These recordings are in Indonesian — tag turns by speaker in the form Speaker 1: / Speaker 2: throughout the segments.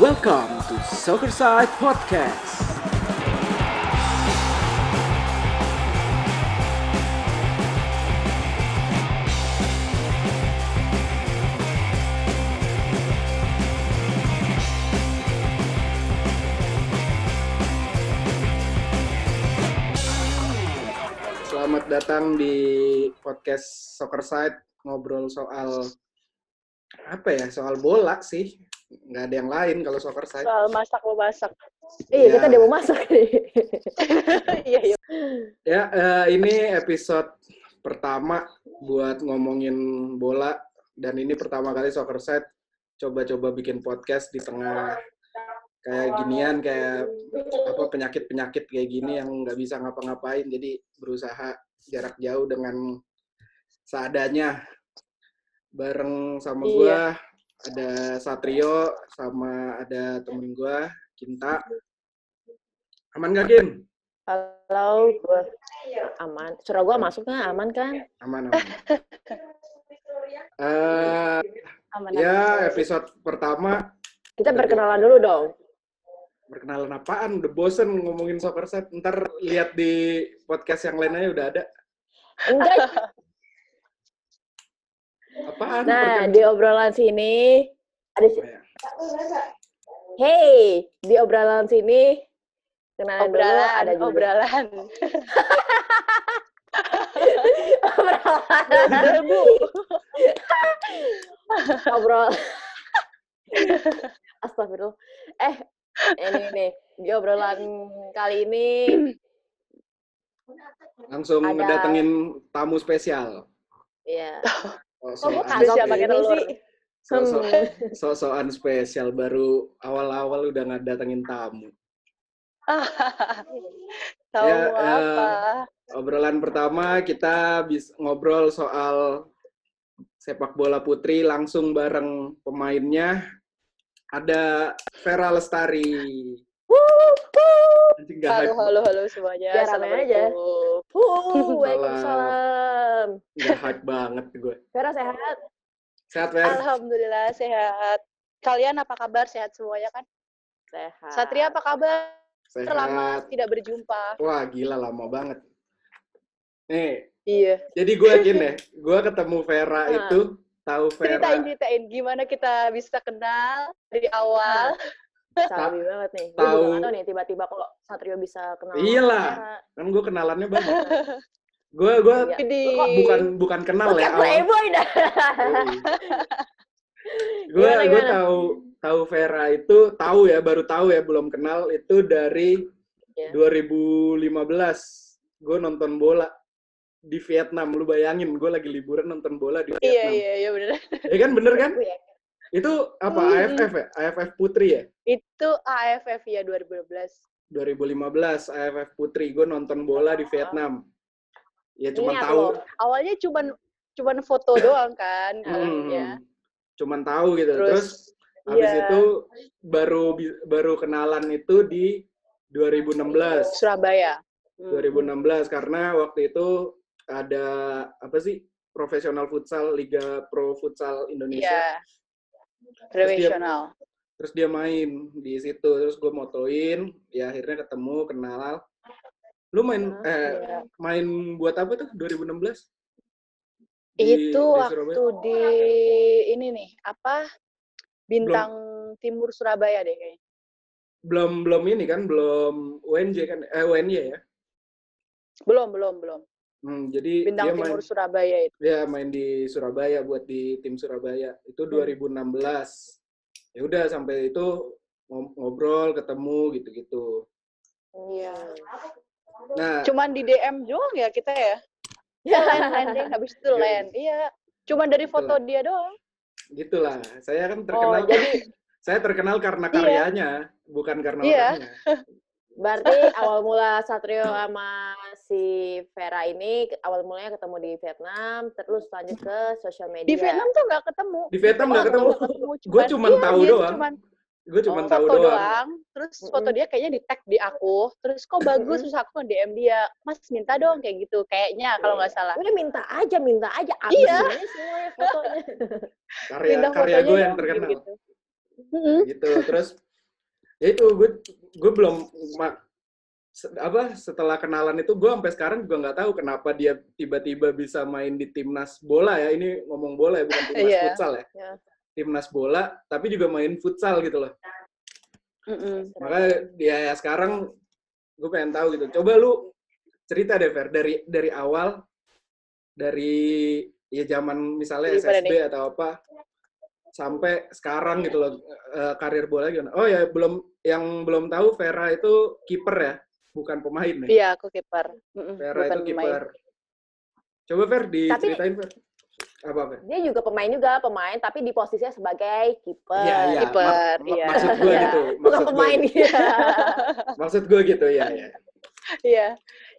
Speaker 1: Welcome to Soccer Side Podcast. Selamat datang di podcast Soccer Side ngobrol soal apa ya soal bola sih nggak ada yang lain kalau Soccer Side
Speaker 2: soal masak mau masak.
Speaker 3: Iya,
Speaker 1: Ya.
Speaker 3: kita udah mau masak nih.
Speaker 2: Iya, iya.
Speaker 1: ya eh, ini episode pertama buat ngomongin bola dan ini pertama kali Soccer Side coba-coba bikin podcast di tengah kayak ginian kayak apa penyakit-penyakit kayak gini yang nggak bisa ngapa-ngapain jadi berusaha jarak jauh dengan seadanya bareng sama
Speaker 2: Iya.
Speaker 1: gua ada Satrio sama ada temen gua Kinta aman gak Kin?
Speaker 3: Halo, gue aman. Suara gue masuk nggak? Aman kan?
Speaker 1: aman aman Eh,
Speaker 2: Aman,
Speaker 1: ya
Speaker 2: aman.
Speaker 1: episode pertama
Speaker 3: Kita berkenalan dulu dong.
Speaker 1: perkenalan apaan udah bosen ngomongin soccer set ntar lihat di podcast yang lain aja udah ada
Speaker 3: Enggak.
Speaker 1: apaan
Speaker 3: Nah, di obrolan sini ada si-
Speaker 1: Ya.
Speaker 3: Hey, di obrolan sini kenalan dulu
Speaker 2: Obralan,
Speaker 3: ada juga obrolan.
Speaker 2: Bener, Bu.
Speaker 3: Obrol. Astagfirullah. Eh, ini nih, di obrolan kali ini
Speaker 1: langsung
Speaker 3: Ada-
Speaker 1: ngedatengin tamu spesial
Speaker 3: ya.
Speaker 1: Oh, Soal-
Speaker 3: kagok
Speaker 2: Spesial pakai telur.
Speaker 1: so-so-
Speaker 3: Hmm.
Speaker 1: so-soan spesial baru awal-awal udah ngedatengin tamu
Speaker 2: Tahu
Speaker 1: Ya,
Speaker 2: apa?
Speaker 1: obrolan pertama kita bis ngobrol soal sepak bola putri langsung bareng pemainnya ada Vera Lestari
Speaker 2: Halo, halo, halo semuanya.
Speaker 3: Biar rame aja. Waalaikumsalam.
Speaker 1: hype banget gue.
Speaker 3: Vera sehat?
Speaker 1: Sehat, Ver?
Speaker 2: Alhamdulillah sehat. Kalian apa kabar? Sehat semuanya kan?
Speaker 3: Sehat.
Speaker 2: Satria apa kabar? Lama
Speaker 1: Sehat.
Speaker 2: tidak berjumpa.
Speaker 1: Wah, gila lama banget. Nih,
Speaker 2: Iya.
Speaker 1: jadi gue yakin deh, gue ketemu Vera
Speaker 3: Nah.
Speaker 1: itu, tahu Vera.
Speaker 2: Ceritain, ceritain gimana kita bisa kenal dari awal.
Speaker 3: Sabi banget nih. Gue juga nih tiba-tiba kok Satrio bisa kenal sama
Speaker 1: Iyalah.
Speaker 3: Vera.
Speaker 1: Kan gue kenalannya banyak. Gue gue
Speaker 3: Iya.
Speaker 1: Bukan bukan kenal
Speaker 3: Oke,
Speaker 1: ya awal.
Speaker 3: playboy dah.
Speaker 1: Gue gue tahu tahu Vera itu tahu ya baru tahu ya belum kenal itu dari
Speaker 3: Iya.
Speaker 1: 2015 gue nonton bola di Vietnam lu bayangin gue lagi liburan nonton bola di
Speaker 2: Iya,
Speaker 1: Vietnam
Speaker 2: iya, iya bener.
Speaker 1: ya kan bener kan
Speaker 3: Gue ya.
Speaker 1: Itu apa
Speaker 2: Hmm.
Speaker 1: AFF ya AFF Putri ya
Speaker 2: Itu AFF ya 2012.
Speaker 1: 2015 AFF Putri gue nonton bola di Vietnam ya cuma
Speaker 3: Ingat
Speaker 1: tahu
Speaker 3: loh.
Speaker 2: Awalnya cuman cuman foto doang kan.
Speaker 1: Hmm,
Speaker 2: ya.
Speaker 1: cuman tahu gitu terus,
Speaker 2: Terus,
Speaker 1: habis
Speaker 2: iya.
Speaker 1: itu baru baru kenalan itu di 2016
Speaker 2: Surabaya. Hmm.
Speaker 1: 2016 karena waktu itu ada apa sih profesional futsal Liga Pro Futsal
Speaker 2: Iya.
Speaker 1: Indonesia
Speaker 2: Profesional.
Speaker 1: terus dia main di situ terus gue motoin ya akhirnya ketemu kenal lu main
Speaker 3: Ah,
Speaker 1: eh
Speaker 2: Iya.
Speaker 1: main buat apa tuh 2016 Di-
Speaker 2: Itu
Speaker 1: di
Speaker 2: waktu
Speaker 1: Surabaya?
Speaker 2: di ini nih, apa? Bintang Timur Surabaya deh kayaknya.
Speaker 1: belum belum ini kan belum UNJ kan eh UNY ya
Speaker 2: Belum, belum, belum.
Speaker 1: Hmm, jadi
Speaker 2: Bintang
Speaker 1: dia main
Speaker 2: Timur Surabaya itu.
Speaker 1: dia main di Surabaya buat di tim Surabaya itu 2016 ya udah sampai itu ngob- ngobrol ketemu gitu-gitu
Speaker 2: Iya.
Speaker 1: nah
Speaker 2: Cuman di DM doang ya kita ya. Ya, land landing habis itu
Speaker 1: Iya.
Speaker 2: land. Iya. Cuman dari foto dia doang.
Speaker 1: gitulah saya kan
Speaker 3: Oh,
Speaker 1: terkenal
Speaker 3: jadi
Speaker 1: saya terkenal karena
Speaker 2: Iya.
Speaker 1: karyanya bukan karena
Speaker 2: Iya.
Speaker 1: orangnya
Speaker 3: berarti awal mula Satrio sama si Vera ini awal mulanya ketemu di Vietnam, terus lanjut ke sosial media.
Speaker 2: Di Vietnam tuh nggak ketemu.
Speaker 1: di Vietnam nggak ketemu
Speaker 2: ketemu.
Speaker 1: Gue cuman
Speaker 2: iya,
Speaker 1: tahu
Speaker 2: dia
Speaker 1: doang.
Speaker 2: Cuman
Speaker 1: gue cuma
Speaker 3: Oh,
Speaker 1: tahu
Speaker 2: foto
Speaker 1: doang,
Speaker 2: doang. Terus foto
Speaker 3: Mm-mm.
Speaker 2: dia kayaknya di tag di aku. Terus kok bagus terus aku nge-DM dia. Mas minta dong kayak gitu. Kayaknya kalau nggak salah.
Speaker 3: Udah minta aja, minta aja.
Speaker 2: Iya.
Speaker 3: Abis ini semuanya fotonya.
Speaker 1: karya
Speaker 2: Minta
Speaker 1: karya gue yang terkenal
Speaker 2: gitu. Mm-mm.
Speaker 1: gitu terus Ya itu gue gue belum apa setelah kenalan itu gue sampai sekarang juga nggak tahu kenapa dia tiba-tiba bisa main di timnas bola ya. Ini ngomong bola ya bukan timnas
Speaker 2: Iya.
Speaker 1: futsal ya.
Speaker 3: Iya.
Speaker 1: Timnas bola tapi juga main futsal gitu loh.
Speaker 2: Mm-mm.
Speaker 1: Makanya ya, ya sekarang gue pengen tahu gitu. Coba lu cerita deh Fer dari dari awal dari ya zaman misalnya
Speaker 2: pada
Speaker 1: SSB atau apa sampai sekarang gitu loh eh, karir bola gimana? Oh ya belum yang belum tahu Vera itu kiper ya, bukan pemain ya.
Speaker 2: Iya, aku kiper.
Speaker 1: Vera
Speaker 2: bukan
Speaker 1: itu kiper. Coba Ver diceritain Ver. Apa Ver?
Speaker 3: Dia juga pemain juga, pemain tapi di posisinya sebagai kiper.
Speaker 1: Iya, iya.
Speaker 2: Kiper,
Speaker 1: mak-
Speaker 2: iya.
Speaker 1: Maksud gue
Speaker 3: Iya.
Speaker 1: gitu.
Speaker 3: Bukan
Speaker 1: Maksud gue
Speaker 3: pemain
Speaker 1: gitu.
Speaker 3: dia.
Speaker 1: Maksud gue gitu ya, ya.
Speaker 2: Iya.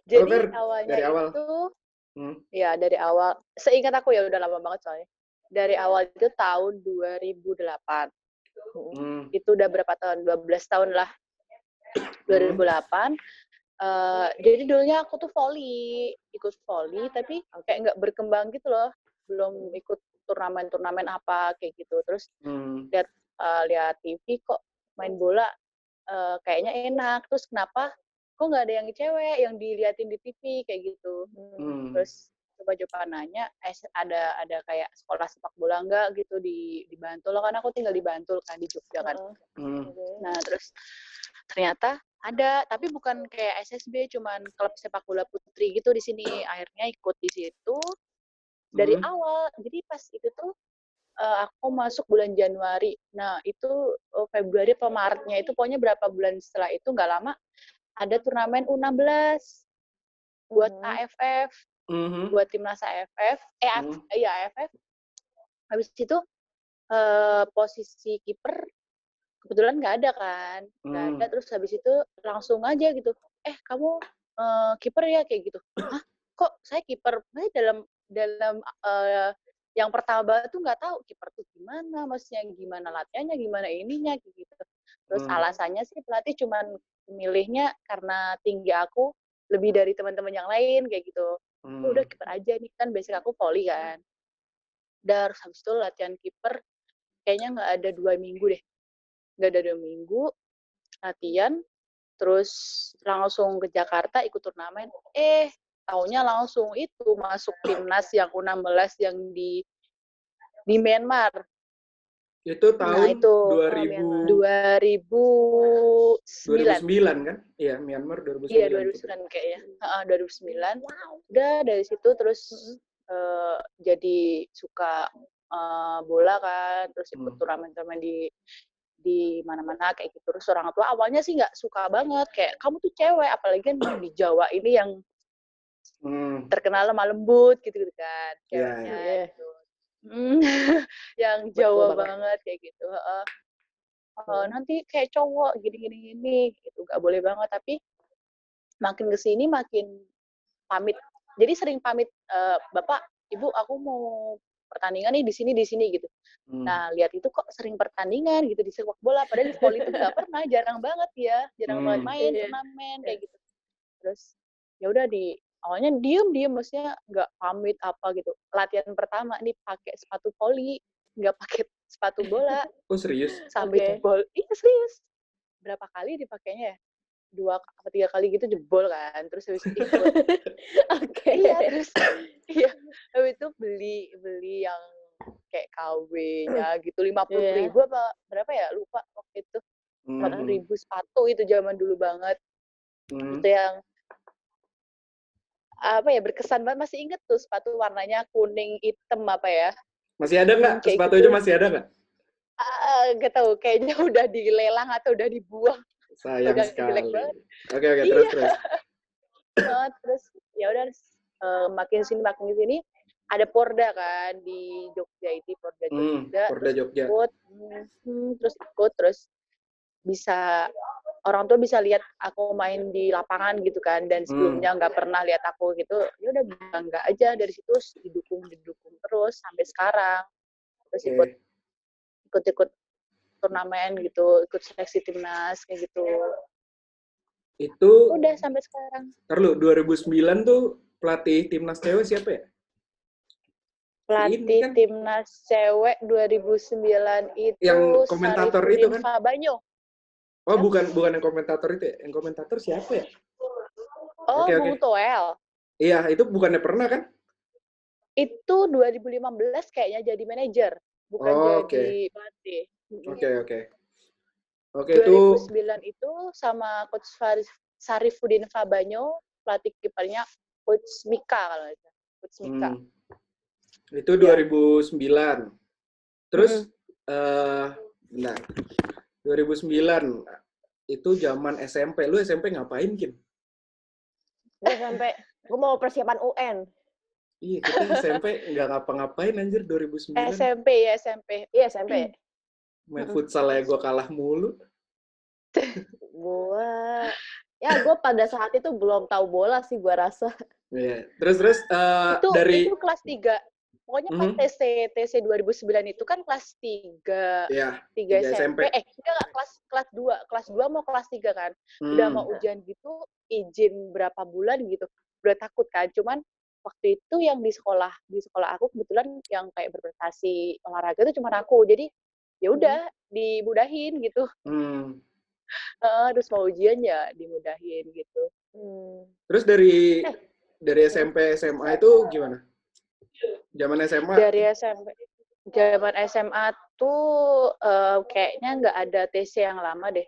Speaker 2: Jadi
Speaker 1: Fer,
Speaker 2: awalnya
Speaker 1: dari awal.
Speaker 2: itu
Speaker 1: Hmm.
Speaker 2: ya dari awal seingat aku ya udah lama banget soalnya. Dari awal itu tahun 2008.
Speaker 1: Hmm.
Speaker 2: Itu udah berapa tahun? 12 tahun lah. 2008. eh, jadi dulunya aku tuh volley, ikut volley tapi kayak nggak berkembang gitu loh. Belum ikut turnamen-turnamen apa kayak gitu. Terus
Speaker 1: Hmm.
Speaker 2: eh, lihat TV kok main bola eh, kayaknya enak. Terus kenapa kok nggak ada yang cewek yang diliatin di TV kayak gitu.
Speaker 1: Hmm.
Speaker 2: Terus coba-coba nanya eh, ada ada kayak sekolah sepak bola nggak gitu di di Bantul kan aku tinggal di Bantul kan di Jogja kan.
Speaker 1: Hmm.
Speaker 2: Nah, terus ternyata ada, tapi bukan kayak SSB, cuman klub sepak bola putri gitu di sini. Akhirnya ikut di situ dari
Speaker 1: Hmm.
Speaker 2: awal. Jadi pas itu tuh eh, aku masuk bulan Januari. Nah, itu eh, Februari atau Maretnya itu pokoknya berapa bulan setelah itu nggak lama ada turnamen U16 buat
Speaker 3: Mhm.
Speaker 2: AFF,
Speaker 1: Mhm.
Speaker 2: buat timnas AFF, eh
Speaker 1: Hmm.
Speaker 2: iya AFF. Habis itu eh, posisi kiper kebetulan nggak ada kan, nggak
Speaker 1: Hmm.
Speaker 2: ada. Terus habis itu langsung aja gitu, eh kamu eh, kiper ya kayak gitu. Hah? Kok saya kiper? Saya dalam dalam eh, yang pertama tuh nggak tahu kiper tuh gimana, maksudnya gimana latihannya, gimana ininya gitu. Terus
Speaker 1: Hmm.
Speaker 2: alasannya sih pelatih cuman milihnya karena tinggi aku lebih dari teman-teman yang lain kayak gitu.
Speaker 1: Hmm.
Speaker 2: "Oh, udah kiper aja nih kan basic aku volley kan. Terus habis itu latihan kiper kayaknya nggak ada dua minggu deh. Nggak ada dua minggu latihan terus langsung ke Jakarta ikut turnamen. Eh taunya langsung itu masuk timnas yang U16 yang di di Myanmar
Speaker 1: Itu
Speaker 2: Nah,
Speaker 1: tahun
Speaker 2: itu,
Speaker 1: 2000,
Speaker 2: 2009.
Speaker 1: 2009 kan? Iya, Myanmar 2009.
Speaker 2: Iya
Speaker 1: Putri.
Speaker 2: 2009 kayaknya. Heeh, 2009. Udah dari situ terus eh, jadi suka eh, bola kan, terus ikut
Speaker 1: Hmm.
Speaker 2: turnamen-turnamen di di mana-mana kayak gitu. Terus orang tua awalnya sih nggak suka banget kayak kamu tuh cewek, apalagi kan di Jawa ini yang
Speaker 1: Hmm.
Speaker 2: terkenal lemah lembut gitu, -gitu kan
Speaker 1: Iya,
Speaker 2: ceweknya
Speaker 3: iya.
Speaker 2: gitu. Hmm, yang
Speaker 3: Betul
Speaker 2: Jawa
Speaker 3: banget.
Speaker 2: banget kayak gitu. heeh. Eh,
Speaker 3: Hmm.
Speaker 2: nanti kayak cowok gini-gini gini gitu nggak boleh banget tapi makin ke sini makin pamit jadi sering pamit eh, bapak ibu aku mau pertandingan nih di sini di sini gitu
Speaker 1: Hmm.
Speaker 2: nah lihat itu kok sering pertandingan gitu di sepak bola padahal di volley itu nggak pernah jarang banget ya jarang
Speaker 1: Hmm.
Speaker 2: banget main
Speaker 3: Iya.
Speaker 2: turnamen kayak gitu terus ya udah di awalnya diem diem maksudnya nggak pamit apa gitu latihan pertama nih pakai sepatu volley nggak pakai sepatu bola
Speaker 1: Oh serius?
Speaker 2: sampai
Speaker 3: Oke.
Speaker 2: jebol iya serius berapa kali dipakainya ya dua apa tiga kali gitu jebol kan terus habis itu
Speaker 3: Oke.
Speaker 2: iya terus iya habis itu beli beli yang kayak KW-nya gitu lima puluh
Speaker 3: Iya.
Speaker 2: ribu apa berapa ya lupa waktu itu lima
Speaker 1: Hmm.
Speaker 2: puluh ribu sepatu itu zaman dulu banget
Speaker 1: Hmm.
Speaker 2: itu yang apa ya berkesan banget masih inget tuh sepatu warnanya kuning hitam apa ya
Speaker 1: Masih ada nggak? Sepatu
Speaker 2: gitu.
Speaker 1: itu masih ada nggak?
Speaker 2: ah gak tahu kayaknya udah dilelang atau udah dibuang
Speaker 1: Sayang
Speaker 2: Udah
Speaker 1: sekali. Oke oke
Speaker 2: Iya.
Speaker 1: terus terus.
Speaker 2: Eh, terus ya udah eh, makin sini makin sini ada Porda kan di Jogja itu Porda
Speaker 1: Hmm.
Speaker 2: Jogja
Speaker 1: Porda
Speaker 2: terus
Speaker 1: Jogja.
Speaker 2: ikut hmm, terus ikut terus bisa orang tua bisa lihat aku main di lapangan gitu kan dan
Speaker 1: Hmm.
Speaker 2: sebelumnya nggak pernah lihat aku gitu ya udah bangga aja dari situ didukung didukung terus sampai sekarang terus ikut
Speaker 1: Oke.
Speaker 2: ikut ikut turnamen gitu ikut seleksi timnas kayak gitu
Speaker 1: Itu
Speaker 2: udah sampai sekarang
Speaker 1: ntar lu 2009 tuh pelatih timnas cewek siapa ya?
Speaker 2: pelatih
Speaker 1: kan?
Speaker 2: timnas cewek 2009 itu
Speaker 1: Yang komentator itu kan?
Speaker 2: Fabanyo
Speaker 1: Oh, bukan bukan yang komentator itu ya? Yang komentator siapa ya?
Speaker 2: Oh,
Speaker 1: Oke,
Speaker 2: Bung
Speaker 1: oke.
Speaker 2: Toel.
Speaker 1: Iya, itu bukannya pernah kan?
Speaker 2: Itu 2015 kayaknya jadi manajer, bukan
Speaker 1: Oh, oke.
Speaker 2: jadi pelatih.
Speaker 1: Oke, oke. Oke, itu
Speaker 2: 2009 itu sama coach Faris- Sarifudin Fabanyo, pelatih kipernya coach Mika kalau salah. Coach Mika.
Speaker 1: hmm, itu
Speaker 2: Iya.
Speaker 1: 2009. Terus eh bentar. 2009 itu zaman SMP. Lu SMP ngapain, Kim?
Speaker 3: Gue sampai gue mau persiapan UN.
Speaker 1: Iya, kita SMP nggak ngapa-ngapain anjir 2009.
Speaker 2: SMP ya SMP.
Speaker 3: Iya SMP.
Speaker 1: Main futsal aja gua kalah mulu.
Speaker 3: Gue ya gue pada saat itu belum tahu bola sih gue rasa.
Speaker 1: Iya. Terus terus eh,
Speaker 2: itu
Speaker 1: dari
Speaker 2: itu kelas 3. Pokoknya pas
Speaker 1: Mhm.
Speaker 2: TC TC 2009 itu kan kelas 3,
Speaker 1: ya
Speaker 2: 3
Speaker 1: Tiga
Speaker 2: SMP.
Speaker 1: SMP.
Speaker 2: Eh, enggak enggak, kelas kelas 2. Kelas 2 mau kelas 3 kan. Udah
Speaker 1: hmm,
Speaker 2: mau ujian gitu, izin berapa bulan gitu. Udah takut kan. Cuman waktu itu yang di sekolah, di sekolah aku kebetulan yang kayak berprestasi olahraga itu cuma aku. Jadi ya udah dimudahin gitu.
Speaker 1: hmm.
Speaker 2: Heeh, terus mau ujian ya dimudahin gitu.
Speaker 3: Hmm.
Speaker 1: Terus dari
Speaker 2: Eh.
Speaker 1: dari SMP SMA itu gimana? Zaman SMA
Speaker 2: Dari SMP zaman SMA tuh eh, kayaknya nggak ada TC yang lama deh.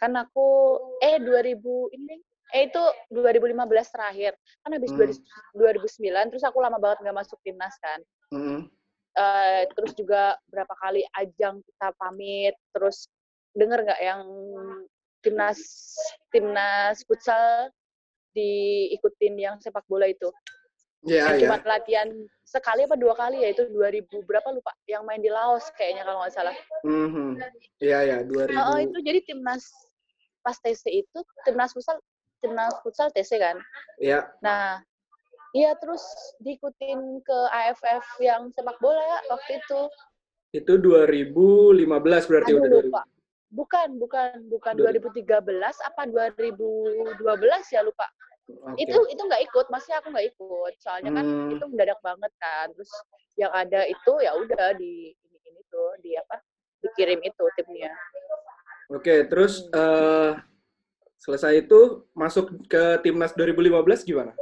Speaker 2: Kan aku eh 2000 ini eh itu 2015 terakhir. Kan habis
Speaker 1: Hmm.
Speaker 2: 2009 terus aku lama banget nggak masuk timnas kan.
Speaker 1: Hmm,
Speaker 2: Eh, terus juga berapa kali ajang kita pamit terus denger nggak yang timnas timnas futsal diikutin yang sepak bola itu
Speaker 1: Iya,
Speaker 2: yang
Speaker 1: iya.
Speaker 2: cuma latihan sekali apa dua kali ya? Itu 2000 berapa lupa yang main di Laos kayaknya kalau nggak salah.
Speaker 1: Mhm. Iya, iya, 2000.
Speaker 2: oh, itu jadi timnas pas TC itu timnas futsal timnas futsal TC kan?
Speaker 1: Iya.
Speaker 2: nah iya terus diikutin ke AFF yang sepak bola waktu itu.
Speaker 1: Itu 2015 berarti
Speaker 2: aduh
Speaker 1: udah
Speaker 2: lupa. Bukan bukan bukan.
Speaker 1: Dua-
Speaker 2: 2013 apa 2012 ya lupa
Speaker 1: 2000. Oke.
Speaker 2: itu itu nggak ikut masih aku nggak ikut soalnya kan
Speaker 1: Hmm.
Speaker 2: itu mendadak banget kan terus yang ada itu ya udah di ini ini tuh di apa dikirim itu timnya
Speaker 1: Oke, terus eh selesai itu masuk ke timnas 2015 gimana?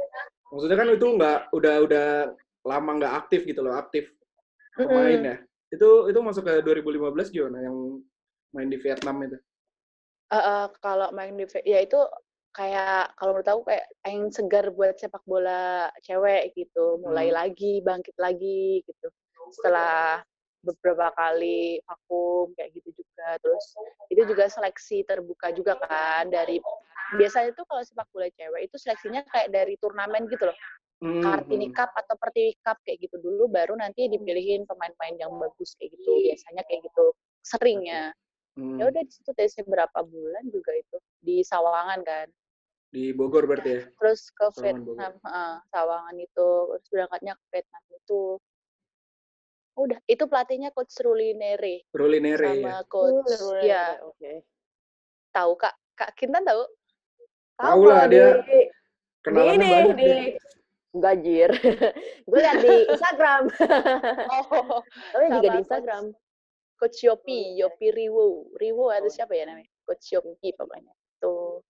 Speaker 1: Maksudnya kan itu nggak udah udah lama nggak aktif gitu loh, aktif pemain ya. Itu itu masuk ke 2015 gimana yang main di Vietnam itu?
Speaker 2: Eh, eh, kalau main di ya itu kayak kalau menurut aku kayak angin segar buat sepak bola cewek gitu mulai
Speaker 1: Hmm.
Speaker 2: lagi bangkit lagi gitu. Setelah beberapa kali vakum kayak gitu juga. Terus itu juga seleksi terbuka juga kan dari biasanya tuh kalau sepak bola cewek itu seleksinya kayak dari turnamen gitu loh.
Speaker 1: Hmm,
Speaker 2: Kartini. Cup atau Pertiwi Cup kayak gitu. Dulu baru nanti dipilihin pemain-pemain yang bagus kayak gitu. Biasanya kayak gitu seringnya.
Speaker 1: Hmm.
Speaker 2: ya udah di situ TC berapa bulan juga itu di Sawangan kan
Speaker 1: Di Bogor berarti ya?
Speaker 2: terus ke
Speaker 1: Sawangan,
Speaker 2: Vietnam heeh, Sawangan itu terus berangkatnya ke Vietnam itu udah itu pelatihnya coach Ruli Nere
Speaker 1: Rulinere
Speaker 2: sama
Speaker 1: ya.
Speaker 2: coach
Speaker 3: Uh,
Speaker 2: ya
Speaker 3: Oke.
Speaker 2: tahu kak kak Kintan tahu
Speaker 1: Tahu lah dia
Speaker 3: di, di
Speaker 1: Kenalannya
Speaker 3: ini
Speaker 1: banyak
Speaker 3: di
Speaker 1: dia.
Speaker 3: Gajir. gue lihat di Instagram.
Speaker 2: oh
Speaker 3: Tapi juga
Speaker 2: Sama
Speaker 3: di
Speaker 2: coach-
Speaker 3: Instagram.
Speaker 2: coach Yopi Yopi Riwo Riwo atau siapa ya namanya coach Yopi pokoknya tuh.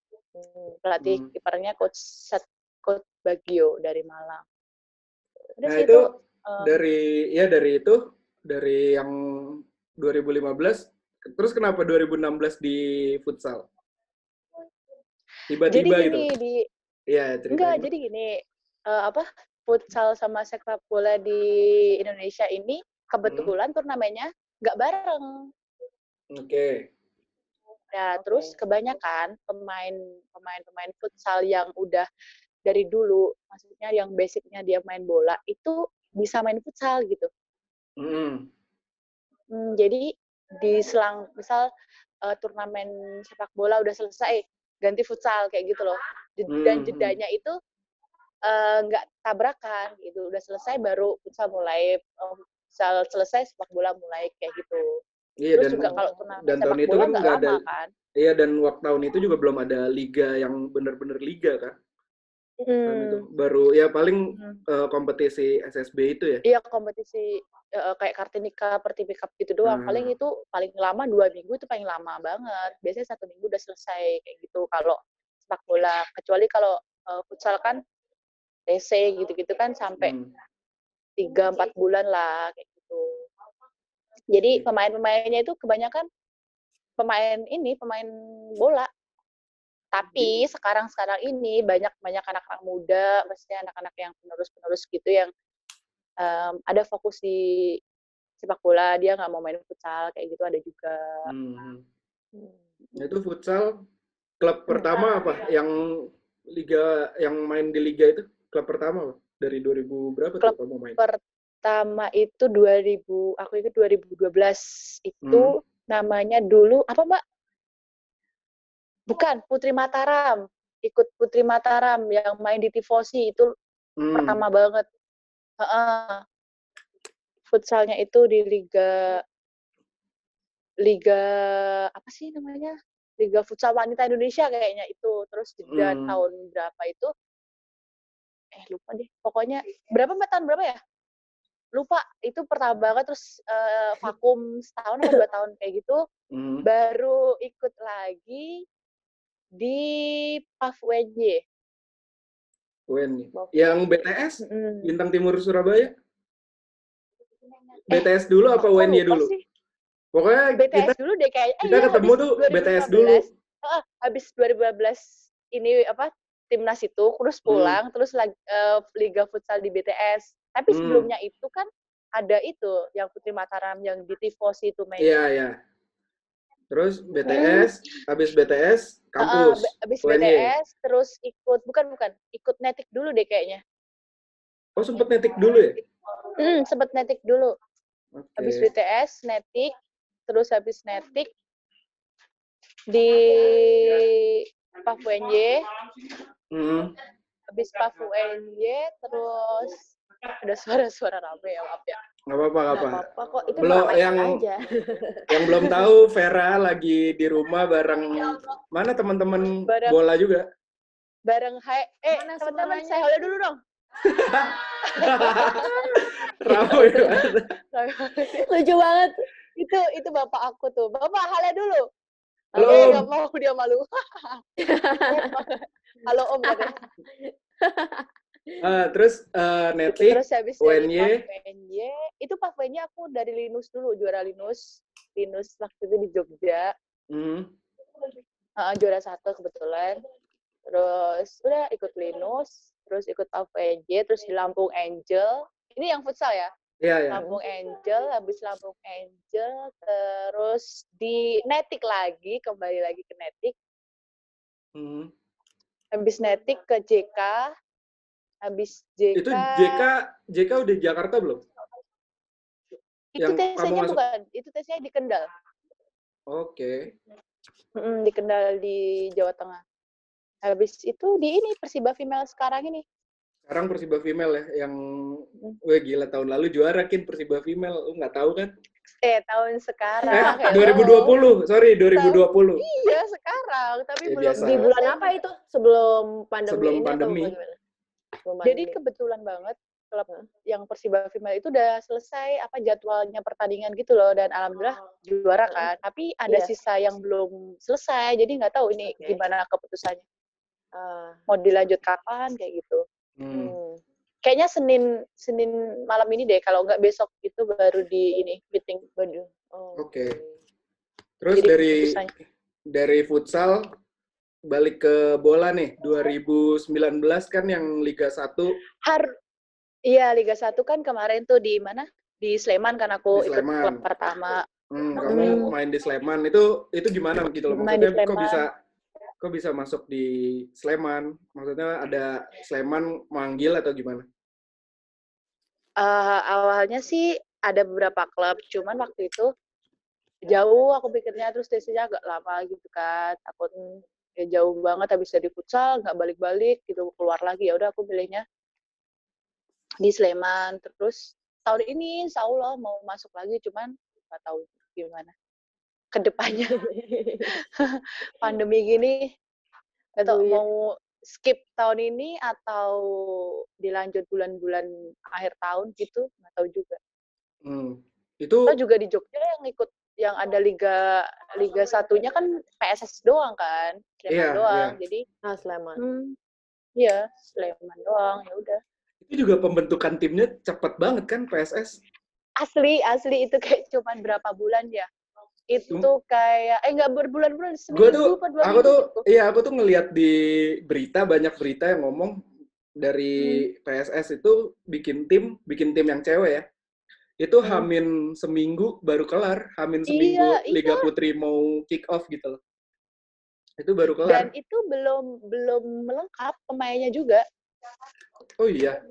Speaker 2: Pelatih
Speaker 1: Hmm.
Speaker 2: kipernya coach Sat coach Bagio dari Malang udah
Speaker 1: Nah itu
Speaker 2: itu eh,
Speaker 1: dari ya dari itu dari yang 2015 terus kenapa 2016 di futsal?
Speaker 2: jadi
Speaker 1: Tiba-tiba gitu.
Speaker 2: gini di
Speaker 1: Iya,
Speaker 2: enggak jadi gini eh, apa futsal sama sepak bola di Indonesia ini kebetulan turnamennya nggak bareng
Speaker 1: Oke.
Speaker 2: Ya
Speaker 3: Oke.
Speaker 2: terus kebanyakan pemain pemain pemain futsal yang udah dari dulu maksudnya yang basicnya dia main bola itu bisa main futsal gitu
Speaker 1: Mm.
Speaker 2: Hmm, jadi di selang misal eh, turnamen sepak bola udah selesai ganti futsal kayak gitu loh dan
Speaker 1: Hmm,
Speaker 2: jedanya itu eh, nggak tabrakan gitu udah selesai baru futsal mulai eh, futsal selesai sepak bola mulai kayak gitu
Speaker 1: Iya
Speaker 2: terus
Speaker 1: dan
Speaker 2: juga kalau turnamen
Speaker 1: dan tahun itu kan
Speaker 2: nggak
Speaker 1: ada
Speaker 2: kan
Speaker 1: iya dan waktu tahun itu juga belum ada liga yang bener-bener liga kan. itu
Speaker 2: Hmm.
Speaker 1: baru ya paling
Speaker 2: Hmm.
Speaker 1: eh, kompetisi SSB itu ya.
Speaker 2: Iya kompetisi eh, kayak Kartinika, Pertiwi Cup gitu doang. Paling
Speaker 1: Ah.
Speaker 2: itu paling lama dua minggu itu paling lama banget. Biasanya satu minggu udah selesai kayak gitu kalau sepak bola. Kecuali kalau eh, futsal kan TC gitu-gitu kan sampai
Speaker 1: Hmm.
Speaker 2: tiga empat bulan lah kayak gitu. Jadi
Speaker 1: Oke.
Speaker 2: pemain-pemainnya itu kebanyakan pemain ini pemain bola. Tapi sekarang-sekarang ini banyak banyak anak-anak muda, maksudnya anak-anak yang penerus-penerus gitu yang em, ada fokus di sepak bola, dia nggak mau main futsal kayak gitu ada juga.
Speaker 1: Hmm.
Speaker 3: Hmm.
Speaker 1: Itu futsal klub pertama apa? Yang liga yang main di liga itu klub pertama? Dari 2000 berapa
Speaker 2: Klub
Speaker 1: tuh kamu main?
Speaker 2: Pertama itu 2000, aku ingat 2012 itu
Speaker 1: Hmm.
Speaker 2: namanya dulu apa Mbak? Bukan Putri Mataram. Ikut Putri Mataram yang main di Tifosi itu
Speaker 1: Hmm.
Speaker 2: pertama banget. Heeh. Futsalnya itu di liga liga apa sih namanya? Liga Futsal Wanita Indonesia kayaknya itu. Terus jeda
Speaker 1: Hmm.
Speaker 2: tahun berapa itu? Eh lupa deh. Pokoknya berapa Mbak tahun berapa ya? Lupa. Itu pertama banget terus eh, vakum setahun atau dua tahun kayak gitu.
Speaker 1: Hmm.
Speaker 2: Baru ikut lagi di PAF UNY.
Speaker 1: UN. Yang BTS
Speaker 2: Mm.
Speaker 1: Bintang Timur Surabaya?
Speaker 2: Eh,
Speaker 1: BTS dulu apa UNY dulu?
Speaker 2: sih.
Speaker 1: Pokoknya
Speaker 2: BTS
Speaker 1: kita
Speaker 2: dulu deh kayaknya. Eh,
Speaker 1: kita
Speaker 2: iya,
Speaker 1: ketemu tuh BTS
Speaker 2: 2015.
Speaker 1: dulu.
Speaker 2: Heeh, habis 2015 ini apa timnas itu terus
Speaker 1: Hmm.
Speaker 2: pulang terus lagi eh, liga futsal di BTS. Tapi
Speaker 1: Hmm.
Speaker 2: sebelumnya itu kan ada itu yang Putri Mataram yang di Tifosi itu main.
Speaker 1: Iya, iya. Terus BTS, habis BTS kampus.
Speaker 2: ba- habis
Speaker 1: UNY.
Speaker 2: BTS terus ikut bukan bukan ikut netik dulu deh kayaknya.
Speaker 1: Oh, sempet netik dulu ya?
Speaker 2: Hmm, sempet netik dulu.
Speaker 1: Oke.
Speaker 2: Habis BTS netik terus habis netik di PAF UNY
Speaker 1: Hmm.
Speaker 2: habis PAF UNY terus ada suara-suara rame ya maaf ya.
Speaker 1: Nggak apa-apa, nggak apa.
Speaker 3: apa-apa kok, itu
Speaker 1: Belum, yang-
Speaker 3: aja.
Speaker 1: Yang belum tahu, Vera lagi di rumah bareng mana teman-teman bola juga.
Speaker 2: Bareng hai eh teman-teman saya halo dulu dong.
Speaker 1: Ramai banget.
Speaker 3: Lucu banget.
Speaker 2: itu itu bapak aku tuh. Bapak halo dulu.
Speaker 1: Halo, Om.
Speaker 2: nggak mau dia malu. halo Om
Speaker 1: Ah, terus eh, netik,
Speaker 2: Terus habis
Speaker 1: UNY.
Speaker 2: PAF UNY, itu PAF UNY aku dari Linus dulu, juara Linus. Linus waktu itu di Jogja.
Speaker 1: hmm.
Speaker 2: Heeh, juara satu kebetulan. Terus udah ikut Linus, terus ikut UNY, terus di Lampung Angel. Ini yang futsal ya?
Speaker 1: Iya, ya.
Speaker 2: Lampung Angel, habis Lampung Angel, terus di Netik lagi, kembali lagi ke Netik.
Speaker 1: Hmm.
Speaker 2: Habis Netik ke JK, habis JK.
Speaker 1: Itu JK, JK udah di Jakarta belum?
Speaker 2: Itu
Speaker 1: yang
Speaker 2: tesnya
Speaker 1: masuk-
Speaker 2: bukan, itu tesnya di Kendal.
Speaker 1: Oke.
Speaker 2: Mm, di Kendal di Jawa Tengah. Habis itu di ini Persiba Female sekarang ini.
Speaker 1: Sekarang Persiba Female ya, yang
Speaker 2: Hmm.
Speaker 1: wah gila tahun lalu juara kin Persiba Female, lu nggak tahu kan?
Speaker 2: Eh tahun sekarang.
Speaker 1: Eh,
Speaker 2: hello.
Speaker 1: 2020, sorry 2020.
Speaker 2: Iya sekarang, tapi
Speaker 1: Ya,
Speaker 2: belum.
Speaker 1: biasa.
Speaker 3: Di bulan apa itu? Sebelum pandemi
Speaker 1: Sebelum
Speaker 3: ini atau
Speaker 1: pandemi.
Speaker 3: bagaimana? Sebelum
Speaker 2: Jadi kebetulan banget klub yang Persiba Female itu udah selesai apa jadwalnya pertandingan gitu loh dan alhamdulillah juara kan. Tapi ada
Speaker 3: Iya.
Speaker 2: sisa yang belum selesai, jadi nggak tahu ini
Speaker 3: Oke.
Speaker 2: gimana keputusannya.
Speaker 3: Ah,
Speaker 2: Mau dilanjut kapan kayak gitu.
Speaker 1: Hmm.
Speaker 3: hmm.
Speaker 2: Kayaknya Senin Senin malam ini deh kalau nggak besok itu baru di ini meeting.
Speaker 3: Waduh. Oh,
Speaker 1: Oke. Terus
Speaker 2: Jadi
Speaker 1: dari dari futsal balik ke bola nih 2019 kan yang Liga 1
Speaker 2: Har Iya, Liga 1 kan kemarin tuh di mana? Di Sleman kan aku
Speaker 1: Di
Speaker 2: ikut
Speaker 1: Sleman.
Speaker 2: klub pertama.
Speaker 1: hmm,
Speaker 2: Hmm.
Speaker 1: kamu main di Sleman itu itu gimana gitu loh maksudnya kok bisa kok bisa masuk di Sleman maksudnya ada Sleman manggil atau gimana
Speaker 2: Eh, awalnya sih ada beberapa klub, cuman waktu itu jauh aku pikirnya terus tesnya agak lama gitu kan. Takut ya jauh banget habis dari futsal nggak balik-balik gitu keluar lagi ya udah aku pilihnya di Sleman terus tahun ini insya Allah mau masuk lagi cuman nggak tahu gimana ke depannya pandemi gini
Speaker 3: Aduh, iya.
Speaker 2: mau skip tahun ini atau dilanjut bulan-bulan akhir tahun gitu nggak tahu juga
Speaker 1: Hmm. Itu
Speaker 2: Atau juga di Jogja yang ikut yang ada liga liga satunya kan PSS doang kan Sleman
Speaker 1: Iya,
Speaker 2: doang
Speaker 1: iya.
Speaker 2: jadi
Speaker 3: Ah, Sleman.
Speaker 2: hmm, iya Sleman doang ya udah
Speaker 1: itu juga pembentukan timnya cepet banget kan PSS.
Speaker 2: asli asli itu kayak cuman berapa bulan ya itu kayak eh nggak berbulan-bulan seminggu
Speaker 1: tuh,
Speaker 2: apa dua
Speaker 1: aku
Speaker 2: minggu
Speaker 1: tuh,
Speaker 2: gitu.
Speaker 1: iya aku tuh ngelihat di berita banyak berita yang ngomong dari
Speaker 2: Hmm.
Speaker 1: PSS itu bikin tim, bikin tim yang cewek ya. Itu
Speaker 2: Hmm.
Speaker 1: hamin seminggu baru kelar, hamin seminggu
Speaker 2: Iya,
Speaker 1: Liga
Speaker 2: iya.
Speaker 1: Putri mau kick off gitu loh. Itu baru
Speaker 2: dan
Speaker 1: kelar.
Speaker 2: itu belum belum melengkap pemainnya juga
Speaker 1: Oh iya.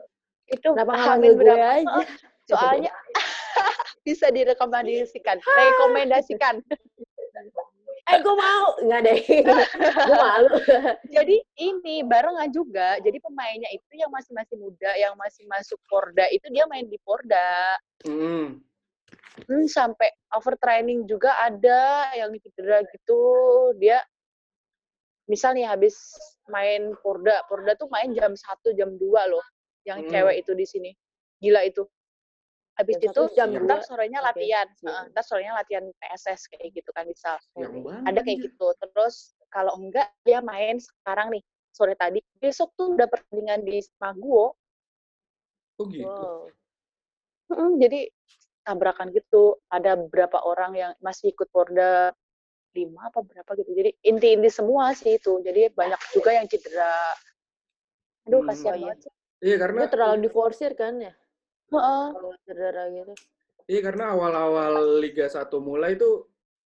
Speaker 2: itu
Speaker 3: Kenapa
Speaker 2: hamin berapa
Speaker 3: aja?
Speaker 2: Soalnya bisa direkomendasikan rekomendasikan
Speaker 3: Eh, gue mau. Nggak deh. gue malu.
Speaker 2: jadi ini barengan juga jadi pemainnya itu yang masih masih muda yang masih masuk Porda itu dia main di Porda
Speaker 1: Mm.
Speaker 2: hmm, sampai overtraining juga ada yang cedera gitu dia misal nih habis main Porda Porda tuh main jam 1 jam 2 loh yang
Speaker 1: Hmm.
Speaker 2: cewek itu di sini gila itu habis
Speaker 3: Jam
Speaker 2: itu
Speaker 3: jam
Speaker 2: ntar
Speaker 3: dua.
Speaker 2: sorenya latihan
Speaker 3: Hmm.
Speaker 2: Heeh, ntar sorenya latihan PSS kayak gitu kan misal ada kayak gitu terus kalau enggak dia main sekarang nih sore tadi besok tuh udah pertandingan di Maguwo
Speaker 1: Oh gitu.
Speaker 3: Wow.
Speaker 2: Mm, jadi tabrakan gitu ada beberapa orang yang masih ikut Porda lima apa berapa gitu jadi inti-inti semua sih itu jadi banyak juga yang cedera aduh
Speaker 1: Hmm.
Speaker 2: kasihan
Speaker 3: iya.
Speaker 2: banget sih
Speaker 1: Iya karena
Speaker 3: Itu terlalu diforsir kan ya?
Speaker 2: Heeh.
Speaker 3: Cedera gitu.
Speaker 1: Iya karena awal-awal Liga 1 mulai tuh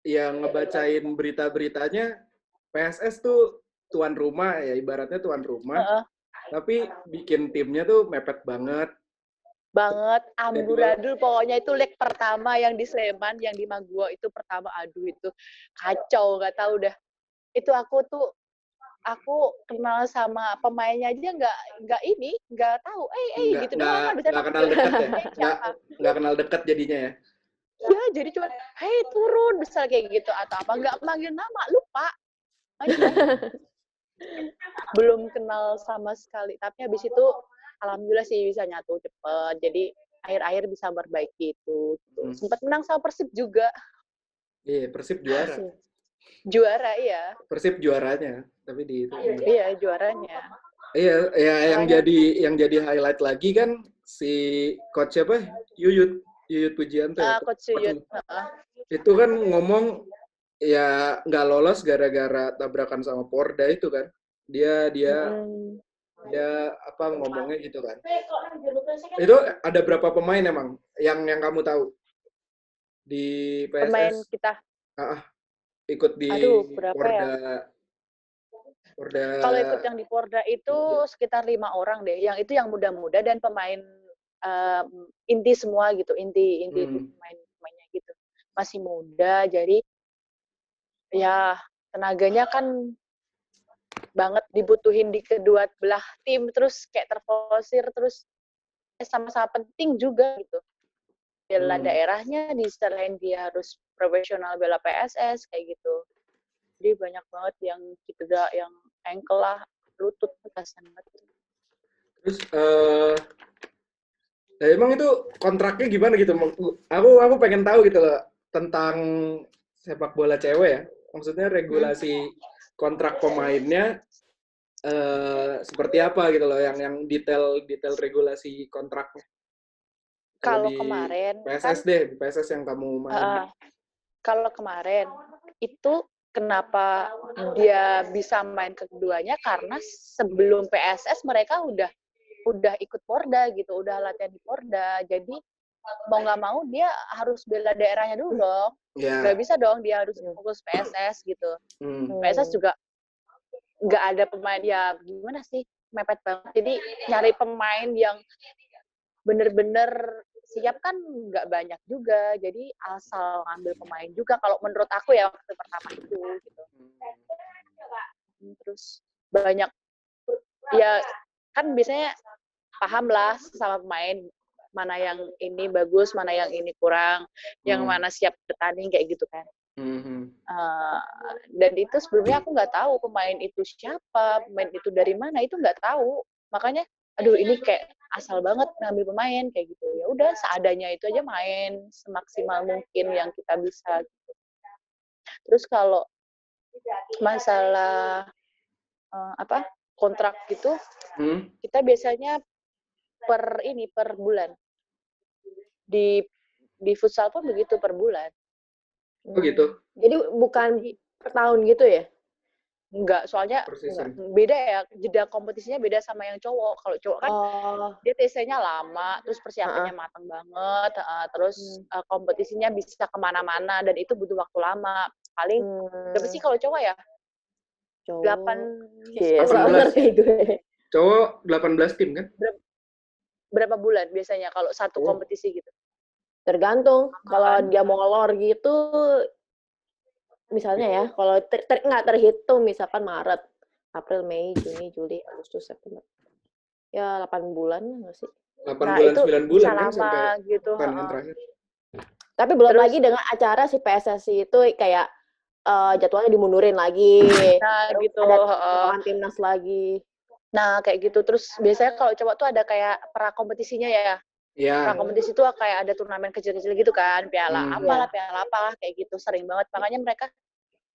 Speaker 1: yang ngebacain berita-beritanya PSS tuh tuan rumah ya ibaratnya tuan rumah
Speaker 2: Heeh.
Speaker 1: tapi bikin timnya tuh mepet banget.
Speaker 2: banget amburadul pokoknya itu leg pertama yang di Sleman yang di Maguwo itu pertama aduh itu kacau nggak tahu dah itu aku tuh aku kenal sama pemainnya aja nggak nggak ini nggak tahu eh eh
Speaker 1: Nggak-
Speaker 2: gitu
Speaker 1: nggak-
Speaker 2: doang kan bisa
Speaker 1: nggak kenal dekat ya? Nggak nggak kenal dekat jadinya ya.
Speaker 2: ya jadi cuma hei turun misal kayak gitu atau apa nggak manggil nama lupa Aja. belum kenal sama sekali tapi habis itu alhamdulillah sih bisa nyatu cepet jadi akhir-akhir bisa memperbaiki itu
Speaker 1: Hmm.
Speaker 2: sempat menang sama Persib juga
Speaker 1: Iya Persib juara.
Speaker 2: Juara iya
Speaker 1: Persib juaranya tapi di itu.
Speaker 2: iya juaranya
Speaker 1: Iya ya yang jadi yang jadi highlight lagi kan si coach siapa? Yuyut Yuyut Pujianto. ya?
Speaker 2: Ah, coach Yuyut Heeh.
Speaker 1: itu kan ngomong ya nggak lolos gara-gara tabrakan sama Porda itu kan dia dia
Speaker 2: Hmm.
Speaker 1: dia apa ngomongnya gitu kan itu ada berapa pemain emang yang yang kamu tahu di PSS
Speaker 2: pemain kita
Speaker 1: ikut di
Speaker 2: Aduh, berapa
Speaker 1: Porda
Speaker 2: ya?
Speaker 1: Porda
Speaker 2: kalau ikut yang di Porda itu sekitar lima orang deh yang itu yang muda-muda dan pemain em, inti semua gitu inti inti
Speaker 1: Hmm.
Speaker 2: pemain pemainnya gitu masih muda jadi ya tenaganya kan banget dibutuhin di kedua belah tim terus kayak terforsir terus sama-sama penting juga gitu bela
Speaker 1: Hmm.
Speaker 2: daerahnya di selain dia harus profesional bela PSS kayak gitu. Jadi banyak banget yang cedera yang ankle lah lutut kasihan banget.
Speaker 1: Terus eh nah emang itu kontraknya gimana gitu? Aku aku pengen tahu gitu loh tentang sepak bola cewek ya. Maksudnya regulasi kontrak pemainnya eh seperti apa gitu loh yang yang detail detail regulasi kontraknya.
Speaker 2: Kalau kemarin
Speaker 1: PSS
Speaker 2: kan
Speaker 1: deh PSS yang kamu main.
Speaker 2: Uh, kalau kemarin itu kenapa dia bisa main keduanya karena sebelum PSS mereka udah udah ikut Porda gitu, udah latihan di Porda. Jadi mau nggak mau dia harus bela daerahnya dulu dong.
Speaker 1: ya
Speaker 2: Nggak bisa dong dia harus fokus PSS gitu.
Speaker 1: hmm.
Speaker 2: PSS juga nggak ada pemain ya gimana sih mepet banget. Jadi nyari pemain yang bener-bener siap kan nggak banyak juga. Jadi asal ngambil pemain juga kalau menurut aku ya waktu pertama itu gitu. Terus banyak ya kan biasanya paham lah sama pemain mana yang ini bagus, mana yang ini kurang, yang
Speaker 1: Hmm.
Speaker 2: mana siap bertanding kayak gitu kan.
Speaker 1: Mhm.
Speaker 2: Eh, dan itu sebelumnya aku nggak tahu pemain itu siapa, pemain itu dari mana itu nggak tahu. Makanya, aduh ini kayak asal banget ngambil pemain kayak gitu. Ya udah seadanya itu aja main semaksimal mungkin yang kita bisa. Gitu. Terus kalau masalah eh, apa kontrak gitu,
Speaker 1: Hmm.
Speaker 2: kita biasanya per ini per bulan. Di di futsal pun begitu per bulan.
Speaker 1: Oh gitu.
Speaker 3: Jadi bukan per tahun gitu ya?
Speaker 2: Enggak, soalnya
Speaker 1: season.
Speaker 2: beda ya, jeda kompetisinya beda sama yang cowok. Kalau cowok kan
Speaker 3: Oh,
Speaker 2: dia TC-nya lama, terus persiapannya matang banget, heeh, terus
Speaker 3: Hmm.
Speaker 2: eh, kompetisinya bisa ke mana-mana dan itu butuh waktu lama. Paling berapa sih kalau cowok ya?
Speaker 3: cowok.
Speaker 2: Delapan
Speaker 3: Iya,
Speaker 1: 18.
Speaker 3: soal ngerti gue.
Speaker 1: Cowok 18 tim kan?
Speaker 2: berapa bulan biasanya kalau satu
Speaker 1: Oh.
Speaker 2: kompetisi gitu?
Speaker 3: Tergantung. Kalau dia mau ngelor gitu, misalnya ya, kalau ter, ter- nggak terhitung misalkan Maret, April, Mei, Juni, Juli, Agustus, September. Ya 8 bulan nggak sih?
Speaker 1: 8
Speaker 2: Nah,
Speaker 1: bulan
Speaker 2: itu
Speaker 1: 9 bulan kan
Speaker 2: lama
Speaker 1: sampai
Speaker 2: gitu.
Speaker 1: terakhir.
Speaker 3: Tapi belum
Speaker 2: Terus-
Speaker 3: lagi dengan acara si PSSI itu kayak eh, jadwalnya dimundurin lagi.
Speaker 2: Nah,
Speaker 3: Terus
Speaker 2: gitu.
Speaker 3: ada kebutuhan timnas lagi.
Speaker 2: Nah, kayak gitu. Terus biasanya kalau cowok tuh ada kayak pra kompetisinya ya.
Speaker 1: Ya.
Speaker 2: Pra kompetisi tuh kayak ada turnamen kecil-kecil gitu kan, piala
Speaker 1: Hmm.
Speaker 2: apalah, piala apalah kayak gitu. Sering banget. Makanya mereka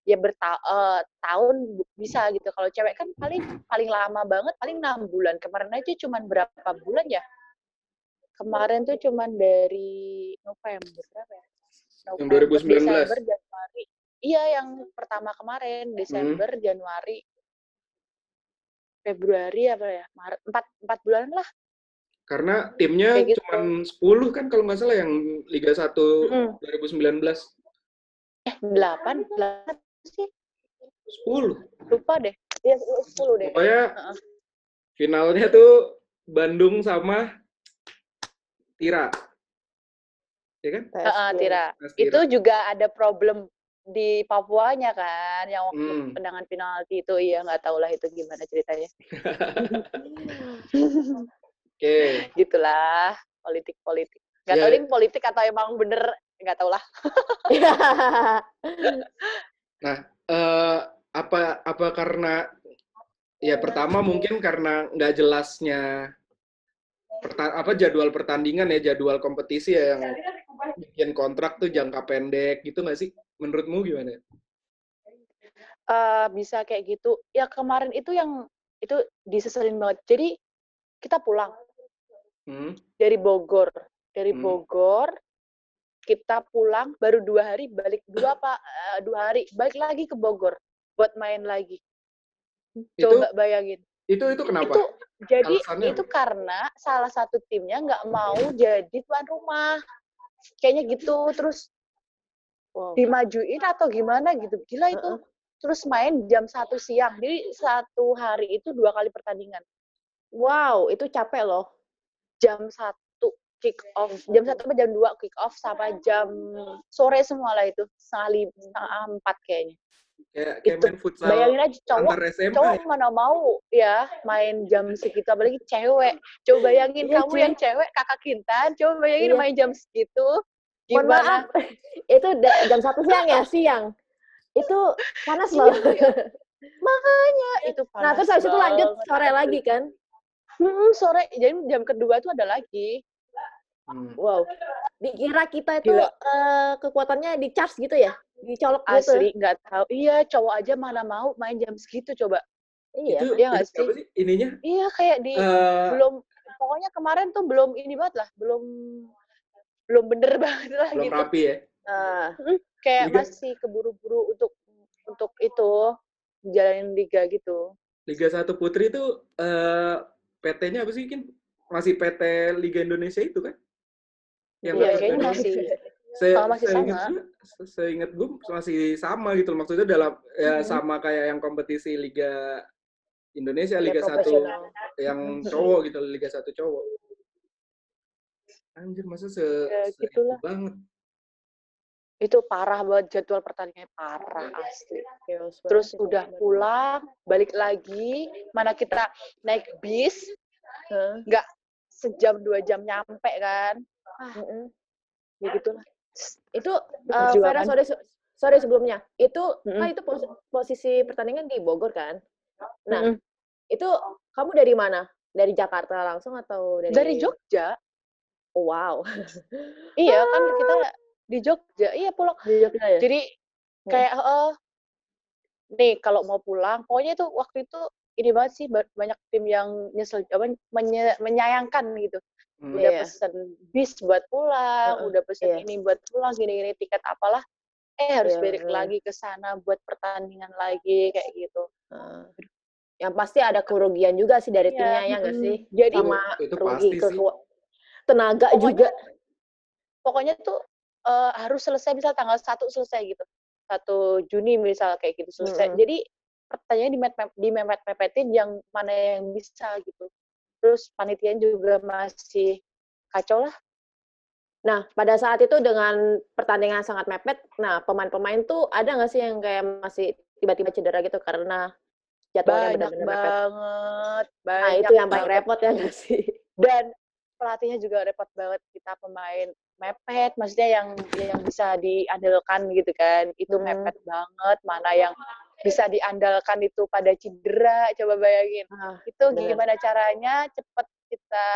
Speaker 2: ya bertahun bisa gitu. Kalau cewek kan paling paling lama banget paling enam bulan. Kemarin aja cuman berapa bulan ya? Kemarin tuh cuman dari November berapa ya?
Speaker 1: Yang
Speaker 2: November,
Speaker 1: 2019.
Speaker 2: Desember, Januari. Iya, yang pertama kemarin Desember,
Speaker 1: Hmm.
Speaker 2: Januari, Februari apa ya? Maret empat empat bulan lah.
Speaker 1: Karena timnya
Speaker 2: gitu.
Speaker 1: cuma 10 kan kalau nggak salah yang Liga 1
Speaker 2: Mm.
Speaker 1: 2019.
Speaker 2: Eh delapan delapan sih
Speaker 1: 10.
Speaker 2: lupa deh. Iya sepuluh deh.
Speaker 1: Pokoknya
Speaker 2: Heeh.
Speaker 1: finalnya tuh Bandung sama Tira. Ya kan?
Speaker 2: Heeh,
Speaker 3: PSG.
Speaker 2: Tira.
Speaker 1: Mas Tira.
Speaker 2: Itu juga ada problem di Papuanya kan, yang waktu
Speaker 1: Hmm.
Speaker 2: tendangan penalti itu iya nggak tahu lah itu gimana ceritanya.
Speaker 1: Oke.
Speaker 2: Gitulah politik politik. Nggak
Speaker 1: Ya.
Speaker 2: tahu ini politik atau emang bener nggak tahu lah.
Speaker 1: Eh, apa apa karena ya pertama mungkin karena nggak jelasnya perta- apa jadwal pertandingan ya jadwal kompetisi ya yang bikin kontrak tuh jangka pendek gitu nggak sih menurutmu gimana?
Speaker 2: Eh, bisa kayak gitu. Ya kemarin itu yang itu diseselin banget. Jadi kita pulang
Speaker 1: Hmm?
Speaker 2: dari Bogor, dari
Speaker 1: Hmm.
Speaker 2: Bogor kita pulang baru dua hari balik dua apa eh, dua hari balik lagi ke Bogor buat main lagi.
Speaker 1: Itu
Speaker 2: Coba bayangin.
Speaker 1: itu itu kenapa?
Speaker 2: Itu jadi
Speaker 1: Alasannya
Speaker 2: itu
Speaker 1: apa?
Speaker 2: karena salah satu timnya nggak mau jadi tuan rumah. Kayaknya gitu terus
Speaker 3: wow.
Speaker 2: dimajuin atau gimana gitu. Gila itu.
Speaker 3: Heeh.
Speaker 2: Terus main jam satu siang. Jadi satu hari itu dua kali pertandingan.
Speaker 3: wow, itu capek loh.
Speaker 2: Jam satu kick off. Jam satu sampai jam dua kick off sama jam sore semua lah itu. Setengah, setengah empat kayaknya.
Speaker 1: Kayak kayak
Speaker 2: itu,
Speaker 1: main futsal
Speaker 2: Bayangin aja cowok cowok
Speaker 1: ya?
Speaker 2: mana mau ya main jam segitu apalagi cewek coba bayangin
Speaker 3: Iya,
Speaker 2: kamu
Speaker 3: cuy.
Speaker 2: yang cewek kakak kintan coba bayangin
Speaker 3: Iya.
Speaker 2: main jam segitu
Speaker 3: Mohon
Speaker 2: gimana
Speaker 3: maaf, itu jam satu siang ya siang. Itu panas loh.
Speaker 2: makanya itu
Speaker 3: Nah
Speaker 2: panas
Speaker 3: terus habis itu lanjut
Speaker 2: banget.
Speaker 3: sore lagi kan?
Speaker 2: Hmm, sore jadi jam kedua tuh ada lagi
Speaker 1: Hmm.
Speaker 3: Wow. Dikira kita itu
Speaker 2: Gila.
Speaker 3: eh, kekuatannya di charge gitu ya? Dicolok gitu.
Speaker 2: asli nggak tahu iya cowok aja mana mau main jam segitu coba
Speaker 3: Iya.
Speaker 1: Itu,
Speaker 2: Iya nggak
Speaker 1: itu sih ininya?
Speaker 2: iya kayak di
Speaker 1: Eh,
Speaker 2: belum pokoknya kemarin tuh belum ini banget lah belum belum bener banget lah
Speaker 1: belum
Speaker 2: gitu
Speaker 1: rapi ya.
Speaker 3: Nah,
Speaker 2: kayak
Speaker 1: Liga-
Speaker 2: masih keburu-buru untuk untuk itu jalanin liga gitu
Speaker 1: Liga 1 Putri itu eh, PT-nya apa sih, Kin? Masih PT Liga Indonesia itu kan?
Speaker 2: Iya,
Speaker 1: Yang nggak
Speaker 2: kayaknya masih Oh, masih
Speaker 1: seingat
Speaker 2: sama.
Speaker 1: gue, se- seingat gue masih sama gitu. loh. Maksudnya dalam ya
Speaker 2: Mhm.
Speaker 1: sama kayak yang kompetisi Liga Indonesia, Liga 1
Speaker 3: profesional.
Speaker 1: yang cowok gitu, Liga 1 cowok. Anjir, masa se,
Speaker 2: Ya,
Speaker 1: se-
Speaker 2: gitulah.
Speaker 1: banget.
Speaker 2: Itu parah banget jadwal pertandingannya parah asli
Speaker 3: chaos banget
Speaker 2: terus udah pulang balik lagi mana kita naik bis nggak sejam dua jam nyampe kan
Speaker 3: Mm-mm.
Speaker 2: ya gitulah
Speaker 3: Itu eh, Vera sorry, sorry sebelumnya. Itu
Speaker 2: Mm-mm.
Speaker 3: kan itu pos- posisi pertandingan di Bogor kan? Nah,
Speaker 2: Mm-mm.
Speaker 3: itu kamu dari mana? Dari Jakarta langsung atau dari
Speaker 2: dari Jogja.
Speaker 3: Wow.
Speaker 2: Iya kan kita di Jogja. Iya pulang.
Speaker 3: Di Jogja ya?
Speaker 2: Jadi kayak eh nih kalau mau pulang, pokoknya itu waktu itu ini banget sih ba- banyak tim yang nyesel apa menye- menyayangkan gitu.
Speaker 1: Hmm.
Speaker 2: Udah
Speaker 3: Iya.
Speaker 2: pesen bis buat pulang,
Speaker 3: Heeh,
Speaker 2: udah pesen
Speaker 3: iya.
Speaker 2: ini buat pulang gini-gini tiket apalah. Eh harus
Speaker 3: Iya,
Speaker 2: balik lagi ke sana buat pertandingan lagi kayak gitu.
Speaker 3: Heeh. yang pasti ada kerugian juga sih dari
Speaker 2: Iya,
Speaker 3: timnya ya nggak
Speaker 2: mm-mm.
Speaker 3: sih?
Speaker 2: Jadi
Speaker 3: Sama
Speaker 1: itu
Speaker 3: rugi
Speaker 1: pasti
Speaker 3: ke tenaga
Speaker 2: Pokoknya-
Speaker 3: juga.
Speaker 2: pokoknya tuh eh, harus selesai misal tanggal 1 selesai gitu. 1 Juni misal kayak gitu selesai.
Speaker 3: Mm-mm.
Speaker 2: Jadi pertanyaannya di di mepet mepetin yang mana yang bisa gitu. Terus panitia juga masih kacau lah.
Speaker 3: Nah, pada saat itu dengan pertandingan sangat mepet, nah pemain-pemain tuh ada nggak sih yang kayak masih tiba-tiba cedera gitu karena jadwalnya benar-benar mepet?
Speaker 2: banget.
Speaker 3: Nah,
Speaker 2: Banyak
Speaker 3: itu yang paling repot ya nggak sih?
Speaker 2: Dan pelatihnya juga repot banget kita pemain mepet, maksudnya yang yang bisa diandalkan gitu kan. Itu
Speaker 3: Hmm.
Speaker 2: mepet banget, mana yang bisa diandalkan itu pada cedera, coba bayangin.
Speaker 3: Ah,
Speaker 2: itu
Speaker 3: bener.
Speaker 2: gimana caranya cepet kita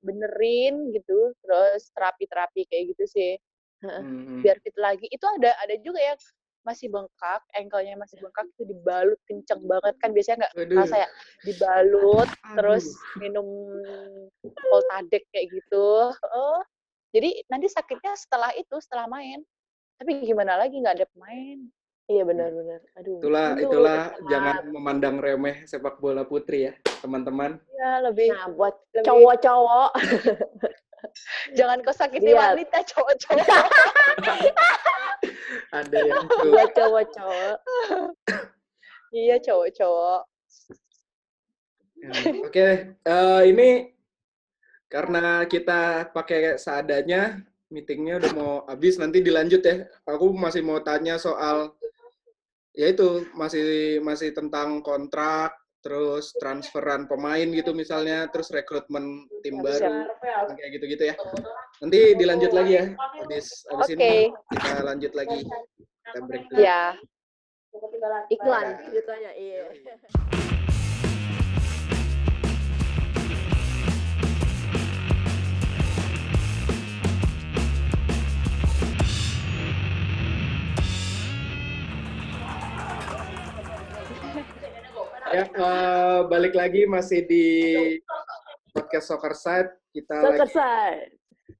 Speaker 2: benerin gitu terus terapi-terapi kayak gitu sih
Speaker 1: Hmm.
Speaker 2: biar fit lagi itu ada ada juga yang masih bengkak ankle-nya masih bengkak itu dibalut kenceng banget kan biasanya nggak rasa ya dibalut terus
Speaker 1: Aduh.
Speaker 2: minum Voltadek kayak gitu oh jadi nanti sakitnya setelah itu setelah main tapi gimana lagi nggak ada pemain
Speaker 3: Iya benar-benar. Aduh.
Speaker 1: Itulah
Speaker 2: Itu
Speaker 1: itulah jangan memandang remeh sepak bola putri ya, teman-teman.
Speaker 2: ya lebih
Speaker 3: Nah, buat
Speaker 2: lebih-
Speaker 3: cowok-cowok,
Speaker 2: jangan kau sakiti
Speaker 3: Lihat.
Speaker 2: wanita cowok-cowok
Speaker 1: Ada yang tuh.
Speaker 3: buat cowok-cowok.
Speaker 2: iya cowok-cowok
Speaker 1: Oke, eh, ini karena kita pakai seadanya, meetingnya udah mau habis, nanti dilanjut ya. Aku masih mau tanya soal, ya itu masih masih tentang kontrak, terus transferan pemain gitu misalnya, terus rekrutmen tim baru, yang kayak gitu-gitu ya. Nanti dilanjut lagi ya, habis habis
Speaker 2: Oke.
Speaker 1: ini kita lanjut lagi. Kita break dulu.
Speaker 2: ya
Speaker 3: Iklan ceritanya, iya.
Speaker 1: Ya, eh, balik lagi masih di podcast Soccer Side. Kita
Speaker 3: Soccer
Speaker 1: lagi
Speaker 3: side.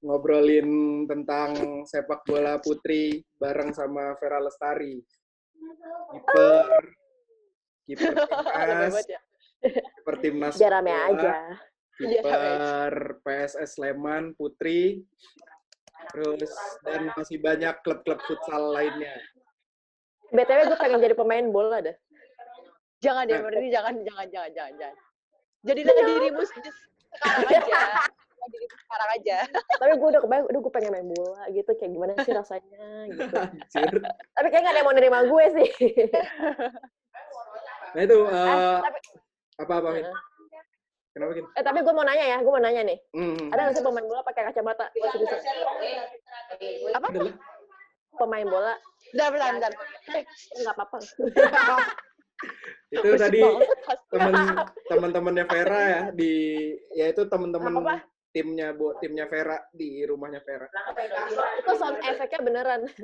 Speaker 1: ngobrolin tentang sepak bola putri bareng sama Vera Lestari. Kiper, kiper timnas,
Speaker 2: ya
Speaker 1: kiper timnas
Speaker 3: Biar rame
Speaker 1: bola,
Speaker 3: aja.
Speaker 1: kiper PSS Sleman putri, terus dan masih banyak klub-klub futsal lainnya.
Speaker 3: BTW gue pengen jadi pemain bola dah.
Speaker 2: Jangan ya berarti jangan jangan jangan jangan jangan jadilah dirimu se- sekarang aja dirimu sekarang aja
Speaker 3: Tapi gue udah kebayang, aduh gue pengen main bola gitu. Kayak gimana sih rasanya gitu. Tapi kayak gak ada yang mau nerima gue sih.
Speaker 1: Nah itu
Speaker 3: Eh,
Speaker 1: eh,
Speaker 3: tapi,
Speaker 1: apa apa Vin? Kenapa Vin?
Speaker 3: eh, tapi gue mau nanya ya, gue mau nanya nih.
Speaker 1: Hmm.
Speaker 3: Ada nggak sih pemain bola pakai kacamata?
Speaker 2: Apa.
Speaker 3: Pemain bola
Speaker 2: bentar bentar bentar Eh,
Speaker 3: nggak apa-apa.
Speaker 1: itu
Speaker 2: berisik
Speaker 1: tadi temen teman-temannya Vera ya di ya itu teman-teman timnya bu timnya Vera di rumahnya Vera.
Speaker 3: Itu sound efeknya beneran.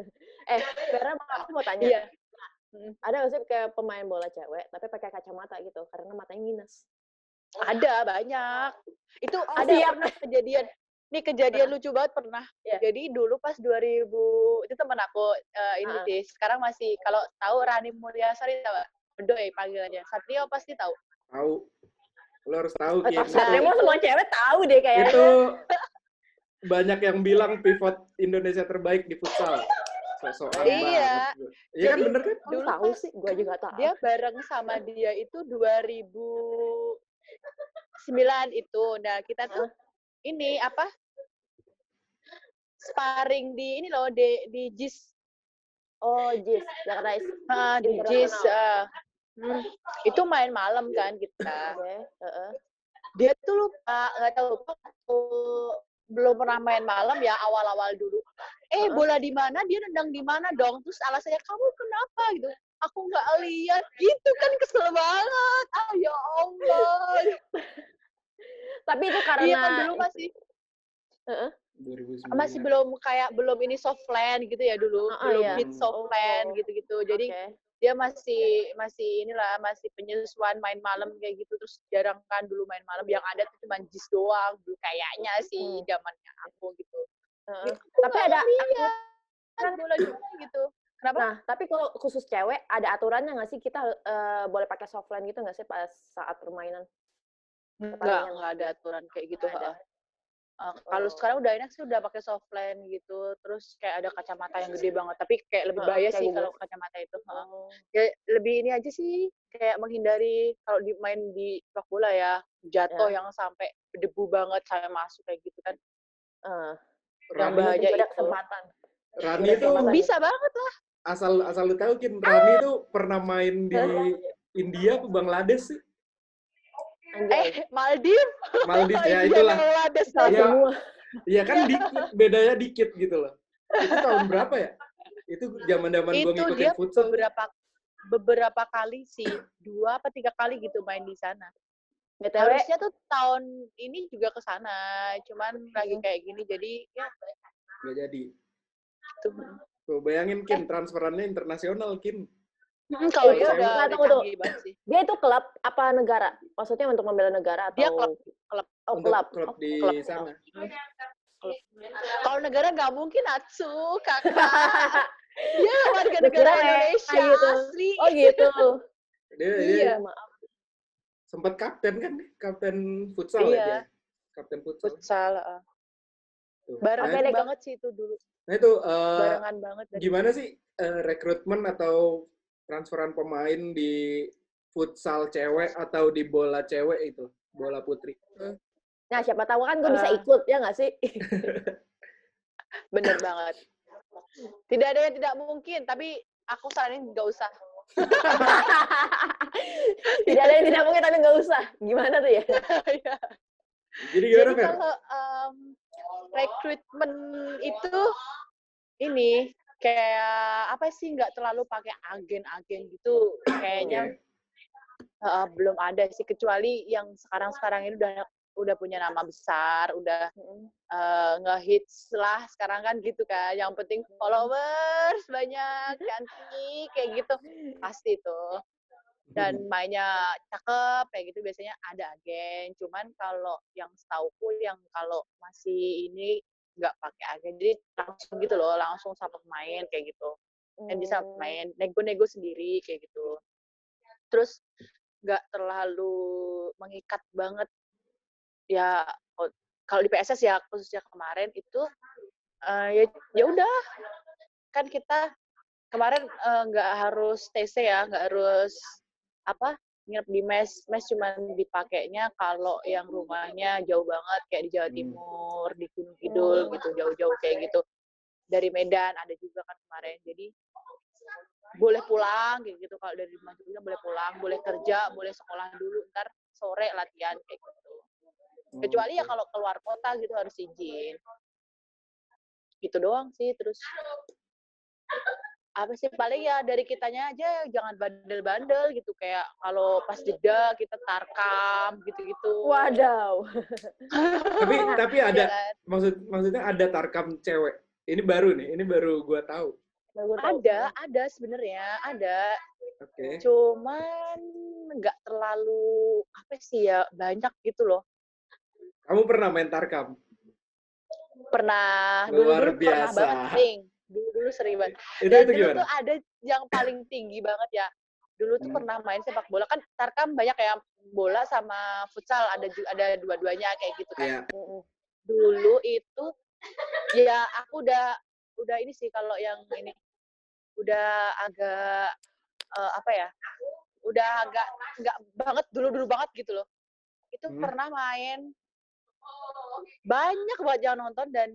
Speaker 3: Eh, Vera, aku mau tanya.
Speaker 2: iya
Speaker 3: Ada nggak sih kayak pemain bola cewek tapi pakai kacamata gitu karena matanya minus?
Speaker 2: ada banyak itu
Speaker 3: Oh,
Speaker 2: ada
Speaker 3: siap.
Speaker 2: pernah kejadian nih kejadian lucu banget pernah
Speaker 3: Iya.
Speaker 2: jadi dulu pas 2000 itu teman aku eh, ini
Speaker 3: Ah.
Speaker 2: sih sekarang masih kalau tahu Rani Mulyasari tahu Bedoy panggilannya Satrio pasti tahu
Speaker 1: Tahu. Lo harus tahu
Speaker 3: Oh, Satria mah semua cewek tahu deh kayaknya.
Speaker 1: Itu banyak yang bilang pivot Indonesia terbaik di futsal. Sosokan
Speaker 2: Iya.
Speaker 1: banget. Iya kan bener kan?
Speaker 3: Lu
Speaker 2: dulu
Speaker 3: tahu sih, gue juga tahu.
Speaker 2: dia bareng sama dia itu 2009 itu. Nah, kita tuh ini apa? Sparring di ini loh di di JIS.
Speaker 3: Oh, Jis, Jakarta Is.
Speaker 2: Ah, di JIS. Hmm, itu main malam kan kita.
Speaker 3: Oke, heeh.
Speaker 2: Dia tuh lupa, nggak tahu lupa belum pernah main malam ya awal-awal dulu. Eh bola di mana? Dia nendang di mana dong? Terus alasannya kamu kenapa gitu? Aku nggak lihat. Gitu kan kesel banget. Ah ya Allah.
Speaker 3: Tapi itu
Speaker 2: Iya kan
Speaker 3: karena
Speaker 2: dulu masih
Speaker 1: 2009.
Speaker 2: masih belum kayak belum ini soft land gitu ya dulu.
Speaker 3: Heeh,
Speaker 2: belum
Speaker 3: iya.
Speaker 2: hit soft land
Speaker 3: Oh.
Speaker 2: gitu-gitu. Jadi
Speaker 3: Oke.
Speaker 2: Dia masih masih inilah masih penyesuaian main malam kayak gitu terus jarang kan dulu main malam yang ada tuh cuma jis doang dulu kayaknya sih
Speaker 3: Hmm.
Speaker 2: zamannya aku gitu. Gitu,
Speaker 3: Tapi ada
Speaker 2: lihat bola juga gitu kenapa
Speaker 3: Nah, tapi kalau khusus cewek ada aturannya nggak sih kita eh, boleh pakai softline gitu nggak sih pas saat permainan?
Speaker 2: enggak enggak ada aturan kayak gitu
Speaker 3: ada.
Speaker 2: Eh, kalau
Speaker 3: Oh.
Speaker 2: sekarang udah enak sih udah pakai softline gitu terus kayak ada kacamata yang gede banget tapi kayak lebih bahaya sih kalau kacamata itu heeh.
Speaker 3: Oh.
Speaker 2: ya lebih ini aja sih kayak menghindari kalau di main di sepak bola ya jatuh
Speaker 3: Ya.
Speaker 2: yang sampai berdebu banget sampai masuk kayak gitu kan
Speaker 3: Eh,
Speaker 2: yang
Speaker 1: Rani,
Speaker 2: bahaya
Speaker 3: ada
Speaker 2: itu.
Speaker 3: kesempatan.
Speaker 1: Rani itu
Speaker 2: bisa banget lah
Speaker 1: asal asal lu tahu Kin, Rani itu pernah main di India apa Bangladesh sih?
Speaker 3: Anjay.
Speaker 2: eh Maldives
Speaker 1: Maldives ya itulah. Iya. Iya kan dikit, bedanya dikit gitu loh. Itu tahun berapa ya? Itu zaman-zaman gua
Speaker 2: itu
Speaker 1: ngikutin
Speaker 2: dia
Speaker 1: futsal.
Speaker 2: beberapa beberapa kali sih dua apa tiga kali gitu main di sana
Speaker 3: BTW,
Speaker 2: harusnya tuh tahun ini juga ke sana cuman lagi kayak gini jadi ya
Speaker 1: Nggak jadi.
Speaker 2: gitu.
Speaker 1: Tuh bayangin Kin, transferannya internasional Kin.
Speaker 2: Hmm, kalau dia udah, udah
Speaker 3: tunggu,
Speaker 2: sih
Speaker 3: dia itu klub apa negara? Maksudnya untuk membela negara atau
Speaker 2: Dia klub, klub.
Speaker 3: Oh,
Speaker 1: Untuk
Speaker 3: klub.
Speaker 1: klub
Speaker 3: Oh,
Speaker 1: di
Speaker 2: klub.
Speaker 1: sana.
Speaker 2: kalau negara nggak mungkin Atsu kakak dia warga negara Indonesia
Speaker 3: gitu.
Speaker 2: asli
Speaker 3: Oh gitu.
Speaker 1: Dia, dia
Speaker 2: Iya.
Speaker 3: maaf.
Speaker 1: sempat kapten kan kapten futsal
Speaker 2: Iya.
Speaker 1: ya dia. Kapten futsal.
Speaker 2: futsal uh.
Speaker 1: Tuh.
Speaker 3: Kak.
Speaker 2: banget sih itu dulu
Speaker 1: Nah itu eh,
Speaker 2: barengan banget
Speaker 1: gimana sih eh, rekrutmen atau transferan pemain di futsal cewek atau di bola cewek itu, bola putri?
Speaker 3: Nah, siapa tahu kan gue bisa
Speaker 2: Eh.
Speaker 3: ikut, ya nggak sih?
Speaker 2: bener banget tidak ada yang tidak mungkin tapi aku saranin nggak usah
Speaker 3: tidak ada yang tidak mungkin, tapi nggak usah. Gimana tuh ya?
Speaker 2: Iya.
Speaker 1: Jadi gimana
Speaker 2: Jadi kalau em, rekrutmen itu ini kayak apa sih nggak terlalu pakai agen-agen gitu. Kayaknya eh, belum ada sih kecuali yang sekarang-sekarang ini udah udah punya nama besar udah eh, ngehits lah sekarang kan gitu kan. Yang penting followers banyak cantik kayak gitu. Pasti tuh. Dan mainnya cakep kayak gitu biasanya ada agen. Cuman kalau yang setauku yang kalau masih ini nggak pakai agen. Jadi langsung gitu loh langsung sama pemain kayak gitu. Yang bisa
Speaker 3: Hmm.
Speaker 2: main nego-nego sendiri kayak gitu. Terus nggak terlalu mengikat banget. Ya kalau di PSS ya khususnya kemarin itu eh, ya ya udah. Kan kita kemarin eh, nggak harus TC ya nggak harus apa nginep di mes mes cuman dipakainya kalau yang rumahnya jauh banget kayak di Jawa
Speaker 1: Hmm.
Speaker 2: Timur di Gunung Kidul
Speaker 3: Hmm.
Speaker 2: gitu jauh-jauh kayak gitu. Dari Medan ada juga kan kemarin jadi boleh pulang kayak gitu. Kalau dari rumah juga boleh pulang boleh kerja boleh sekolah dulu ntar sore latihan kayak gitu. Kecuali ya kalau keluar kota gitu harus izin. Gitu doang sih terus apa sih paling ya dari kitanya aja jangan bandel-bandel gitu kayak kalau pas jeda kita tarkam gitu-gitu
Speaker 3: Wadaw.
Speaker 1: tapi tapi ada
Speaker 2: kan?
Speaker 1: maksud maksudnya ada tarkam cewek. Ini baru nih, ini baru gua tahu.
Speaker 3: Baru gua tahu.
Speaker 2: ada ada sebenarnya ada
Speaker 1: Oke.
Speaker 2: cuman nggak terlalu apa sih ya banyak gitu loh
Speaker 1: Kamu pernah main tarkam?
Speaker 2: pernah dulu
Speaker 1: Luar
Speaker 2: dulu pernah
Speaker 1: biasa.
Speaker 2: banget sering dulu dulu sering banget
Speaker 1: Itu
Speaker 2: dan
Speaker 1: itu
Speaker 2: dulu
Speaker 1: gimana?
Speaker 2: tuh ada yang paling tinggi banget ya dulu tuh
Speaker 1: Hmm.
Speaker 2: pernah main sepak bola kan tarkam banyak ya bola sama futsal ada ada dua-duanya kayak gitu kan.
Speaker 3: Mm-mm.
Speaker 2: dulu itu ya aku udah udah ini sih kalau yang ini udah agak eh, apa ya udah agak nggak banget dulu dulu banget gitu loh itu
Speaker 1: Hmm.
Speaker 2: pernah main banyak banget yang nonton dan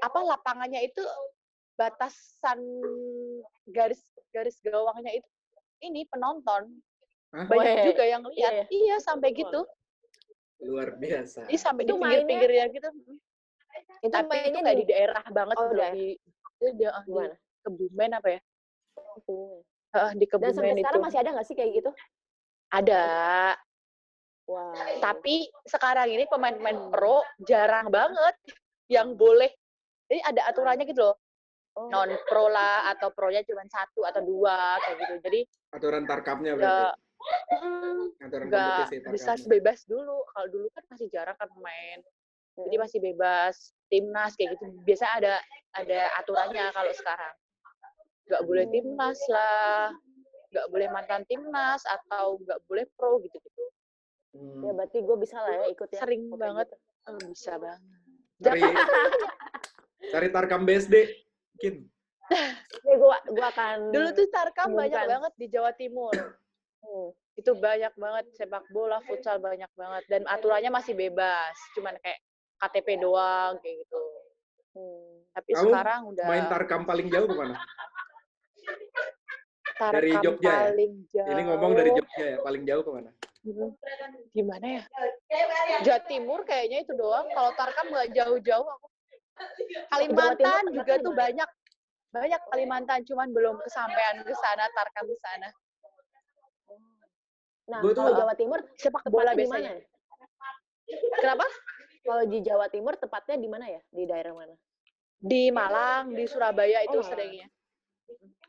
Speaker 2: apa lapangannya itu batasan garis garis gawangnya itu ini penonton banyak
Speaker 3: Weh,
Speaker 2: juga yang
Speaker 3: iya
Speaker 2: lihat
Speaker 3: ya?
Speaker 2: iya sampai gitu
Speaker 1: Luar biasa.
Speaker 2: Ini sampai di
Speaker 3: Itu mainnya-
Speaker 2: pinggir-pinggirnya gitu.
Speaker 3: Itu
Speaker 2: Tapi itu nggak
Speaker 3: di
Speaker 2: di daerah banget
Speaker 3: Oh,
Speaker 2: loh,
Speaker 3: daerah.
Speaker 2: di itu di, ah, di
Speaker 3: gimana?
Speaker 2: Kebumen apa ya?
Speaker 3: Kebumen.
Speaker 2: Ah, di
Speaker 3: Dan
Speaker 2: Kebumen
Speaker 3: sampai
Speaker 2: itu
Speaker 3: sekarang masih ada nggak sih kayak gitu?
Speaker 2: ada.
Speaker 3: Wow.
Speaker 2: Tapi sekarang ini pemain-pemain pro jarang banget yang boleh. Jadi ada aturannya gitu loh.
Speaker 3: Oh.
Speaker 2: Non pro lah atau pronya cuma satu atau dua kayak gitu. Jadi
Speaker 1: Aturan tarkapnya
Speaker 2: ya
Speaker 1: berarti.
Speaker 2: mm,
Speaker 1: Aturan
Speaker 2: nggak bisa bebas dulu. Kalau dulu kan masih jarang kan pemain. Jadi masih bebas timnas kayak gitu. Biasa ada ada aturannya kalau sekarang. Nggak boleh
Speaker 3: Hmm.
Speaker 2: timnas lah, nggak boleh mantan timnas atau nggak boleh pro gitu-gitu.
Speaker 1: Hmm.
Speaker 3: Ya berarti gue bisa lah ya ikut ya.
Speaker 2: Sering banget.
Speaker 3: gitu.
Speaker 2: Oh, bisa banget.
Speaker 1: cari tarkam BSD. Mungkin.
Speaker 3: Ya gue gua akan
Speaker 2: Dulu tuh Tarkam banyak banget di Jawa Timur.
Speaker 3: Hmm.
Speaker 2: Itu banyak banget sepak bola, futsal banyak banget dan aturannya masih bebas. Cuman kayak KTP doang kayak gitu.
Speaker 3: Hmm.
Speaker 2: Tapi
Speaker 1: Kamu
Speaker 2: sekarang udah
Speaker 1: Main tarkam paling jauh ke mana?
Speaker 2: Tarkam
Speaker 1: dari Jogja ya?
Speaker 2: paling jauh.
Speaker 1: Ini ngomong dari Jogja ya. Paling jauh ke mana?
Speaker 2: Hmm, Gimana ya? Jawa Timur kayaknya itu doang. Kalau Tarkam nggak jauh-jauh aku. Kalimantan juga tuh banyak. Banyak Kalimantan cuman belum kesampaian ke sana Tarkam ke sana.
Speaker 3: Nah,
Speaker 1: Gua tuh-
Speaker 3: kalau Jawa Timur
Speaker 2: Sepak bola
Speaker 3: di
Speaker 2: biasanya.
Speaker 3: mana?
Speaker 2: Kenapa?
Speaker 3: Kalau di Jawa Timur tepatnya di mana ya? Di daerah mana?
Speaker 2: Di Malang, di Surabaya itu
Speaker 3: Oh,
Speaker 2: seringnya.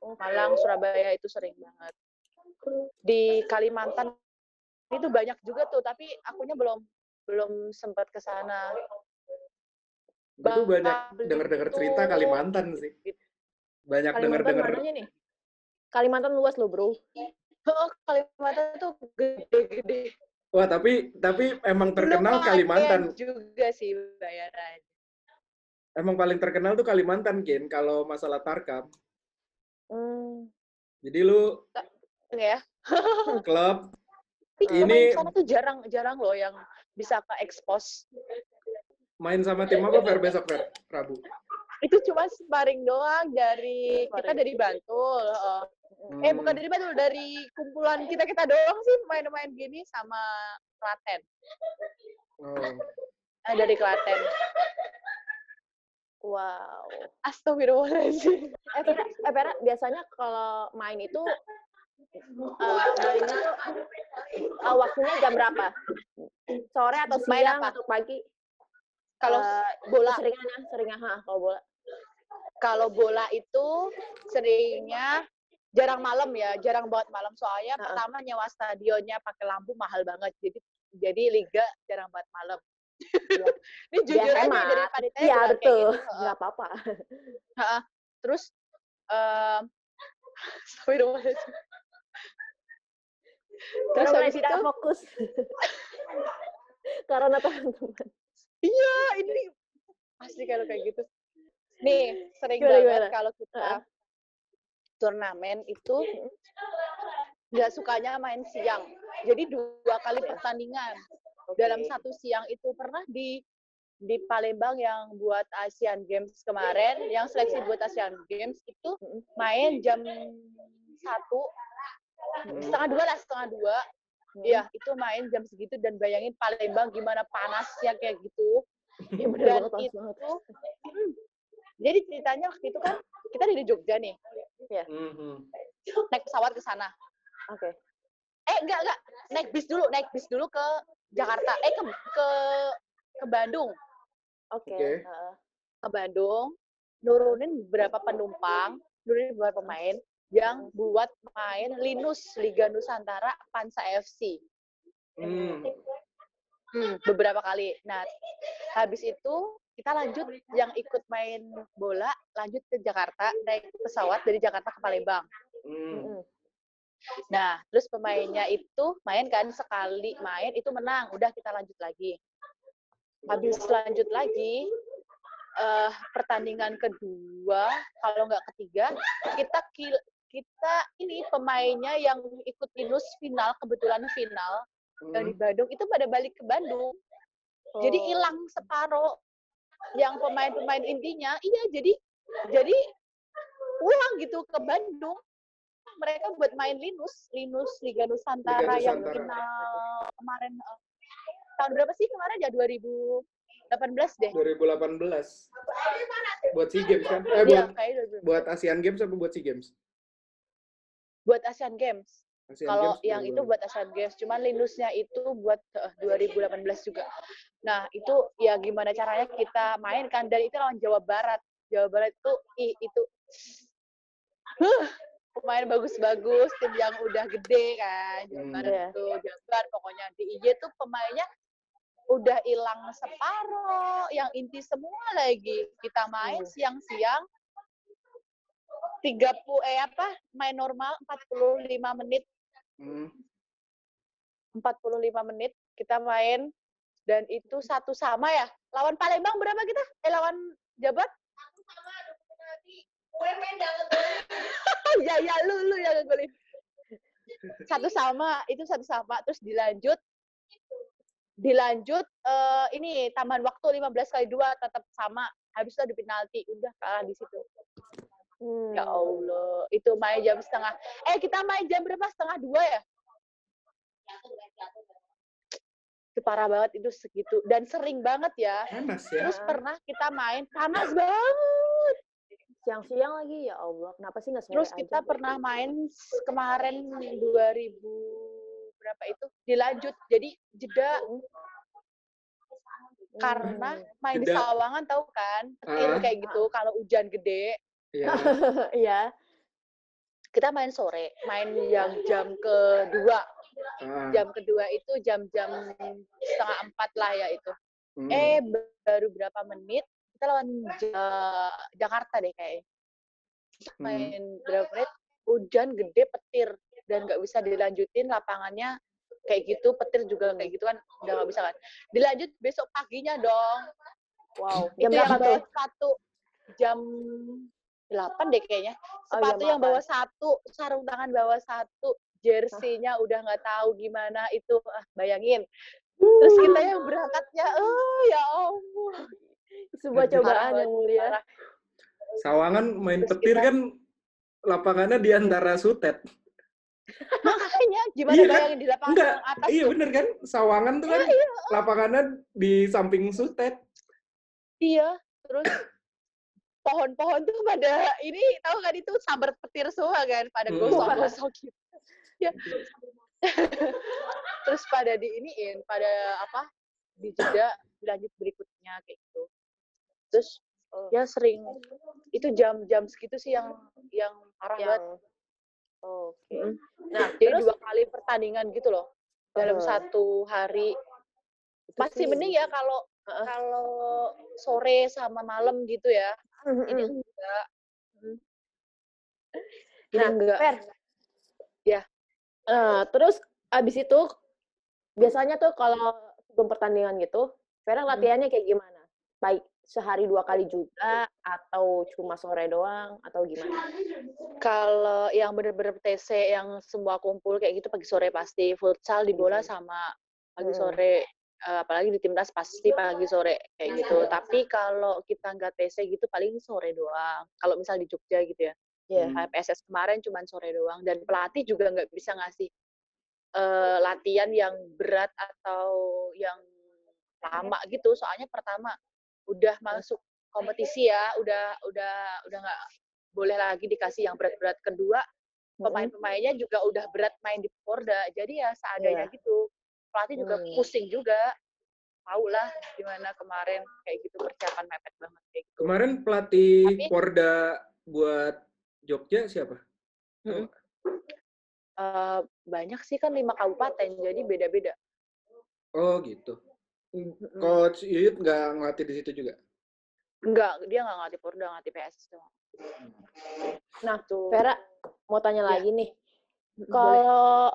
Speaker 3: Oh,
Speaker 2: Malang, Surabaya itu sering banget. Di Kalimantan itu banyak juga tuh, tapi akunya belum belum sempat ke sana.
Speaker 1: Gue tuh banyak
Speaker 2: Bangka
Speaker 1: denger-denger cerita. Kalimantan sih. Banyak
Speaker 3: nih? Kalimantan luas loh, Bro.
Speaker 2: Oh, Kalimantan tuh gede-gede.
Speaker 1: Wah, tapi tapi emang terkenal
Speaker 2: Lumayan
Speaker 1: Kalimantan.
Speaker 2: juga sih bayaran.
Speaker 1: Emang paling terkenal tuh Kalimantan, Kin, kalau masalah tarkam.
Speaker 3: Hmm.
Speaker 1: Jadi lu
Speaker 2: Ya.
Speaker 1: klub
Speaker 2: Tapi
Speaker 1: Ini-
Speaker 2: sana tuh jarang jarang loh yang bisa ke expose.
Speaker 1: Main sama tim apa Fer besok Fer? Rabu.
Speaker 2: Itu cuma sparring doang dari kita dari Bantul. Eh
Speaker 1: Hmm.
Speaker 2: bukan dari Bantul, dari kumpulan kita kita doang sih main-main gini sama Klaten.
Speaker 1: Oh.
Speaker 2: Eh, dari Klaten.
Speaker 3: Wow.
Speaker 2: Astagfirullahaladzim.
Speaker 3: Eh, Vera, eh, Vera, biasanya kalau main itu eh mainnya tuh eh, waktunya jam berapa? Sore atau
Speaker 2: Main
Speaker 3: siang
Speaker 2: apa?
Speaker 3: atau pagi?
Speaker 2: Kalau
Speaker 3: Eh,
Speaker 2: bola,
Speaker 3: Seringannya, seringan ha, kalau bola.
Speaker 2: kalau bola itu seringnya jarang malam ya, jarang banget malam soalnya
Speaker 3: Heeh.
Speaker 2: pertama nyewa stadionnya pakai lampu mahal banget. Jadi jadi liga jarang banget malam.
Speaker 3: Iya.
Speaker 2: Ini jujur aja
Speaker 3: hemat.
Speaker 2: dari panitia
Speaker 3: Iya,
Speaker 2: kayak
Speaker 3: betul.
Speaker 2: gitu.
Speaker 3: Nggak apa-apa.
Speaker 2: Terus em Astagfirullahaladzim. Terus
Speaker 3: Karena mulai
Speaker 2: habis
Speaker 3: tidak
Speaker 2: itu,
Speaker 3: fokus. Karena teman-teman.
Speaker 2: Iya ini pasti kalau kayak gitu. Nih, sering
Speaker 3: Gimana,
Speaker 2: banget
Speaker 3: gimana?
Speaker 2: kalau kita
Speaker 3: Heeh.
Speaker 2: turnamen itu nggak sukanya main siang. Jadi dua kali
Speaker 3: Oke.
Speaker 2: pertandingan.
Speaker 3: Oke.
Speaker 2: Dalam satu siang itu pernah di di Palembang yang buat Asian Games kemarin, yang seleksi buat Asian Games itu main jam satu setengah dua lah setengah dua. Iya, itu main jam segitu dan bayangin Palembang gimana panasnya kayak gitu.
Speaker 3: Iya, bener
Speaker 2: Dan
Speaker 3: banget,
Speaker 2: itu,
Speaker 3: banget.
Speaker 2: Hmm. jadi ceritanya waktu itu kan kita dari Jogja nih,
Speaker 1: Mhm.
Speaker 2: naik pesawat ke sana.
Speaker 3: Oke.
Speaker 2: Eh enggak enggak, naik bis dulu, naik bis dulu ke Jakarta. Eh ke ke ke Bandung,
Speaker 3: Oke.
Speaker 1: Oke.
Speaker 3: heeh.
Speaker 2: ke Bandung, nurunin beberapa penumpang, nurunin beberapa pemain yang buat main Linus Liga Nusantara Pansa FC.
Speaker 1: Hmm.
Speaker 2: Hmm, beberapa kali. Nah, habis itu kita lanjut yang ikut main bola lanjut ke Jakarta naik pesawat dari Jakarta ke Palembang.
Speaker 1: Hmm.
Speaker 3: Mm-mm.
Speaker 2: Nah, terus pemainnya itu main kan sekali main itu menang, udah kita lanjut lagi. Habis lanjut lagi eh pertandingan kedua, kalau nggak ketiga, kita kil- kita ini pemainnya yang ikut Inus final kebetulan final yang di
Speaker 1: Hmm.
Speaker 2: Bandung itu pada balik ke Bandung. Jadi
Speaker 3: Oh.
Speaker 2: hilang separuh yang pemain-pemain intinya. Iya, jadi jadi pulang gitu ke Bandung. Mereka buat main Linus, Linus Liga Nusantara
Speaker 1: Liga
Speaker 2: yang
Speaker 1: Nusantara.
Speaker 2: final kemarin. eh, tahun berapa sih kemarin ya 2018 deh
Speaker 1: 2018. Buat SEA Games kan? Eh,
Speaker 2: Iya,
Speaker 1: buat
Speaker 2: 2018.
Speaker 1: buat ASEAN Games apa buat SEA Games?
Speaker 2: Buat Asian Games kalau
Speaker 1: Games
Speaker 2: yang itu
Speaker 1: 2018.
Speaker 2: buat Asian Games cuman Linusnya itu buat eh, 2018 juga nah itu ya gimana caranya kita main kan dan itu lawan Jawa Barat Jawa Barat itu ih, itu huh, pemain bagus-bagus tim yang udah gede kan Jawa
Speaker 1: Hmm.
Speaker 2: Barat
Speaker 3: Iya.
Speaker 2: itu jabar pokoknya di IJ tuh pemainnya udah hilang separoh yang inti semua lagi kita main
Speaker 3: Hmm.
Speaker 2: Siang-siang 30 eh apa main normal 45 menit.
Speaker 1: Hmm.
Speaker 2: 45 menit kita main dan itu satu sama ya. Lawan Palembang berapa kita? Eh lawan Jabat ya ya lu lu yang ngegolin. Satu sama itu satu sama. Terus dilanjut dilanjut eh, ini tambahan waktu 15 kali dua tetap sama. Habis itu ada penalti. Udah kalah di situ
Speaker 3: Hmm.
Speaker 2: ya Allah itu main jam setengah eh kita main jam berapa setengah dua ya itu parah banget itu segitu dan sering banget ya
Speaker 1: Panas ya.
Speaker 2: terus pernah kita main panas banget
Speaker 3: Siang-siang lagi ya Allah. Kenapa sih nggak
Speaker 2: terus
Speaker 3: aja?
Speaker 2: kita pernah main s- kemarin 2000 berapa itu dilanjut jadi jeda karena
Speaker 3: Hmm.
Speaker 2: main di
Speaker 1: Jeda.
Speaker 2: Sawangan tahu kan petir
Speaker 1: Ah.
Speaker 2: kayak gitu kalau hujan gede
Speaker 1: Iya.
Speaker 3: Iya.
Speaker 2: kita main sore main yang jam kedua
Speaker 1: Ah.
Speaker 2: jam kedua itu jam-jam setengah empat lah ya itu
Speaker 1: Hmm.
Speaker 2: eh baru berapa menit kita lawan Ja- Jakarta deh kayak
Speaker 1: Hmm.
Speaker 2: main berapa menit hujan gede petir dan nggak bisa dilanjutin lapangannya kayak gitu petir juga kayak gitu kan udah nggak bisa kan dilanjut besok paginya dong
Speaker 3: Wow.
Speaker 2: itu
Speaker 3: Jam
Speaker 2: yang bawa
Speaker 3: tuh?
Speaker 2: sepatu jam 8 deh kayaknya
Speaker 3: Oh,
Speaker 2: sepatu
Speaker 3: jam
Speaker 2: yang bawa satu sarung tangan bawa satu jersey-nya udah nggak tahu gimana itu ah, bayangin terus kita yang berangkatnya oh ya Allah
Speaker 3: Sebuah cobaan yang mulia.
Speaker 1: Sawangan main
Speaker 2: Terus
Speaker 1: petir
Speaker 2: kita-
Speaker 1: kan lapangannya di antara sutet.
Speaker 2: makanya gimana
Speaker 1: Iya kan?
Speaker 2: bayangin di lapangan
Speaker 1: Enggak,
Speaker 2: atas
Speaker 1: iya
Speaker 2: tuh
Speaker 1: bener kan? Sawangan tuh kan lapangannya di samping sutet.
Speaker 2: iya terus pohon-pohon tuh pada ini tahu kan itu sambar petir semua kan pada
Speaker 1: Hmm.
Speaker 2: gosong-gosong gitu ya terus pada diiniin pada apa di jeda lanjut berikutnya kayak gitu terus
Speaker 3: Oh.
Speaker 2: ya sering itu jam-jam segitu sih yang yang parah banget
Speaker 3: Yang Oke.
Speaker 2: Mm.
Speaker 3: Nah,
Speaker 2: jadi
Speaker 3: terus
Speaker 2: dua kali pertandingan gitu loh dalam
Speaker 3: Heeh.
Speaker 2: satu hari masih
Speaker 3: sih-
Speaker 2: mending ya kalau
Speaker 3: Heeh.
Speaker 2: kalau sore sama malam gitu ya Ini
Speaker 3: mm.
Speaker 2: enggak ini
Speaker 3: Nah,
Speaker 2: enggak
Speaker 3: Fer.
Speaker 2: Ya.
Speaker 3: Eh, terus abis itu biasanya tuh kalau sebelum pertandingan gitu, Vera
Speaker 2: Hmm.
Speaker 3: latihannya kayak gimana? Baik sehari dua kali juga atau cuma sore doang atau gimana?
Speaker 2: kalau yang bener-bener TC yang semua kumpul kayak gitu pagi sore pasti futsal di bola sama pagi sore eh, apalagi di timnas pasti pagi sore kayak gitu. tapi kalau kita nggak TC gitu paling sore doang. Kalau misal di Jogja gitu ya.
Speaker 3: Iya.
Speaker 1: Hmm.
Speaker 2: PSS kemarin cuma sore doang. Dan pelatih juga nggak bisa ngasih eh, latihan yang berat atau yang lama gitu. Soalnya pertama udah masuk kompetisi ya. Udah udah udah nggak boleh lagi dikasih yang berat-berat. Kedua pemain-pemainnya juga udah berat main di Porda. Jadi ya seadanya gitu pelatih juga
Speaker 3: Hmm.
Speaker 2: pusing juga tahu lah gimana kemarin kayak gitu persiapan mepet banget kayak gitu
Speaker 1: Kemarin pelatih
Speaker 2: Tapi-
Speaker 1: Porda buat Jogja siapa?
Speaker 2: Mm-mm. Eh, banyak sih kan lima kabupaten jadi beda-beda
Speaker 1: Oh gitu.
Speaker 2: Mm-mm.
Speaker 1: Coach Yuyut nggak ngelatih di situ juga?
Speaker 2: enggak dia nggak ngelatih Porda ngelatih PS doang
Speaker 3: Nah,
Speaker 2: tuh
Speaker 3: Vera mau tanya
Speaker 2: Ya.
Speaker 3: lagi nih.
Speaker 2: boleh
Speaker 3: Kalau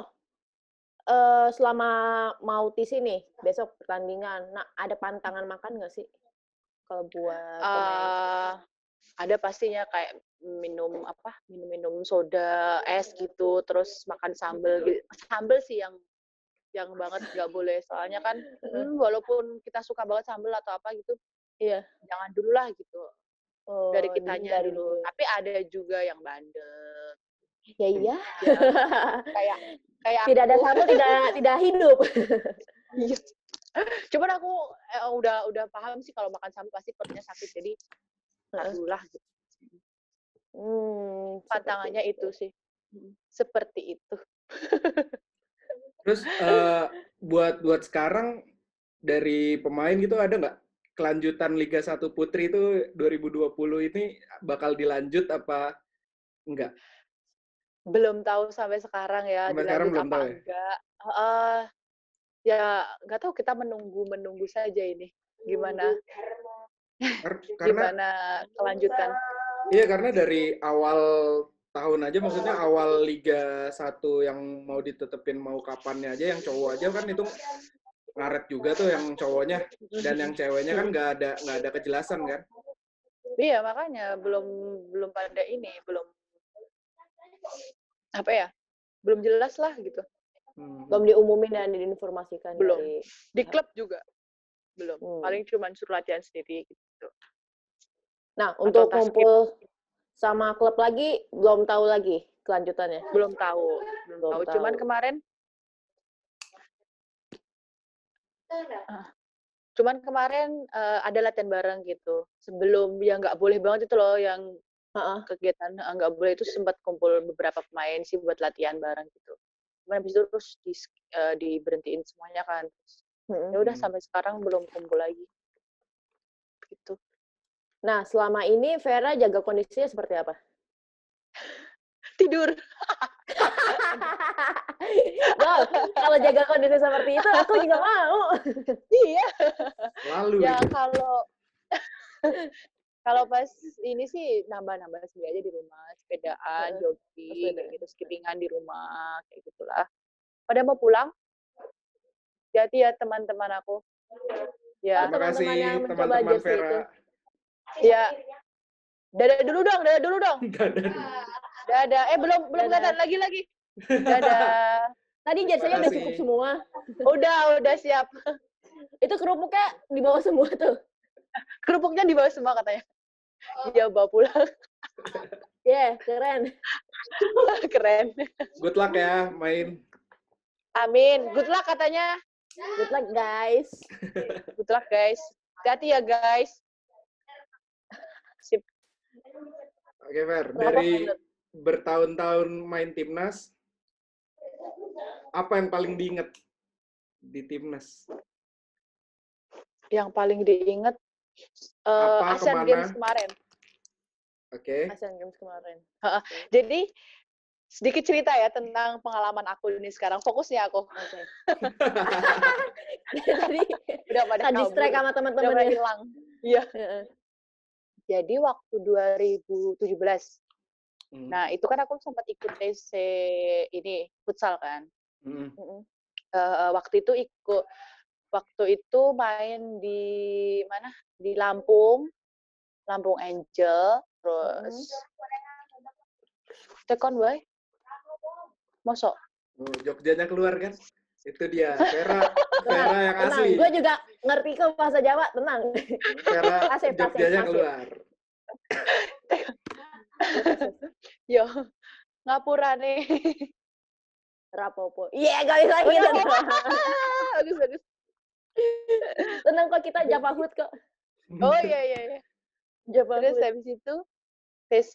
Speaker 3: eh, selama mau TC nih, besok pertandingan, nah ada pantangan makan nggak sih? Kalau buat pemain?
Speaker 2: Eh, ada pastinya kayak minum apa minum-minum soda es gitu terus makan sambel gitu. sambel sih yang yang banget nggak boleh soalnya kan hmm, walaupun kita suka banget sambel atau apa gitu
Speaker 3: Iya.
Speaker 2: jangan dulu lah gitu
Speaker 3: Oh,
Speaker 2: dari kitanya
Speaker 3: dihindari
Speaker 2: dulu tapi ada juga yang bandel
Speaker 3: Ya iya.
Speaker 2: ya, kayak kayak
Speaker 3: tidak ada
Speaker 2: aku.
Speaker 3: sambal tidak tidak hidup.
Speaker 2: Iya. Cuman aku eh, udah udah paham sih kalau makan sampai pasti perutnya sakit jadi lah gitu.
Speaker 3: Hmm,
Speaker 2: Pantangannya itu. sih. Seperti itu.
Speaker 1: Terus eh, buat buat sekarang dari pemain gitu ada nggak kelanjutan Liga 1 Putri itu 2020 ini bakal dilanjut apa enggak?
Speaker 2: Belum tahu sampai sekarang ya
Speaker 1: Sampai sekarang belum
Speaker 2: apa
Speaker 1: tahu ya?
Speaker 2: enggak. Heeh. ya nggak tahu kita menunggu menunggu saja ini gimana
Speaker 1: Kar- Karena
Speaker 2: gimana kelanjutan.
Speaker 1: iya karena dari awal tahun aja maksudnya awal Liga 1 yang mau ditetepin mau kapannya aja yang cowok aja kan itu ngaret juga tuh yang cowoknya dan yang ceweknya kan nggak ada nggak ada kejelasan kan
Speaker 2: Iya makanya belum belum pada ini belum apa ya belum jelas lah gitu
Speaker 1: Hmm.
Speaker 3: Belum diumumin dan diinformasikan
Speaker 2: Belum.
Speaker 3: dari
Speaker 2: di klub juga belum
Speaker 3: Hmm.
Speaker 2: paling cuma suruh latihan sendiri gitu
Speaker 3: Nah, untuk
Speaker 2: tasking.
Speaker 3: kumpul sama klub lagi belum tahu lagi kelanjutannya.
Speaker 2: belum tahu belum,
Speaker 3: Belum
Speaker 2: tahu. cuman
Speaker 3: tahu.
Speaker 2: kemarin Ah. cuman kemarin eh, ada latihan bareng gitu sebelum yang nggak boleh banget itu loh yang
Speaker 3: Heeh.
Speaker 2: kegiatan eh, nggak boleh itu sempat kumpul beberapa pemain sih buat latihan bareng gitu cuman habis itu terus di, eh, diberhentiin semuanya kan Terus,
Speaker 3: Mm-mm.
Speaker 2: ya udah
Speaker 1: Hmm.
Speaker 2: sampai sekarang belum kumpul lagi gitu
Speaker 3: Nah, selama ini Vera jaga kondisinya seperti apa?
Speaker 2: tidur
Speaker 3: wow, kalau jaga kondisi seperti itu aku juga mau.
Speaker 2: iya
Speaker 1: lalu
Speaker 2: ya kalau kalau pas ini sih nambah-nambah sendiri aja di rumah sepedaan
Speaker 3: Heeh,
Speaker 2: jogging kayak gitu skippingan di rumah kayak gitulah. Pada mau pulang hati ya teman-teman aku. Ya
Speaker 1: terima kasih
Speaker 3: teman-teman yang mencoba
Speaker 1: teman-teman
Speaker 3: jersey itu.
Speaker 1: Vera
Speaker 2: ya. Dadah dulu dong dadah dulu dong.
Speaker 1: Nggak ada dulu.
Speaker 2: dadah. Eh belum belum
Speaker 3: Dadah.
Speaker 2: kelihatan lagi lagi. Dadah.
Speaker 3: Tadi jersey-nya udah cukup semua.
Speaker 2: udah udah siap.
Speaker 3: Itu kerupuknya di bawah semua tuh.
Speaker 2: kerupuknya dibawa semua katanya dia bawa pulang.
Speaker 3: Yeah, keren.
Speaker 2: keren.
Speaker 1: Good luck ya main.
Speaker 2: Amin. Good luck katanya.
Speaker 3: Good luck guys.
Speaker 2: good luck guys. Hati ya guys. Sip.
Speaker 1: Oke Ver
Speaker 3: Kenapa,
Speaker 1: dari
Speaker 3: Fer?
Speaker 1: bertahun-tahun main timnas apa yang paling diinget di timnas?
Speaker 2: Yang paling diinget eh
Speaker 1: Apa,
Speaker 2: Asian
Speaker 1: ke mana?
Speaker 2: Games kemarin.
Speaker 1: oke
Speaker 3: Asian Games kemarin.
Speaker 2: Jadi sedikit cerita ya tentang pengalaman aku ini sekarang. Fokusnya aku
Speaker 3: Oke. Tadi
Speaker 2: udah pada
Speaker 3: distract
Speaker 2: kabur,
Speaker 3: sama
Speaker 2: udah pada
Speaker 3: teman-temannya.
Speaker 2: hilang. Iya.
Speaker 3: Heeh.
Speaker 2: Jadi waktu 2017.
Speaker 1: Hmm.
Speaker 2: Nah, itu kan aku sempat ikut TC ini futsal kan.
Speaker 1: Hmm.
Speaker 2: Eh, waktu itu ikut waktu itu main di mana? Di Lampung. Lampung Angel terus Tekon boy. Mosok
Speaker 1: Oh, Jogjanya keluar kan itu dia Vera Vera yang
Speaker 3: Tenang,
Speaker 1: asli
Speaker 3: gue juga ngerti kok bahasa Jawa, tenang.
Speaker 1: Vera Jogjanya keluar
Speaker 2: Yo, ngapura nih.
Speaker 3: Rapopo. Iya, gak bisa gitu.
Speaker 2: bagus bagus.
Speaker 3: Tenang kok kita Java Hood kok.
Speaker 2: Oh iya iya iya.
Speaker 3: Java
Speaker 2: Terus
Speaker 3: Hood.
Speaker 2: habis itu TC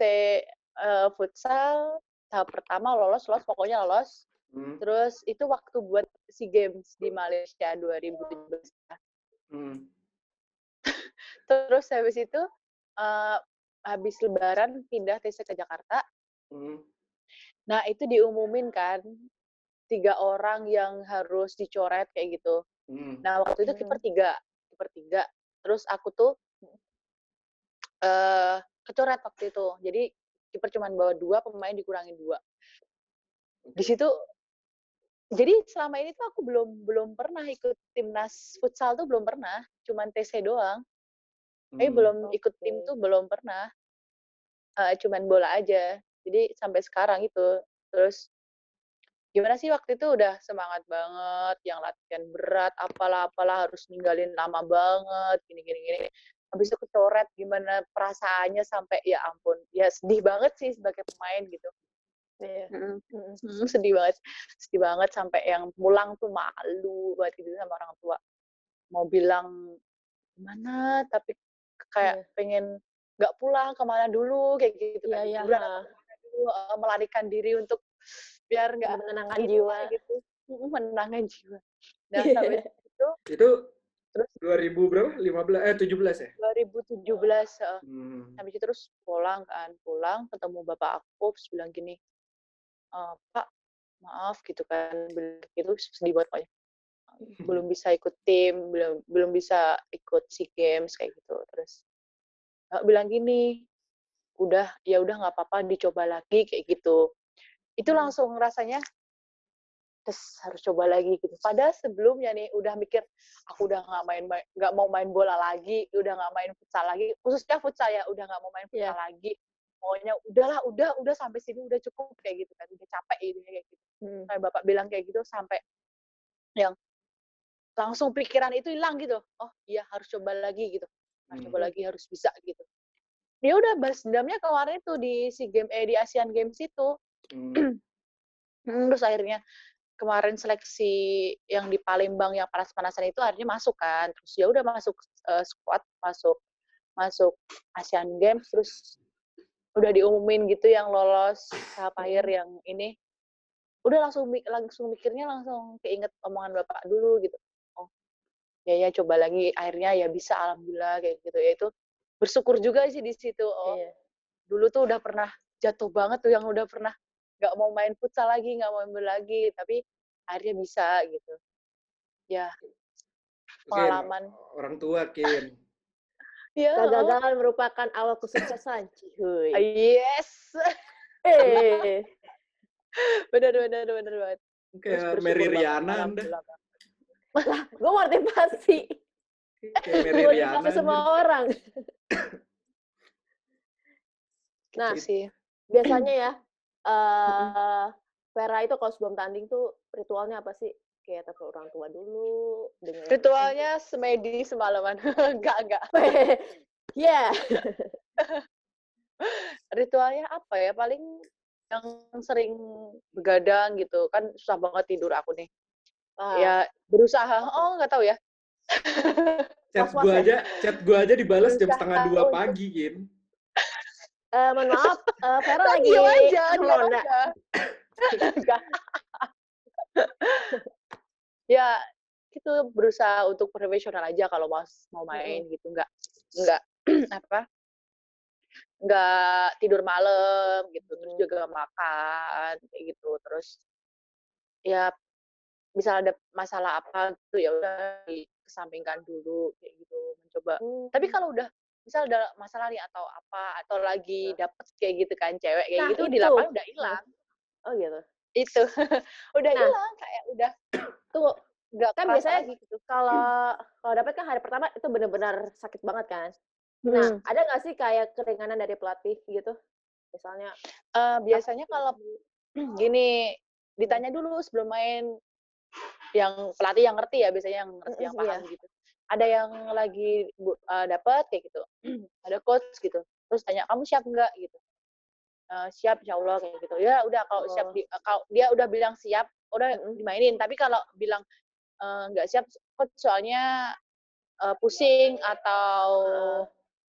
Speaker 2: eh, futsal tahap pertama lolos lolos pokoknya lolos.
Speaker 1: Hmm,
Speaker 2: Terus itu waktu buat SEA Games di Malaysia 2017.
Speaker 1: hmm.
Speaker 2: Terus habis itu eh, habis lebaran pindah TC ke Jakarta.
Speaker 1: Hmm.
Speaker 2: Nah, itu diumumin kan tiga orang yang harus dicoret kayak gitu.
Speaker 1: Hmm.
Speaker 2: Nah, waktu itu
Speaker 3: Hmm.
Speaker 2: kiper tiga, kiper tiga. Terus aku tuh eh kecoret waktu itu. Jadi kiper cuma bawa dua, pemain dikurangin dua. Di situ jadi selama ini tuh aku belum belum pernah ikut timnas futsal tuh belum pernah, cuman TC doang. Tapi
Speaker 1: Hmm.
Speaker 2: belum ikut tim tuh belum pernah. Eh, cuman bola aja. Jadi sampai sekarang itu. Terus gimana sih waktu itu udah semangat banget, yang latihan berat, apalah apalah harus ninggalin lama banget, gini gini gini. Habis itu kecoret, gimana perasaannya sampai ya ampun, ya sedih banget sih sebagai pemain gitu.
Speaker 3: Iya.
Speaker 2: Mm,
Speaker 3: Mm-mm.
Speaker 2: mm, sedih banget, sedih banget sampai yang pulang tuh malu buat gitu sama orang tua. mau bilang mana tapi kayak
Speaker 3: Iya.
Speaker 2: pengen nggak pulang ke mana dulu kayak gitu
Speaker 3: Iya,
Speaker 2: kan
Speaker 3: iya,
Speaker 2: ke mana dulu eh, melarikan diri untuk biar nggak
Speaker 3: Menenangkan
Speaker 2: ini
Speaker 3: jiwa.
Speaker 2: gitu. Menenangkan jiwa. Nah sampai itu
Speaker 1: Itu
Speaker 2: terus
Speaker 1: 2000 berapa? 15 eh 17 ya?
Speaker 2: 2017 eh,
Speaker 1: Hmm.
Speaker 2: habis itu terus pulang kan pulang ketemu bapak aku terus bilang gini "Eh, pak maaf gitu kan. Gitu sedih banget pokoknya. Belum bisa ikut tim belum belum bisa ikut sea games kayak gitu. Terus eh, bilang gini udah ya udah nggak apa-apa dicoba lagi kayak gitu itu langsung rasanya terus harus coba lagi gitu. Padahal sebelumnya nih udah mikir aku udah nggak main nggak mau main bola lagi udah nggak main futsal lagi. Khususnya futsal ya udah nggak mau main
Speaker 3: Iya.
Speaker 2: futsal lagi. Pokoknya udahlah udah udah sampai sini udah cukup kayak gitu kan. Udah capek gitu kayak gitu.
Speaker 3: Hmm.
Speaker 2: sampai bapak bilang kayak gitu sampai yang langsung pikiran itu hilang gitu. Oh iya harus coba lagi gitu. Harus
Speaker 1: Hmm.
Speaker 2: coba lagi harus bisa gitu. Ya udah balas dendamnya kemarin tuh di si game eh di Asian Games itu terus akhirnya kemarin seleksi yang di Palembang yang panas-panasan itu akhirnya masuk kan terus ya udah masuk eh, squad masuk masuk Asian Games terus udah diumumin gitu yang lolos Sapphire yang ini. Udah langsung langsung mikirnya langsung keinget omongan bapak dulu gitu. Oh ya ya coba lagi. Akhirnya ya bisa alhamdulillah kayak gitu. Ya itu bersyukur juga sih di situ. Oh
Speaker 3: Iya.
Speaker 2: dulu tuh udah pernah jatuh banget tuh yang udah pernah nggak mau main futsal lagi nggak mau main lagi tapi akhirnya bisa gitu ya
Speaker 1: Kin,
Speaker 2: pengalaman
Speaker 1: orang tua Kin.
Speaker 2: ya
Speaker 3: Kegagalan merupakan awal kesuksesan, cihuy.
Speaker 2: oh, yes
Speaker 3: Eh,
Speaker 2: benar benar benar banget
Speaker 1: Kayak Mary Riana Anda.
Speaker 2: banget.
Speaker 3: gue motivasi.
Speaker 1: Kayak Mary Riana.
Speaker 3: Semua orang. Nah,
Speaker 2: sih
Speaker 3: biasanya ya, eh Vera itu kalau sebelum tanding tuh ritualnya apa sih? Kayak telepon orang tua dulu, dengan
Speaker 2: ritualnya semedi semalaman. Enggak enggak
Speaker 3: Ya,
Speaker 2: ritualnya apa ya? Paling yang sering begadang gitu. Kan susah banget tidur aku nih.
Speaker 3: Ah,
Speaker 2: ya berusaha. Oh nggak tahu ya.
Speaker 1: Chat gua
Speaker 3: ya?
Speaker 1: aja, chat gua aja dibalas jam setengah dua pagi, Kin.
Speaker 3: Eh, mohon maaf, eh, Vera lagi
Speaker 2: aja? ya itu berusaha untuk profesional aja kalau mau mau main gitu. Nggak nggak apa nggak tidur malam gitu terus juga makan kayak gitu. Terus ya misal ada masalah apa gitu ya udah dikesampingkan dulu kayak gitu. Mencoba.
Speaker 3: Hmm.
Speaker 2: tapi kalau udah misal ada masalah nih atau apa atau lagi dapet kayak gitu kan cewek kayak
Speaker 3: Nah,
Speaker 2: gitu di lapangan udah hilang
Speaker 3: Oh gitu.
Speaker 2: itu udah
Speaker 3: Nah.
Speaker 2: hilang kayak udah
Speaker 3: Tunggu,
Speaker 2: nggak
Speaker 3: kan biasanya
Speaker 2: gitu
Speaker 3: kalau kalau dapat kan hari pertama itu benar-benar sakit banget kan. Nah,
Speaker 2: Hmm.
Speaker 3: ada nggak sih kayak keringanan dari pelatih gitu? Misalnya
Speaker 2: Eh, biasanya kalau gini ditanya dulu sebelum main yang pelatih yang ngerti ya biasanya yang ngerti yang
Speaker 3: Mm-mm,
Speaker 2: paham gitu ada yang lagi bu- eh, dapat kayak gitu ada coach gitu terus tanya kamu siap nggak gitu "Eh, siap insya Allah kayak gitu ya udah kalau siap
Speaker 3: Oh.
Speaker 2: di- eh, kalau dia udah bilang siap udah
Speaker 3: Mm-mm.
Speaker 2: dimainin tapi kalau bilang nggak siap coach soalnya eh, pusing atau
Speaker 3: Ah.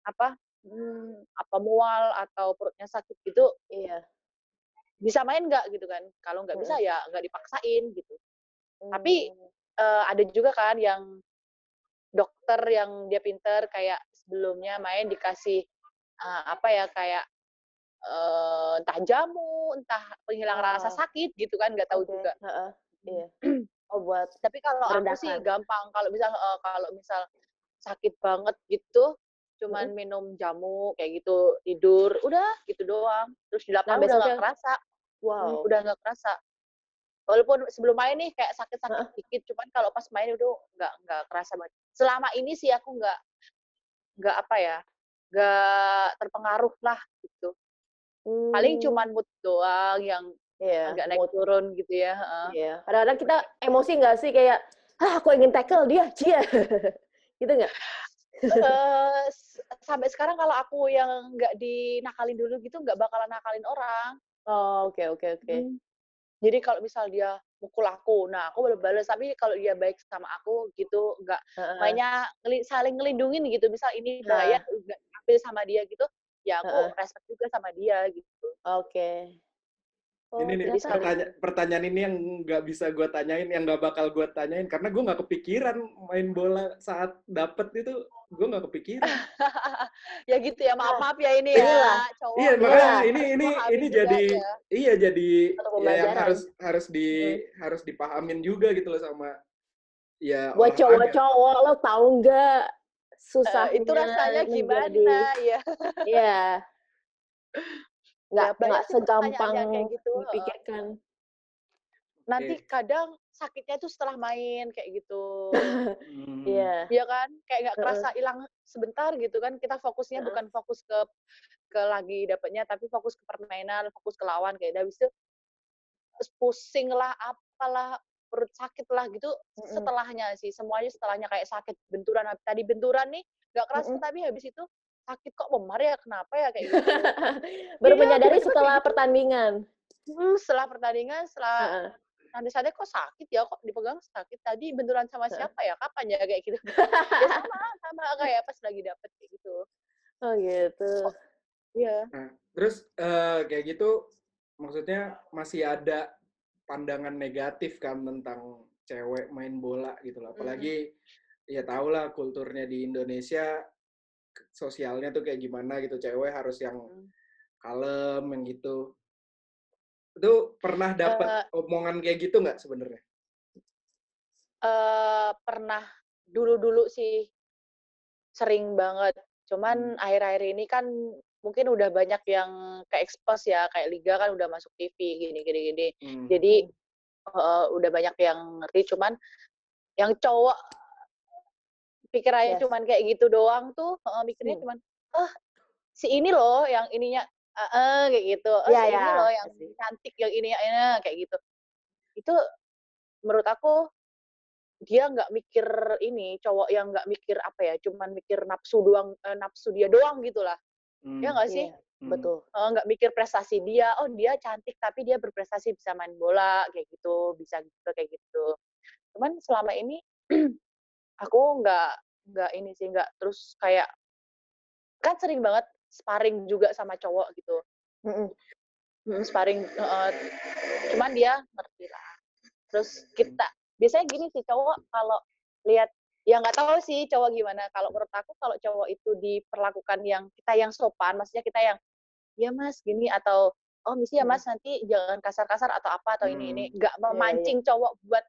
Speaker 2: apa hmm, apa mual atau perutnya sakit gitu
Speaker 3: iya.
Speaker 2: bisa main nggak gitu kan kalau nggak bisa ya nggak dipaksain gitu Tapi,
Speaker 3: Hmm.
Speaker 2: eh, ada juga kan yang dokter yang dia pinter kayak sebelumnya main dikasih eh, apa ya kayak eh, entah jamu entah penghilang rasa
Speaker 3: Ah.
Speaker 2: sakit gitu kan nggak tahu
Speaker 3: Oke,
Speaker 2: juga
Speaker 3: heeh, iya. Oh buat
Speaker 2: tapi kalau aku sih gampang kalau misal eh, kalau misal sakit banget gitu cuman minum jamu kayak gitu tidur udah gitu doang terus di lapangan udah nggak
Speaker 3: besoknya-
Speaker 2: kerasa
Speaker 3: wow.
Speaker 2: Hmm, udah nggak kerasa. Walaupun sebelum main nih kayak sakit-sakit dikit, cuman kalau pas main udah nggak nggak kerasa banget. Selama ini sih aku nggak nggak apa ya, nggak terpengaruh lah gitu. Paling
Speaker 3: Hmm,
Speaker 2: cuman mood doang yang
Speaker 3: iya,
Speaker 2: agak naik
Speaker 3: mood,
Speaker 2: turun gitu ya. heeh.
Speaker 3: Iya. Kadang-kadang kita emosi nggak sih kayak, ah aku ingin tackle dia, cia. gitu nggak?
Speaker 2: Eh, s- sampai sekarang kalau aku yang nggak dinakalin dulu gitu nggak bakalan nakalin orang.
Speaker 3: Oh oke oke oke.
Speaker 2: Hmm. Jadi kalau misal dia mukul aku, nah aku boleh balas. Tapi kalau dia baik sama aku gitu, nggak
Speaker 3: Heeh.
Speaker 2: mainnya ngeli- saling ngelindungin gitu. Misal ini bahaya, nggak ambil sama dia gitu, ya aku
Speaker 3: Heeh.
Speaker 2: respect juga sama dia gitu.
Speaker 3: Oke. Oh,
Speaker 1: ini nih
Speaker 3: ternyata-
Speaker 1: pertanyaan, pertanyaan ini yang nggak bisa gue tanyain, yang nggak bakal gue tanyain karena gue nggak kepikiran main bola saat dapet itu gue nggak kepikiran.
Speaker 2: ya gitu ya, maaf maaf ya ini ya cowok.
Speaker 1: iya
Speaker 2: ya.
Speaker 1: makanya
Speaker 3: Iya.
Speaker 1: ini ini ini jadi
Speaker 2: ya.
Speaker 1: iya jadi ya yang harus harus di harus dipahamin juga gitu loh sama ya
Speaker 3: Buat cowok-cowok lo tahu nggak
Speaker 2: Eh,
Speaker 3: susahnya
Speaker 2: itu rasanya gimana ya?
Speaker 3: Iya. Nggak
Speaker 2: Ya, banyak
Speaker 3: nggak segampang
Speaker 2: kayak gitu,
Speaker 3: dipikirkan.
Speaker 2: Nanti
Speaker 1: Oke.
Speaker 2: kadang sakitnya tuh setelah main kayak gitu.
Speaker 1: Hmm.
Speaker 3: Iya.
Speaker 2: Iya kan? Kayak nggak kerasa hilang sebentar gitu kan. Kita fokusnya
Speaker 3: Heeh.
Speaker 2: bukan fokus ke ke lagi dapatnya tapi fokus ke permainan, fokus ke lawan kayak habis itu pusing lah, apalah perut sakit lah gitu
Speaker 3: Mm-mm.
Speaker 2: setelahnya sih semuanya setelahnya kayak sakit benturan tadi benturan nih nggak kerasa
Speaker 3: Mm-mm.
Speaker 2: tapi habis itu sakit kok memar ya kenapa ya kayak gitu
Speaker 3: Baru
Speaker 2: Iya,
Speaker 3: menyadari setelah
Speaker 2: gitu.
Speaker 3: pertandingan.
Speaker 2: Hmm, setelah pertandingan setelah
Speaker 3: Heeh.
Speaker 2: nanti saatnya kok sakit ya kok dipegang sakit tadi benturan sama siapa ya kapan ya kayak gitu ya sama sama kayak pas lagi dapet kayak gitu
Speaker 3: Oh gitu.
Speaker 2: iya
Speaker 1: Nah, terus eh, kayak gitu maksudnya masih ada pandangan negatif kan tentang cewek main bola gitu loh. Apalagi ya tau lah kulturnya di Indonesia sosialnya tuh kayak gimana gitu. Cewek harus yang
Speaker 2: Hmm.
Speaker 1: kalem yang gitu. Itu pernah dapat omongan kayak gitu nggak sebenarnya?
Speaker 2: eh pernah dulu-dulu sih sering banget. Cuman akhir-akhir ini kan mungkin udah banyak yang ke expose ya, kayak liga kan udah masuk TV gini gini gini.
Speaker 1: Hmm.
Speaker 2: Jadi eh, udah banyak yang ngerti. Cuman yang cowok pikirannya
Speaker 3: Yes.
Speaker 2: cuman kayak gitu doang tuh, eh, mikirnya
Speaker 3: Hmm.
Speaker 2: cuman ah si ini loh yang ininya eh, eh, kayak gitu. Oh,
Speaker 3: Iya,
Speaker 2: si ini
Speaker 3: iya,
Speaker 2: loh yang cantik yang ini eh, kayak gitu. Itu menurut aku dia nggak mikir ini cowok yang nggak mikir apa ya cuman mikir nafsu doang eh, nafsu dia doang gitu lah
Speaker 1: Hmm.
Speaker 2: ya nggak sih
Speaker 3: Iya,
Speaker 1: Hmm.
Speaker 3: betul.
Speaker 2: Nggak mikir prestasi dia oh dia cantik tapi dia berprestasi bisa main bola kayak gitu bisa gitu kayak gitu cuman selama ini aku nggak nggak ini sih nggak terus kayak kan sering banget sparring juga sama cowok gitu.
Speaker 3: Mm-mm.
Speaker 2: sparring eh, cuman dia ngerti lah. Terus kita biasanya gini sih cowok kalau lihat ya nggak tahu sih cowok gimana. Kalau menurut aku kalau cowok itu diperlakukan yang kita yang sopan maksudnya kita yang ya mas gini atau oh misi ya mas nanti jangan kasar-kasar atau apa atau ini ini nggak memancing cowok buat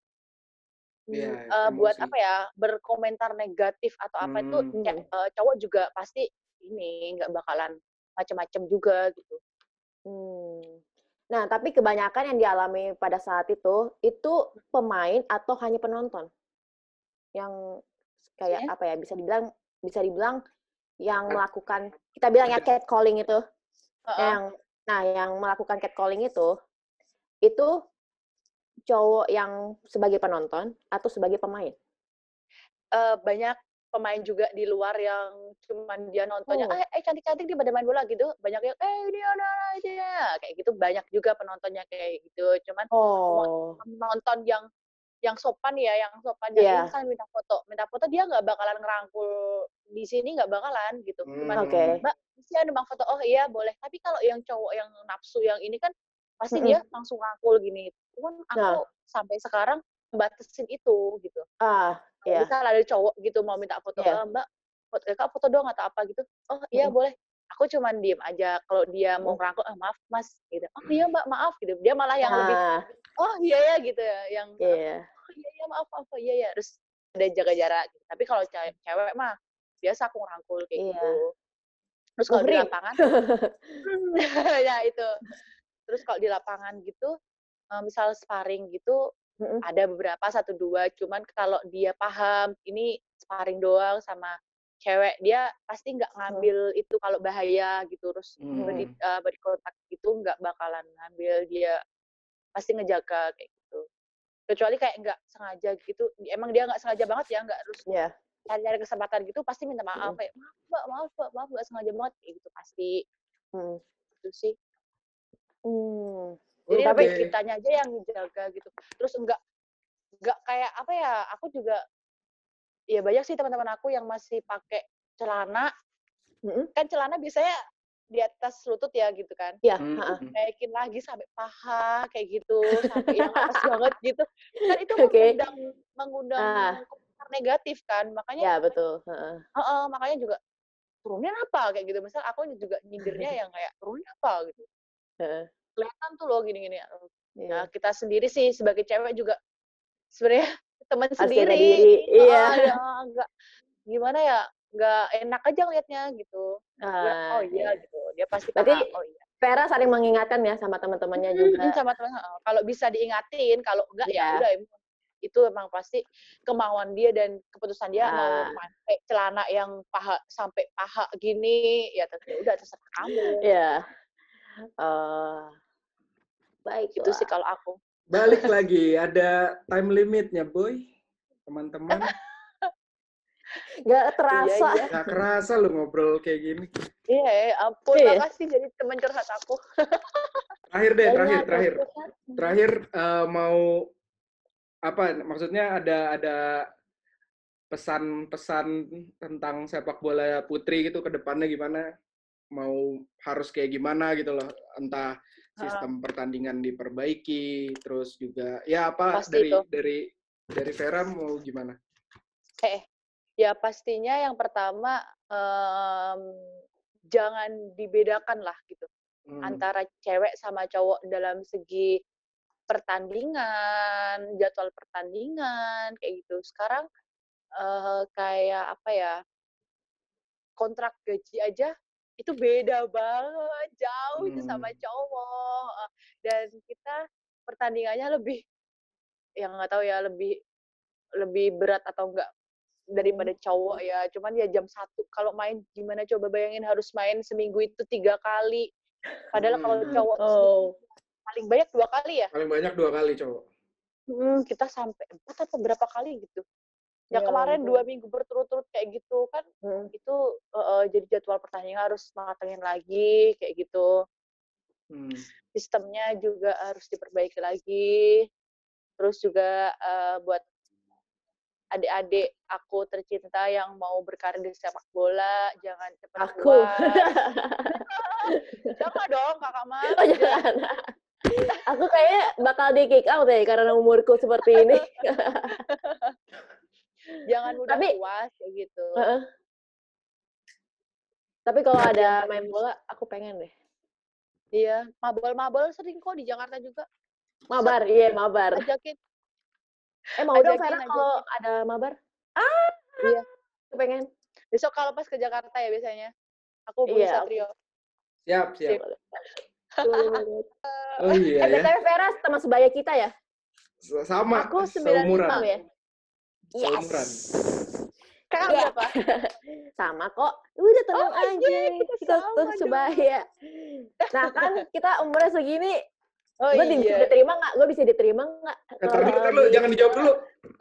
Speaker 2: Eh, buat apa ya berkomentar negatif atau apa itu
Speaker 1: Hmm.
Speaker 2: kayak, eh, cowok juga pasti ini nggak bakalan macem-macem juga gitu
Speaker 3: Hmm. Nah, tapi kebanyakan yang dialami pada saat itu, itu pemain atau hanya penonton? Yang kayak
Speaker 2: Maksudnya?
Speaker 3: apa ya, bisa dibilang bisa dibilang yang melakukan kita bilang ya catcalling itu,
Speaker 2: Heeh.
Speaker 3: yang nah yang melakukan catcalling itu itu cowok yang sebagai penonton atau sebagai pemain?
Speaker 2: eh, banyak pemain juga di luar yang cuman dia nontonnya,
Speaker 3: Oh.
Speaker 2: eh, eh cantik-cantik dia pada main bola gitu. Banyak yang, eh ini ada aja. Kayak gitu banyak juga penontonnya kayak gitu. Cuman
Speaker 3: Oh.
Speaker 2: penonton yang yang sopan ya, yang sopan yang
Speaker 3: Iya.
Speaker 2: ini kan minta foto, minta foto dia nggak bakalan ngerangkul di sini nggak bakalan gitu. Cuman
Speaker 3: Oke.
Speaker 2: Mbak, bisa ada bang foto? Oh iya boleh. Tapi kalau yang cowok yang nafsu yang ini kan pasti
Speaker 3: Mm-mm.
Speaker 2: dia langsung rangkul gini. Cuman aku
Speaker 3: Nah.
Speaker 2: sampai sekarang batasin itu gitu
Speaker 3: Ah, Iya.
Speaker 2: misal ada cowok gitu mau minta foto
Speaker 3: Iya.
Speaker 2: "Eh, mbak foto, kak foto dong atau apa gitu oh iya
Speaker 3: Mm-mm.
Speaker 2: boleh aku cuman diem aja kalau dia mau
Speaker 3: Mm.
Speaker 2: ngerangkul ah maaf mas gitu oh iya mbak maaf gitu dia malah yang lebih
Speaker 3: Nah,
Speaker 2: oh iya ya gitu ya yang
Speaker 3: iya.
Speaker 2: oh iya iya maaf maaf oh, iya ya terus ada jaga jarak gitu. tapi kalau cewek, cewek mah biasa aku ngerangkul kayak
Speaker 3: Iya.
Speaker 2: gitu terus kalau di lapangan ya itu terus kalau di lapangan gitu eh, misal sparring gitu
Speaker 3: Mm-mm.
Speaker 2: ada beberapa satu dua cuman kalau dia paham ini sparring doang sama cewek dia pasti nggak ngambil itu kalau bahaya gitu terus
Speaker 1: Hmm.
Speaker 2: body, eh, body contact gitu nggak bakalan ngambil dia pasti ngejaga kayak gitu kecuali kayak nggak sengaja gitu emang dia nggak sengaja banget ya nggak terus
Speaker 3: Iya.
Speaker 2: cari-cari kesempatan gitu pasti minta maaf kayak maaf mbak maaf mbak maaf nggak sengaja banget kayak gitu pasti
Speaker 3: Hmm.
Speaker 2: itu sih
Speaker 3: Hmm.
Speaker 2: Jadi
Speaker 1: Oke.
Speaker 2: lebih kitanya aja yang jaga gitu. Terus enggak enggak kayak apa ya? Aku juga ya banyak sih teman-teman aku yang masih pakai celana.
Speaker 3: Mhm.
Speaker 2: Kan celana biasanya di atas lutut ya gitu kan.
Speaker 3: Iya,
Speaker 1: Hmm,
Speaker 3: heeh.
Speaker 1: hmm.
Speaker 2: Naikin lagi sampai paha kayak gitu, sampai yang atas banget gitu. Kan itu
Speaker 3: Oke.
Speaker 2: mengundang mengundang
Speaker 3: Ah.
Speaker 2: komentar negatif kan. Makanya
Speaker 3: Ya, betul, heeh.
Speaker 2: heeh, makanya juga turunin apa kayak gitu. Misal aku juga nyindirnya yang kayak turunin apa gitu.
Speaker 3: Heeh.
Speaker 2: Kelihatan tuh loh gini-gini. Nah, kita sendiri sih sebagai cewek juga sebenarnya teman sendiri.
Speaker 3: diri, iya.
Speaker 2: Heeh, ya enggak gimana ya? Enggak enak aja ngelihatnya gitu.
Speaker 3: Ah,
Speaker 2: oh iya
Speaker 3: iya.
Speaker 2: gitu. Dia pasti
Speaker 3: Berarti
Speaker 2: paham. Oh iya.
Speaker 3: Vera saling mengingatkan ya sama teman-temannya
Speaker 2: Mhm,
Speaker 3: juga.
Speaker 2: sama teman. Kalau bisa diingatin, kalau enggak ya
Speaker 3: Iya.
Speaker 2: udah itu emang pasti kemauan dia dan keputusan dia mau
Speaker 3: Ah.
Speaker 2: pakai celana yang paha sampai paha gini, ya ter- ya udah terserah kamu.
Speaker 3: Iya. Oh. Baik.
Speaker 2: Gitu sih kalau aku.
Speaker 1: Balik lagi, ada time limitnya, boy. Teman-teman,
Speaker 3: Gak
Speaker 2: Iya,
Speaker 3: terasa.
Speaker 2: iya.
Speaker 1: nggak kerasa lu ngobrol kayak gini.
Speaker 2: Iya, ya ampun,
Speaker 3: Iya.
Speaker 2: makasih jadi teman curhat aku.
Speaker 1: Terakhir deh, terakhir, terakhir. Terakhir eh, mau apa? Maksudnya ada ada pesan-pesan tentang sepak bola putri gitu ke depannya gimana? Mau harus kayak gimana gitu loh? Entah sistem pertandingan diperbaiki, terus juga ya apa
Speaker 2: Pasti
Speaker 1: dari
Speaker 2: itu.
Speaker 1: dari dari Vera mau gimana?
Speaker 2: Eh, ya pastinya yang pertama em, jangan dibedakan lah gitu
Speaker 1: Hmm.
Speaker 2: antara cewek sama cowok dalam segi pertandingan, jadwal pertandingan kayak gitu. Sekarang eh, kayak apa ya? Kontrak gaji aja itu beda banget, jauh itu sama
Speaker 1: Hmm.
Speaker 2: cowok. Eh, Dan kita pertandingannya lebih yang nggak tahu ya lebih lebih berat atau enggak daripada cowok ya. Cuman ya jam satu kalau main gimana coba bayangin harus main seminggu itu tiga kali. Padahal kalau
Speaker 1: Hmm.
Speaker 2: cowok
Speaker 3: Oh.
Speaker 2: paling banyak dua kali ya.
Speaker 1: Paling banyak dua kali cowok.
Speaker 2: Hmm, kita sampai empat atau berapa kali gitu. Ya,
Speaker 3: Ya
Speaker 2: kemarin
Speaker 3: ampun.
Speaker 2: dua minggu berturut-turut kayak gitu kan
Speaker 3: Hmm.
Speaker 2: itu eh, jadi jadwal pertandingan harus matengin lagi kayak gitu.
Speaker 1: Hmm.
Speaker 2: Sistemnya juga harus diperbaiki lagi. Terus juga eh, buat adik-adik aku tercinta yang mau berkarir di sepak bola jangan cepat
Speaker 3: Aku.
Speaker 2: Jangan dong kakak mah.
Speaker 3: Oh, jangan. Aku kayaknya bakal di kick out deh karena umurku seperti ini.
Speaker 2: Jangan mudah
Speaker 3: Tapi-
Speaker 2: puas kayak gitu.
Speaker 3: Heeh. Tapi kalau ada main bola, aku pengen deh.
Speaker 2: Iya, mabol-mabol sering kok di Jakarta juga.
Speaker 3: Mabar, iya mabar.
Speaker 2: Ajakin.
Speaker 3: Eh mau dong
Speaker 2: Ajakin,
Speaker 3: Vera kalau ada mabar? Ah,
Speaker 2: Iya.
Speaker 3: aku pengen.
Speaker 2: Besok kalau pas ke Jakarta ya biasanya. Aku beli
Speaker 3: Iya,
Speaker 2: Satrio.
Speaker 1: Siap, siap.
Speaker 3: Tuh.
Speaker 1: Oh iya
Speaker 3: eh,
Speaker 1: ya.
Speaker 3: Vera teman sebaya kita ya?
Speaker 1: Sama,
Speaker 2: Aku 95
Speaker 1: seumuran.
Speaker 3: Tahu ya?
Speaker 1: Seumuran.
Speaker 2: Kakak
Speaker 3: Iya.
Speaker 2: berapa?
Speaker 3: Sama kok. Udah tenang
Speaker 2: Oh, iya,
Speaker 3: aja.
Speaker 2: kita
Speaker 3: Kita
Speaker 2: dong.
Speaker 3: sebaya. Nah kan kita umurnya segini,
Speaker 2: Oh
Speaker 3: gue bisa
Speaker 2: iya.
Speaker 3: diterima nggak? Gue bisa diterima nggak?
Speaker 1: Eh, ntar dulu, ntar dulu, jangan dijawab dulu.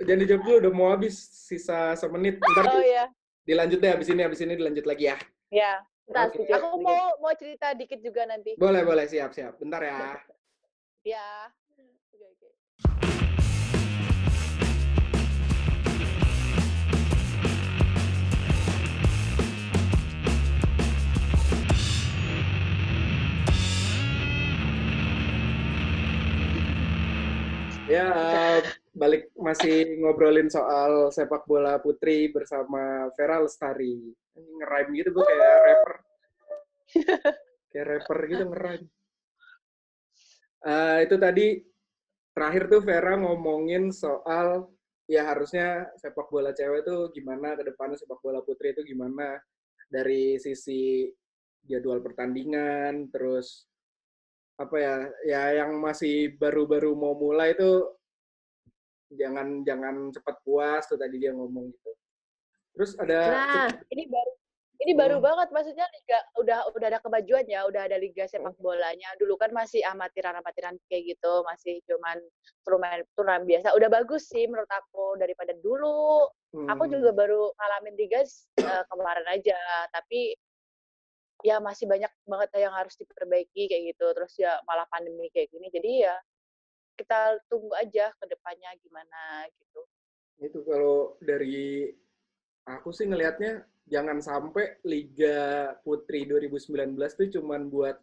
Speaker 1: Jangan dijawab dulu, udah mau habis. Sisa semenit. Ntar
Speaker 2: Oh iya.
Speaker 1: dilanjut deh, habis ini, habis ini dilanjut lagi ya.
Speaker 2: Ya.
Speaker 3: Bentar,
Speaker 1: Oke.
Speaker 3: sedikit,
Speaker 2: Aku mau mau cerita dikit juga nanti.
Speaker 1: Boleh, boleh, siap, siap. Bentar ya.
Speaker 2: Ya. Oke, oke.
Speaker 1: Ya, eh, balik masih ngobrolin soal sepak bola putri bersama Vera Lestari. Ngerime gitu gue kayak rapper. kayak rapper gitu ngerime. Eh, itu tadi terakhir tuh Vera ngomongin soal ya harusnya sepak bola cewek tuh gimana ke depannya sepak bola putri itu gimana dari sisi jadwal pertandingan terus apa ya ya yang masih baru-baru mau mulai itu jangan jangan cepat puas tuh tadi dia ngomong gitu terus ada
Speaker 3: Nah,
Speaker 2: Ini baru ini baru
Speaker 1: Oh.
Speaker 2: banget maksudnya liga udah udah ada kemajuan ya, udah ada liga sepak bolanya. Dulu kan masih amatiran-amatiran kayak gitu, masih cuman turnamen turnamen biasa. Udah bagus sih menurut aku daripada dulu. Aku
Speaker 1: hmm,
Speaker 2: juga baru ngalamin liga eh, kemarin aja, tapi ya masih banyak banget yang harus diperbaiki kayak gitu. Terus ya malah pandemi kayak gini. Jadi ya kita tunggu aja ke depannya gimana gitu.
Speaker 1: Itu kalau dari aku sih ngelihatnya jangan sampai Liga Putri 2019 itu cuman buat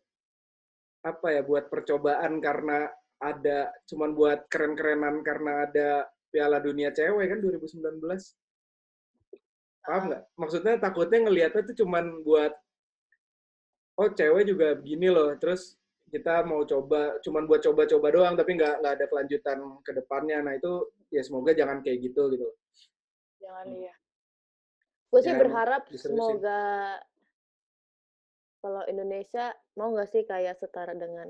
Speaker 1: apa ya buat percobaan karena ada cuman buat keren-kerenan karena ada Piala Dunia Cewek kan 2019. Paham nggak? Maksudnya takutnya ngelihatnya itu cuman buat oh cewek juga begini loh, terus kita mau coba cuman buat coba-coba doang tapi nggak nggak ada kelanjutan ke depannya. Nah itu ya semoga jangan kayak gitu gitu.
Speaker 2: Jangan
Speaker 1: Hmm.
Speaker 2: ya.
Speaker 3: Gue sih
Speaker 1: Ya,
Speaker 3: berharap
Speaker 1: diserusin.
Speaker 3: semoga kalau Indonesia mau nggak sih kayak setara dengan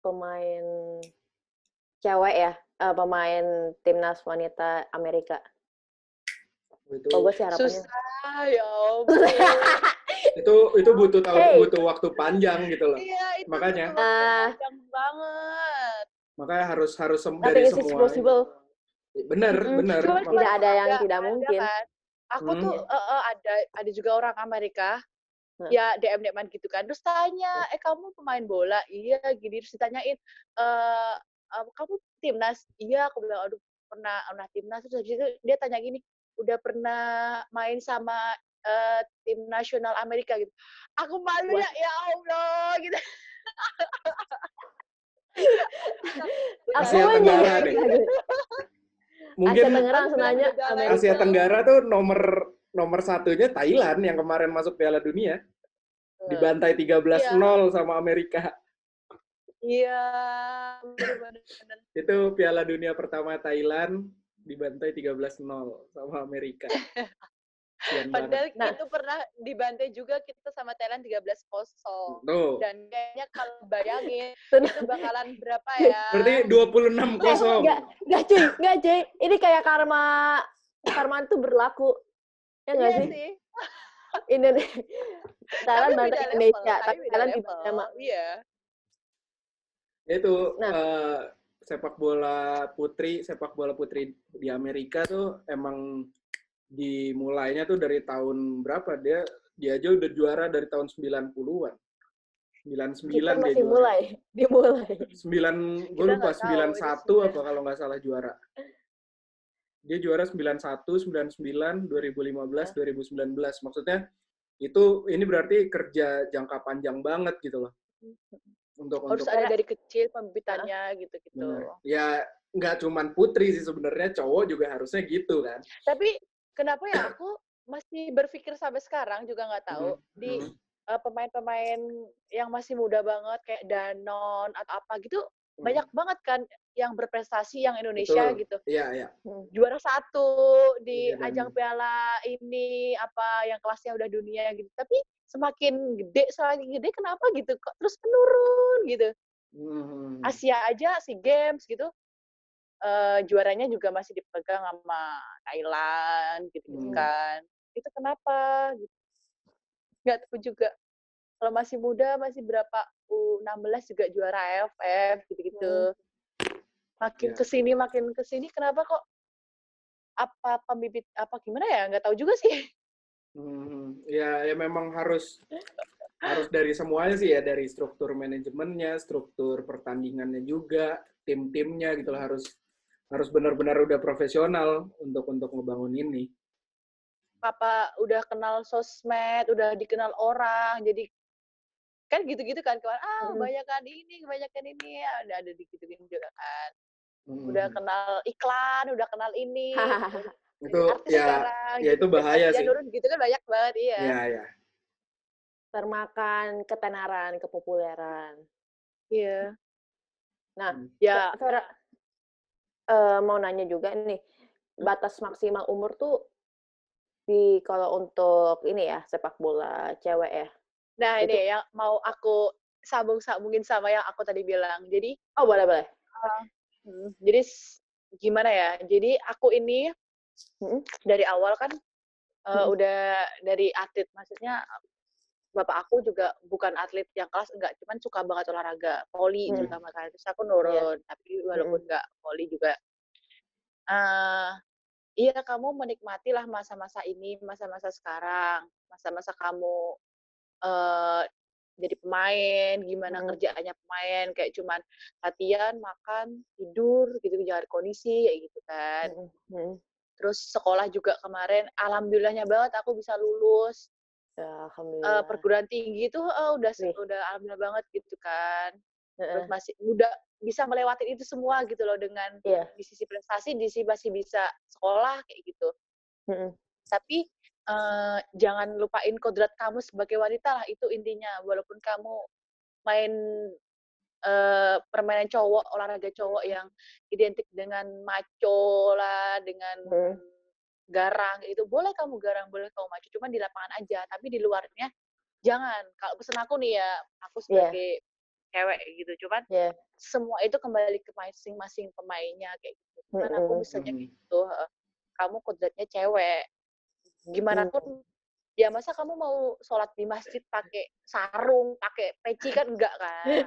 Speaker 3: pemain cewek ya, eh, pemain timnas wanita Amerika.
Speaker 1: Itu
Speaker 3: Kalau gue sih harapannya.
Speaker 2: Susah ya ampun.
Speaker 1: Itu itu butuh tahun
Speaker 3: Hey.
Speaker 1: butuh waktu panjang gitu loh.
Speaker 2: Iya, itu
Speaker 1: Makanya.
Speaker 3: Ah.
Speaker 2: panjang banget.
Speaker 1: Makanya harus harus sem- dari
Speaker 3: is
Speaker 1: semua.
Speaker 3: impossible.
Speaker 1: Bener,
Speaker 3: Mm-mm.
Speaker 1: bener.
Speaker 2: Cuman
Speaker 1: Mak-
Speaker 3: Tidak ada yang
Speaker 2: ada-
Speaker 3: tidak
Speaker 2: ada
Speaker 3: mungkin.
Speaker 2: kan. Aku
Speaker 1: Hmm.
Speaker 2: tuh eh, eh, ada ada juga orang Amerika
Speaker 3: Hah.
Speaker 2: ya DM DM gitu kan. Terus tanya, "Eh kamu pemain bola?" Iya, gini terus ditanyain, "Eh eh, kamu timnas?" Iya, aku bilang, "Aduh, pernah pernah timnas." Terus habis itu dia tanya gini, "Udah pernah main sama eh, tim nasional Amerika gitu." Aku malu
Speaker 3: Wah.
Speaker 2: ya, ya Allah gitu.
Speaker 3: Aku
Speaker 1: Asia Tenggara deh. Mungkin
Speaker 3: Asia Tenggara langsung nanya
Speaker 2: Beda
Speaker 3: Amerika.
Speaker 1: Asia Tenggara tuh nomor nomor satunya Thailand yang kemarin masuk Piala Dunia dibantai 13-0 sama Amerika.
Speaker 2: Iya.
Speaker 1: Itu Piala Dunia pertama Thailand dibantai 13-0 sama Amerika.
Speaker 2: Padahal
Speaker 3: Nah.
Speaker 2: itu pernah dibantai juga kita sama Thailand 13-0.
Speaker 1: Tuh.
Speaker 2: Dan kayaknya kalau bayangin
Speaker 3: Tuh,
Speaker 2: itu bakalan berapa ya?
Speaker 1: Berarti 26-0.
Speaker 3: Enggak, enggak cuy, enggak cuy. Ini kayak karma karma itu berlaku. Ya enggak
Speaker 2: iya
Speaker 3: sih?
Speaker 2: sih.
Speaker 3: Indonesia. Thailand bantai Indonesia,
Speaker 2: tapi
Speaker 3: Thailand dibantai sama
Speaker 2: Iya.
Speaker 1: Itu
Speaker 3: Nah.
Speaker 1: eh, sepak bola putri, sepak bola putri di Amerika tuh emang dimulainya tuh dari tahun berapa? Dia dia aja udah juara dari tahun 90-an. 99
Speaker 3: Kita
Speaker 1: dia
Speaker 3: masih
Speaker 1: juara.
Speaker 3: mulai, dimulai.
Speaker 1: 9 gue lupa
Speaker 2: nggak tahu, itu
Speaker 1: 91 apa kalau nggak salah juara. Dia juara 91, 99, 2015, 2019. Maksudnya itu ini berarti kerja jangka panjang banget gitu loh. Untuk
Speaker 2: Harus
Speaker 1: untuk
Speaker 2: ada dari kecil pembibitannya gitu-gitu.
Speaker 1: Ya nggak cuman putri sih sebenarnya cowok juga harusnya gitu kan.
Speaker 2: Tapi kenapa ya aku masih berpikir sampai sekarang juga nggak tahu
Speaker 1: Mhm.
Speaker 2: di
Speaker 1: Mhm.
Speaker 2: eh, pemain-pemain yang masih muda banget kayak Danon atau apa gitu banyak banget kan yang berprestasi yang Indonesia
Speaker 1: Betul.
Speaker 2: gitu
Speaker 1: Iya, iya.
Speaker 2: juara satu di
Speaker 1: dan-
Speaker 2: ajang piala ini apa yang kelasnya udah dunia gitu tapi semakin gede semakin gede kenapa gitu kok terus menurun gitu
Speaker 1: Mhm.
Speaker 2: Asia aja si games gitu eh, juaranya juga masih dipegang sama Thailand gitu,
Speaker 1: Hmm.
Speaker 2: kan itu kenapa gitu nggak tahu juga kalau masih muda masih berapa U16 juga juara AFF gitu-gitu makin
Speaker 1: Ya.
Speaker 2: ke sini makin ke sini kenapa kok apa pembibit apa gimana ya nggak tahu juga sih
Speaker 1: Mhm. Ya, ya memang harus harus dari semuanya sih ya dari struktur manajemennya, struktur pertandingannya juga, tim-timnya gitu loh harus harus benar-benar udah profesional untuk untuk ngebangun ini.
Speaker 2: apa udah kenal sosmed udah dikenal orang jadi kan gitu-gitu kan kemarin ah
Speaker 3: Mm.
Speaker 2: kebanyakan ini kebanyakan ini ya ada ada digituin juga kan
Speaker 1: Mhm.
Speaker 2: udah kenal iklan udah kenal ini
Speaker 1: itu
Speaker 2: artis
Speaker 1: ya
Speaker 2: sekarang
Speaker 1: ya itu bahaya
Speaker 2: dia
Speaker 1: sih.
Speaker 2: nurun gitu kan banyak banget iya
Speaker 1: Ya, ya.
Speaker 3: Termakan ketenaran, kepopuleran.
Speaker 2: iya
Speaker 3: Nah,
Speaker 1: Hmm.
Speaker 2: ya
Speaker 3: Vera, eh, mau nanya juga nih, batas maksimal umur tuh di kalau untuk ini ya sepak bola cewek ya.
Speaker 2: nah
Speaker 3: Itu-
Speaker 2: ini yang mau aku sambung sambungin sama yang aku tadi bilang jadi
Speaker 3: Oh boleh boleh.
Speaker 2: Hmm, jadi gimana ya? Jadi aku ini
Speaker 3: Mm-mm.
Speaker 2: dari awal kan uh,
Speaker 3: Mm-mm.
Speaker 2: udah dari atlet, maksudnya bapak aku juga bukan atlet yang kelas enggak, cuman suka banget olahraga, voli
Speaker 3: Mm.
Speaker 2: terutama kan. Terus aku nurun, tapi walaupun enggak voli juga eh iya kamu menikmatilah masa-masa ini, masa-masa sekarang, masa-masa kamu uh, jadi pemain, gimana
Speaker 3: Hmm.
Speaker 2: kerjaannya pemain, kayak cuman latihan, makan, tidur, gitu, jaga kondisi, kayak gitu kan.
Speaker 3: Mhm, mhm.
Speaker 2: Terus sekolah juga kemarin, alhamdulillahnya banget aku bisa lulus.
Speaker 3: Ya,
Speaker 2: Uh, perguruan tinggi itu heeh, udah se
Speaker 3: Wih.
Speaker 2: udah alhamdulillah banget gitu kan. Terus masih udah bisa melewati itu semua gitu loh dengan
Speaker 3: Iya.
Speaker 2: di sisi prestasi, di sisi masih bisa sekolah kayak gitu.
Speaker 3: Mhm.
Speaker 2: Tapi, eee, jangan lupain kodrat kamu sebagai wanita lah, itu intinya. Walaupun kamu main, eee, permainan cowok, olahraga cowok yang identik dengan macho lah, dengan
Speaker 3: Mhm.
Speaker 2: Garang, itu boleh kamu garang, boleh kamu macho, cuman di lapangan aja, tapi di luarnya jangan. Kalau pesan aku nih ya, aku
Speaker 3: Iya.
Speaker 2: sebagai cewek gitu, cuman
Speaker 3: Iya.
Speaker 2: semua itu kembali ke masing-masing pemainnya kayak gitu. Cuman aku
Speaker 3: Mhm.
Speaker 2: misalnya
Speaker 1: Mhm.
Speaker 2: gitu, heeh, kamu kodratnya cewek, gimana
Speaker 3: Mmm.
Speaker 2: pun ya masa kamu mau sholat di masjid pakai sarung, pakai peci kan enggak kan.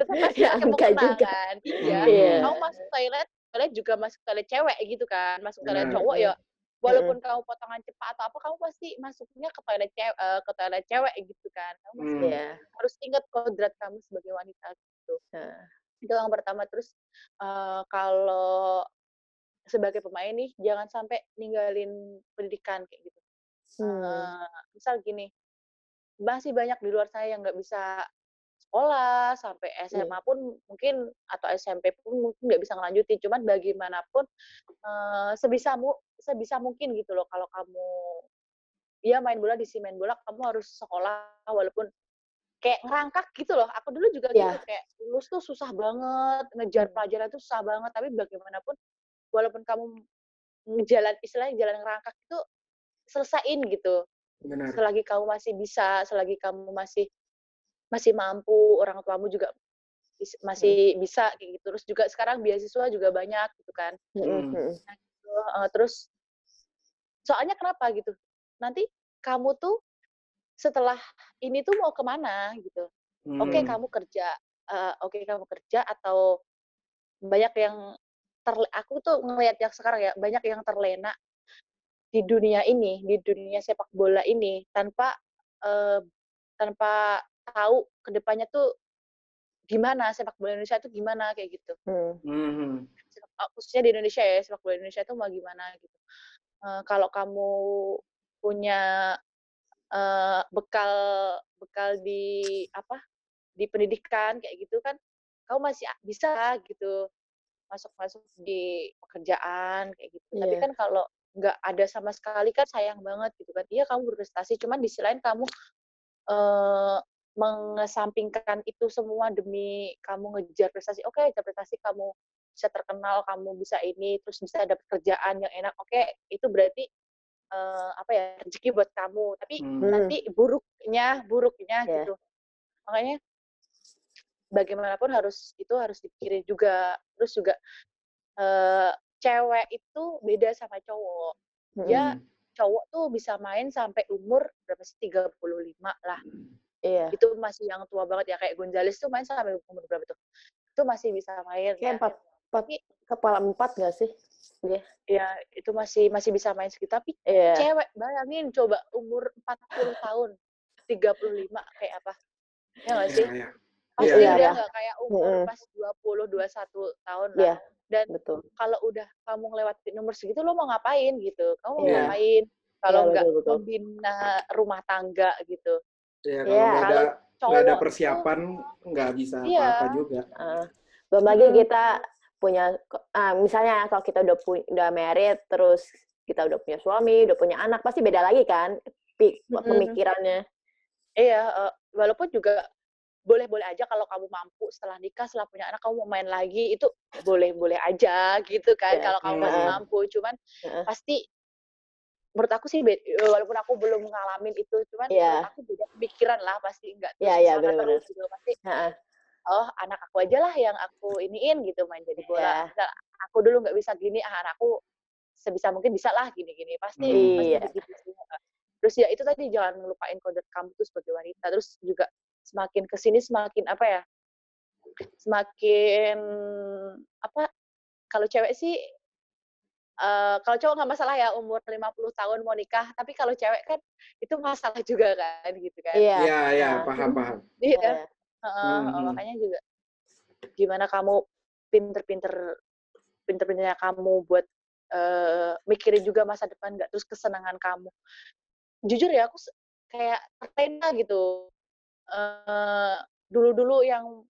Speaker 2: Tetep pasti
Speaker 3: Ya,
Speaker 2: pakai
Speaker 3: enggak
Speaker 2: mukena
Speaker 3: juga.
Speaker 2: kan. Iya.
Speaker 3: Iya.
Speaker 2: Kamu masuk toilet, toilet juga masuk toilet cewek gitu kan, masuk toilet cowok ya walaupun kamu potongan cepat atau apa, kamu pasti masuknya ke toilet cew eee, ke toilet cewek gitu kan. Kamu masih
Speaker 1: Mmm.
Speaker 3: Iya.
Speaker 2: harus ingat kodrat kamu sebagai wanita gitu.
Speaker 3: Heeh.
Speaker 2: Itu yang pertama. Terus, eee, kalau sebagai pemain nih, jangan sampai ninggalin pendidikan kayak gitu.
Speaker 3: Mmm.
Speaker 2: Eee, misal gini, masih banyak di luar sana yang nggak bisa sekolah, sampai
Speaker 3: Iya.
Speaker 2: SMA pun mungkin atau SMP pun mungkin nggak bisa ngelanjutin, cuman bagaimanapun, eee, sebisa mu sebisa mungkin gitu loh kalau kamu ya main bola, di sini main bola, kamu harus sekolah walaupun kayak ngerangkak gitu loh. Aku dulu juga gitu,
Speaker 3: Iya.
Speaker 2: kayak lulus tuh susah banget, ngejar
Speaker 3: Mmm.
Speaker 2: pelajaran tuh susah banget, tapi bagaimanapun walaupun kamu ngejalan istilahnya jalan ngerangkak itu selesaiin gitu.
Speaker 1: Benar.
Speaker 2: Selagi kamu masih bisa, selagi kamu masih masih mampu, orang tuamu juga bis masih bisa kayak gitu. Terus juga sekarang beasiswa juga banyak gitu kan.
Speaker 3: Mhm.
Speaker 2: Nah gitu, heeh, terus soalnya kenapa gitu, nanti kamu tuh setelah ini tuh mau ke mana gitu. Oke
Speaker 1: Mmm.
Speaker 2: kamu kerja, eee, oke kamu kerja atau banyak yang terle aku tuh ngelihat yang sekarang ya, banyak yang terlena di dunia ini, di dunia sepak bola ini tanpa, eee, tanpa tahu ke depannya tuh gimana, sepak bola Indonesia tuh gimana, kayak gitu.
Speaker 3: Mmm.
Speaker 1: Mhm.
Speaker 2: Sepak eee, khususnya di Indonesia ya, sepak bola Indonesia tuh mau gimana gitu. Eee, kalau kamu punya, eee, bekal bekal di apa, di pendidikan kayak gitu kan, kamu masih bisa gitu masuk-masuk di pekerjaan kayak gitu. Tapi
Speaker 3: Iya.
Speaker 2: kan kalau nggak ada sama sekali kan sayang banget gitu kan. Iya kamu berprestasi, cuman di sisi lain kamu, eee, mengesampingkan itu semua demi kamu ngejar prestasi. Oke, ngejar prestasi kamu bisa terkenal, kamu bisa ini, terus bisa dapat kerjaan yang enak, oke, itu berarti, eee, apa ya, rezeki buat kamu. Tapi
Speaker 1: Mmm.
Speaker 2: nanti buruknya buruknya
Speaker 3: Iya.
Speaker 2: gitu. Makanya bagaimanapun harus itu harus dipikirin juga. Terus juga, eee, cewek itu beda sama cowok. Dia
Speaker 3: Mhm.
Speaker 1: Mmm.
Speaker 2: cowok tuh bisa main sampai umur berapa sih, 35 lah.
Speaker 3: Iya.
Speaker 2: Itu masih yang tua banget ya, kayak Gonzales tuh main sampai umur berapa tuh? Itu masih bisa main
Speaker 3: Kayak
Speaker 2: ya.
Speaker 3: empat empat
Speaker 2: Tapi
Speaker 3: kepala 4 nggak sih dia?
Speaker 2: ya itu masih masih bisa main segitu. Tapi
Speaker 3: Iya.
Speaker 2: cewek bayangin coba umur 40 tahun, 35 kayak apa. Ya nggak
Speaker 1: Iya
Speaker 2: sih?
Speaker 1: iya.
Speaker 2: Pasti
Speaker 1: Iya
Speaker 3: Iya,
Speaker 2: udah
Speaker 3: iya.
Speaker 2: nggak kayak umur
Speaker 3: Mhm.
Speaker 2: pas 20, 21 tahun
Speaker 3: Iya,
Speaker 2: lah. Dan
Speaker 3: betul.
Speaker 2: kalau udah kamu ngelewatin umur segitu, lo mau ngapain gitu? Kamu mau
Speaker 3: Iya.
Speaker 2: ngapain
Speaker 3: Iya,
Speaker 2: kalau nggak
Speaker 3: betul betul.
Speaker 2: membina rumah tangga gitu.
Speaker 1: Iya, kalau
Speaker 3: Iya.
Speaker 1: nggak ada
Speaker 2: Kalau
Speaker 1: nggak ada persiapan, nggak bisa
Speaker 2: Iya.
Speaker 1: apa-apa juga.
Speaker 3: Heeh. Belum lagi
Speaker 2: Mhm.
Speaker 3: kita punya ah, misalnya kalau kita udah pu udah married, terus kita udah punya suami, udah punya anak, pasti beda lagi kan
Speaker 2: Mhm.
Speaker 3: pemikirannya.
Speaker 2: Iya, eee, walaupun juga boleh-boleh aja kalau kamu mampu setelah nikah, setelah punya anak kamu mau main lagi, itu boleh-boleh aja gitu kan
Speaker 3: Iya.
Speaker 2: kalau kamu masih mampu. Cuman
Speaker 3: Heeh.
Speaker 2: pasti menurut aku sih eee, walaupun aku belum ngalamin itu, cuman menurut
Speaker 3: Iya.
Speaker 2: aku beda pemikiran lah pasti nggak terus
Speaker 3: iya,
Speaker 2: ke sana
Speaker 3: bener bener.
Speaker 2: terus gitu. Pasti,
Speaker 3: Heeh.
Speaker 2: oh anak aku aja lah yang aku iniin gitu main jadi bola.
Speaker 3: Iya.
Speaker 2: Misal aku dulu nggak bisa gini, ah anakku sebisa mungkin bisa lah gini-gini. Pasti
Speaker 1: Mmm.
Speaker 2: pasti
Speaker 3: Iya.
Speaker 2: begitu sih. Terus ya itu tadi jangan ngelupain kodrat kamu tuh sebagai wanita. Terus juga semakin ke sini semakin apa ya, semakin apa, kalau cewek sih uh, kalau cowok nggak masalah ya umur 50 tahun mau nikah, tapi kalau cewek kan itu masalah juga kan gitu kan.
Speaker 3: Iya.
Speaker 1: Iya, iya,
Speaker 3: Nah.
Speaker 1: paham, paham.
Speaker 2: Iya.
Speaker 3: Iya.
Speaker 2: Heeh,
Speaker 1: Hmm, hmm.
Speaker 2: makanya juga gimana kamu pinter-pinter pinter-pinternya kamu buat eh, mikirin juga masa depan nggak terus kesenangan kamu. Jujur ya aku kayak terlena gitu. eh dulu-dulu yang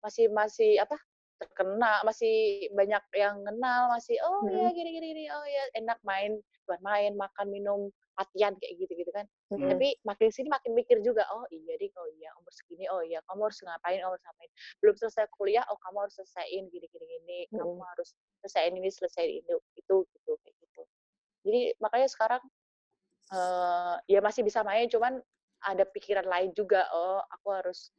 Speaker 2: masih masih apa terkena masih banyak yang kenal masih oh
Speaker 3: Mm-mm.
Speaker 2: ya gini gini gini oh ya enak main buat main makan minum latihan kayak gitu gitu kan
Speaker 3: Mm-mm.
Speaker 2: tapi makin sini makin mikir juga oh iya ding oh iya umur segini oh iya kamu harus ngapain oh harus ngapain belum selesai kuliah oh kamu harus selesaiin gini gini gini kamu
Speaker 3: Mm-mm.
Speaker 2: harus selesaiin ini selesaiin itu itu gitu kayak gitu jadi makanya sekarang eh ya masih bisa main cuman ada pikiran lain juga oh aku harus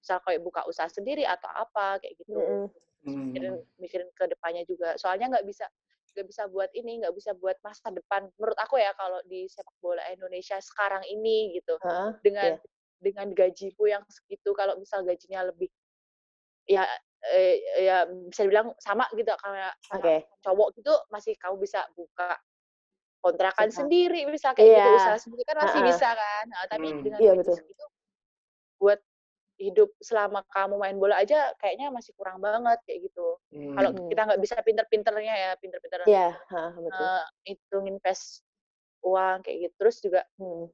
Speaker 2: misal kayak buka usaha sendiri atau apa kayak gitu
Speaker 3: Mm-mm.
Speaker 1: Hmm.
Speaker 2: mikirin mikirin ke depannya juga soalnya nggak bisa nggak bisa buat ini nggak bisa buat masa depan menurut aku ya kalau di sepak bola Indonesia sekarang ini gitu
Speaker 3: Heeh.
Speaker 2: dengan
Speaker 3: Iya.
Speaker 2: dengan gajiku yang segitu kalau misal gajinya lebih ya eh, ya bisa dibilang sama gitu kayak sama
Speaker 3: Oke.
Speaker 2: cowok gitu masih kamu bisa buka kontrakan
Speaker 3: Usaha.
Speaker 2: sendiri bisa kayak gitu
Speaker 3: Iya.
Speaker 2: usaha sendiri kan masih
Speaker 3: Ha-ha.
Speaker 2: bisa kan Nah, tapi
Speaker 1: Hmm.
Speaker 2: dengan
Speaker 3: Iya,
Speaker 2: gaji
Speaker 3: betul.
Speaker 2: segitu buat hidup selama kamu main bola aja kayaknya masih kurang banget kayak gitu
Speaker 1: Hmm.
Speaker 2: kalau
Speaker 3: Hmm.
Speaker 2: kita nggak bisa pinter-pinternya ya pinter-pinter
Speaker 3: Iya, heeh, betul.
Speaker 2: eh, hitung invest uang kayak gitu terus juga
Speaker 3: Hmm.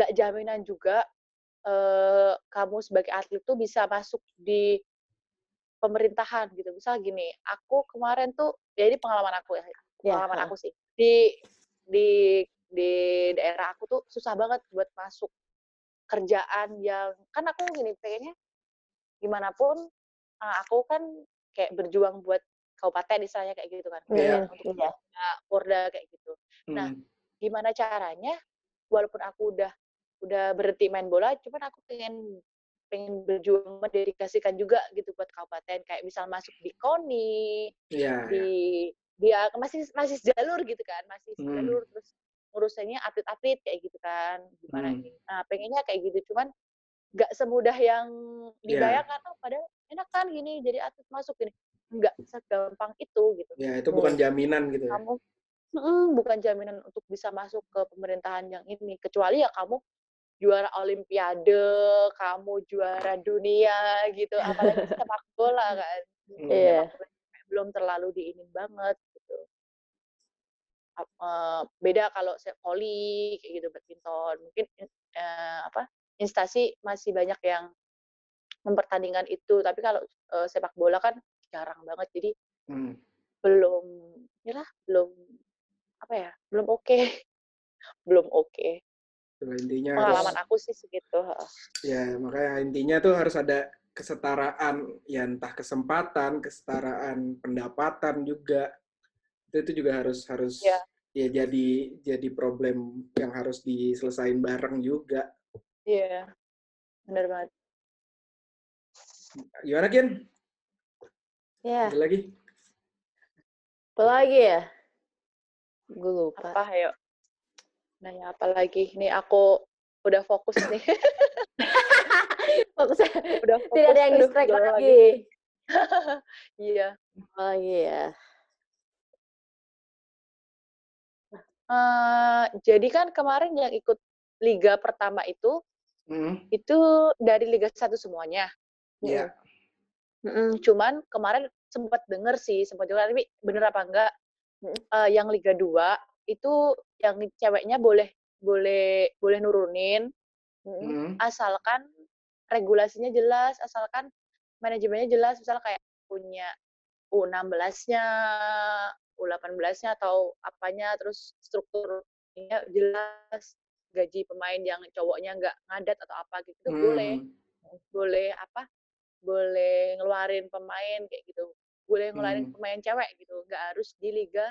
Speaker 2: nggak jaminan juga eh, kamu sebagai atlet tuh bisa masuk di pemerintahan gitu misal gini aku kemarin tuh ya ini pengalaman aku ya
Speaker 3: Ya,
Speaker 2: pengalaman
Speaker 3: heeh.
Speaker 2: aku sih di di di daerah aku tuh susah banget buat masuk kerjaan yang kan aku gini pengennya gimana pun eh, aku kan kayak berjuang buat kabupaten istilahnya kayak gitu kan
Speaker 1: Iya.
Speaker 2: untuk
Speaker 3: Iya.
Speaker 2: Nah, Porda kayak gitu. Nah,
Speaker 1: Hmm.
Speaker 2: gimana caranya? Walaupun aku udah udah berhenti main bola, cuman aku pengen pengen berjuang mendedikasikan juga gitu buat kabupaten kayak misal masuk di KONI,
Speaker 1: Iya, iya.
Speaker 2: di dia masih masih jalur gitu kan, masih
Speaker 1: Hmm.
Speaker 2: jalur terus ngurusannya atlet-atlet kayak gitu kan. Gimana
Speaker 1: Hmm.
Speaker 2: Nah, pengennya kayak gitu, cuman nggak semudah yang
Speaker 1: Iya.
Speaker 2: dibayangkan. Oh, padahal enak kan gini jadi atlet masuk gini. Nggak segampang itu gitu
Speaker 1: Ya, itu bukan jaminan gitu ya.
Speaker 2: kamu Mm, bukan jaminan untuk bisa masuk ke pemerintahan yang ini kecuali ya kamu juara olimpiade kamu juara dunia gitu apalagi sepak bola kan.
Speaker 3: Iya.
Speaker 2: Sepak bola kayak belum terlalu diinin banget eh, beda kalau voli kayak gitu badminton mungkin eh, apa instansi masih banyak yang mempertandingkan itu tapi kalau eh, sepak bola kan jarang banget jadi
Speaker 1: Hmm.
Speaker 2: belum ya belum apa ya belum oke belum oke
Speaker 1: Itulah intinya
Speaker 2: pengalaman
Speaker 1: harus
Speaker 2: aku sih segitu
Speaker 1: ya makanya intinya tuh harus ada kesetaraan ya entah kesempatan, kesetaraan pendapatan juga. Itu, itu juga harus harus
Speaker 2: Ya.
Speaker 1: ya jadi jadi problem yang harus diselesain bareng juga.
Speaker 2: iya benar banget
Speaker 1: Gimana Kin?
Speaker 3: Ya,
Speaker 1: Ada lagi?
Speaker 3: apa lagi ya? Gue lupa.
Speaker 2: apa ayo nanya apa lagi nih aku udah fokus nih
Speaker 3: Fokusnya
Speaker 2: udah fokus
Speaker 3: tidak ada yang distract lagi.
Speaker 2: iya
Speaker 3: Apa lagi ya?
Speaker 2: Jadi kan kemarin yang ikut liga pertama itu
Speaker 1: Hmm.
Speaker 2: itu dari liga satu semuanya
Speaker 1: Ya.
Speaker 2: Mm-mm, cuman kemarin sempat denger sih, sempat denger tapi bener apa enggak?
Speaker 3: Mm.
Speaker 2: eh, yang Liga 2 itu yang ceweknya boleh boleh boleh nurunin.
Speaker 1: Hmm.
Speaker 2: asalkan regulasinya jelas, asalkan manajemennya jelas, misal kayak punya U16-nya, U18-nya atau apanya, terus strukturnya jelas, gaji pemain yang cowoknya nggak ngadat atau apa gitu, itu boleh
Speaker 1: Hmm.
Speaker 2: boleh apa boleh ngeluarin pemain kayak gitu boleh ngeluarin
Speaker 1: Hmm.
Speaker 2: pemain cewek gitu nggak harus di liga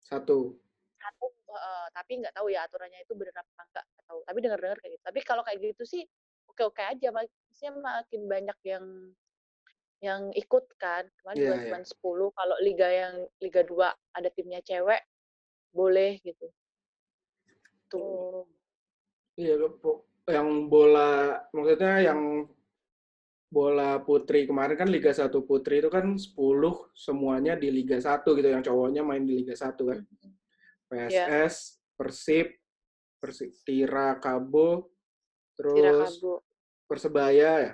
Speaker 1: Satu.
Speaker 2: satu eh, tapi nggak tahu ya aturannya itu benar apa enggak nggak tahu tapi dengar dengar kayak gitu tapi kalau kayak gitu sih oke oke aja maksudnya makin banyak yang yang ikut kan kemarin
Speaker 1: Iya,
Speaker 2: juga
Speaker 1: iya.
Speaker 2: cuma 10 kalau liga yang liga 2 ada timnya cewek boleh gitu tuh
Speaker 3: Hmm.
Speaker 1: Iya, yang bola maksudnya yang bola putri kemarin kan Liga 1 putri itu kan 10 semuanya di Liga 1 gitu yang cowoknya main di Liga 1 kan. PSS, Persib, Persib Tira Kabo, terus
Speaker 2: Tira Kabo.
Speaker 1: Persebaya ya,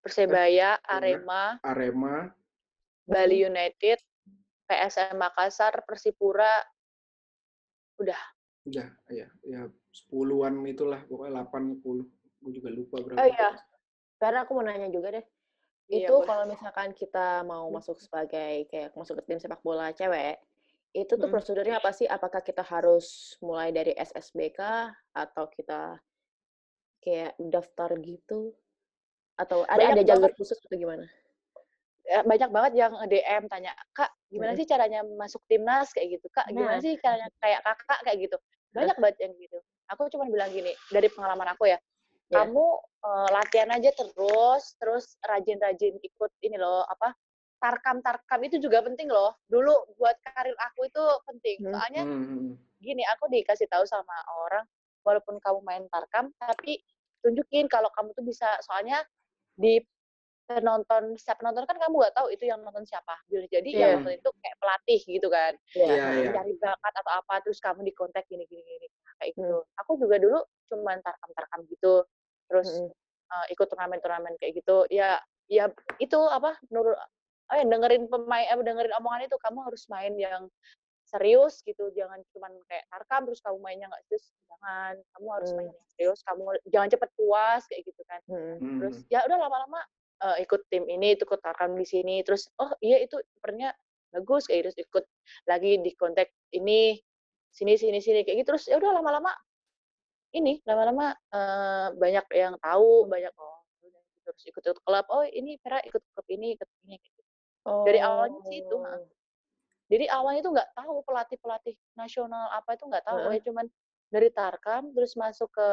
Speaker 2: Persebaya, Arema,
Speaker 1: Arema,
Speaker 2: Bali United, PSM Makassar, Persipura, udah.
Speaker 1: udah ya ya sepuluhan itulah pokoknya 8 10 gue juga lupa berapa.
Speaker 3: Oh iya. Karena aku mau nanya juga deh.
Speaker 2: Iya,
Speaker 3: itu
Speaker 2: boleh.
Speaker 3: kalau misalkan kita mau masuk sebagai kayak masuk ke tim sepak bola cewek, itu tuh
Speaker 2: Mm-mm.
Speaker 3: prosedurnya apa sih? Apakah kita harus mulai dari SSBK atau kita kayak daftar gitu? Atau ada
Speaker 2: Banyak
Speaker 3: ada jalur
Speaker 2: banget.
Speaker 3: khusus atau gimana?
Speaker 2: Ya, banyak banget yang DM tanya, Kak, gimana sih caranya masuk timnas kayak gitu? Kak, gimana
Speaker 3: Nah.
Speaker 2: sih caranya kayak kakak kayak gitu? Banyak banget yang gitu. Aku cuma bilang gini, dari pengalaman aku ya,
Speaker 3: Ya.
Speaker 2: kamu eh, latihan aja terus, terus rajin-rajin ikut ini loh, apa tarkam-tarkam itu juga penting loh. Dulu buat karir aku itu penting.
Speaker 3: Hmm.
Speaker 2: Soalnya
Speaker 1: hmm, hmm.
Speaker 2: gini, aku dikasih tahu sama orang, walaupun kamu main tarkam, tapi tunjukin kalau kamu tuh bisa. Soalnya di penonton, setiap penonton kan kamu nggak tahu itu yang nonton siapa. Jadi
Speaker 3: Iya.
Speaker 2: yang nonton itu kayak pelatih gitu kan.
Speaker 3: Iya.
Speaker 1: Iya, iya.
Speaker 2: Cari bakat atau apa, terus kamu di kontak gini, gini, gini. Nah, Kayak
Speaker 3: Hmm.
Speaker 2: gitu. Aku juga dulu cuman tarkam-tarkam gitu. Terus
Speaker 3: Mm-mm.
Speaker 2: eh, ikut turnamen-turnamen kayak gitu. Ya, ya itu apa, menurut, oh ya dengerin pemain, eh, dengerin omongan itu, kamu harus main yang serius gitu, jangan cuman kayak tarkam terus kamu mainnya nggak serius, jangan. Kamu harus main
Speaker 3: Hmm.
Speaker 2: yang serius, kamu jangan cepet puas kayak gitu kan.
Speaker 1: Hmm,
Speaker 2: Terus ya udah lama-lama eh, ikut tim ini, ikut tarkam di sini, terus oh iya itu kipernya bagus kayak gitu, terus ikut lagi di kontak ini, sini sini sini kayak gitu, terus ya udah lama-lama ini lama-lama eh, banyak yang tahu, banyak oh gitu. terus ikut ikut klub, oh ini Vera ikut klub ini, ikut ini kayak gitu. Dari awalnya sih itu.
Speaker 3: Oh.
Speaker 2: Jadi awalnya tuh nggak tahu pelatih-pelatih nasional apa itu nggak tahu
Speaker 3: Heeh.
Speaker 2: ya cuman dari Tarkam terus masuk ke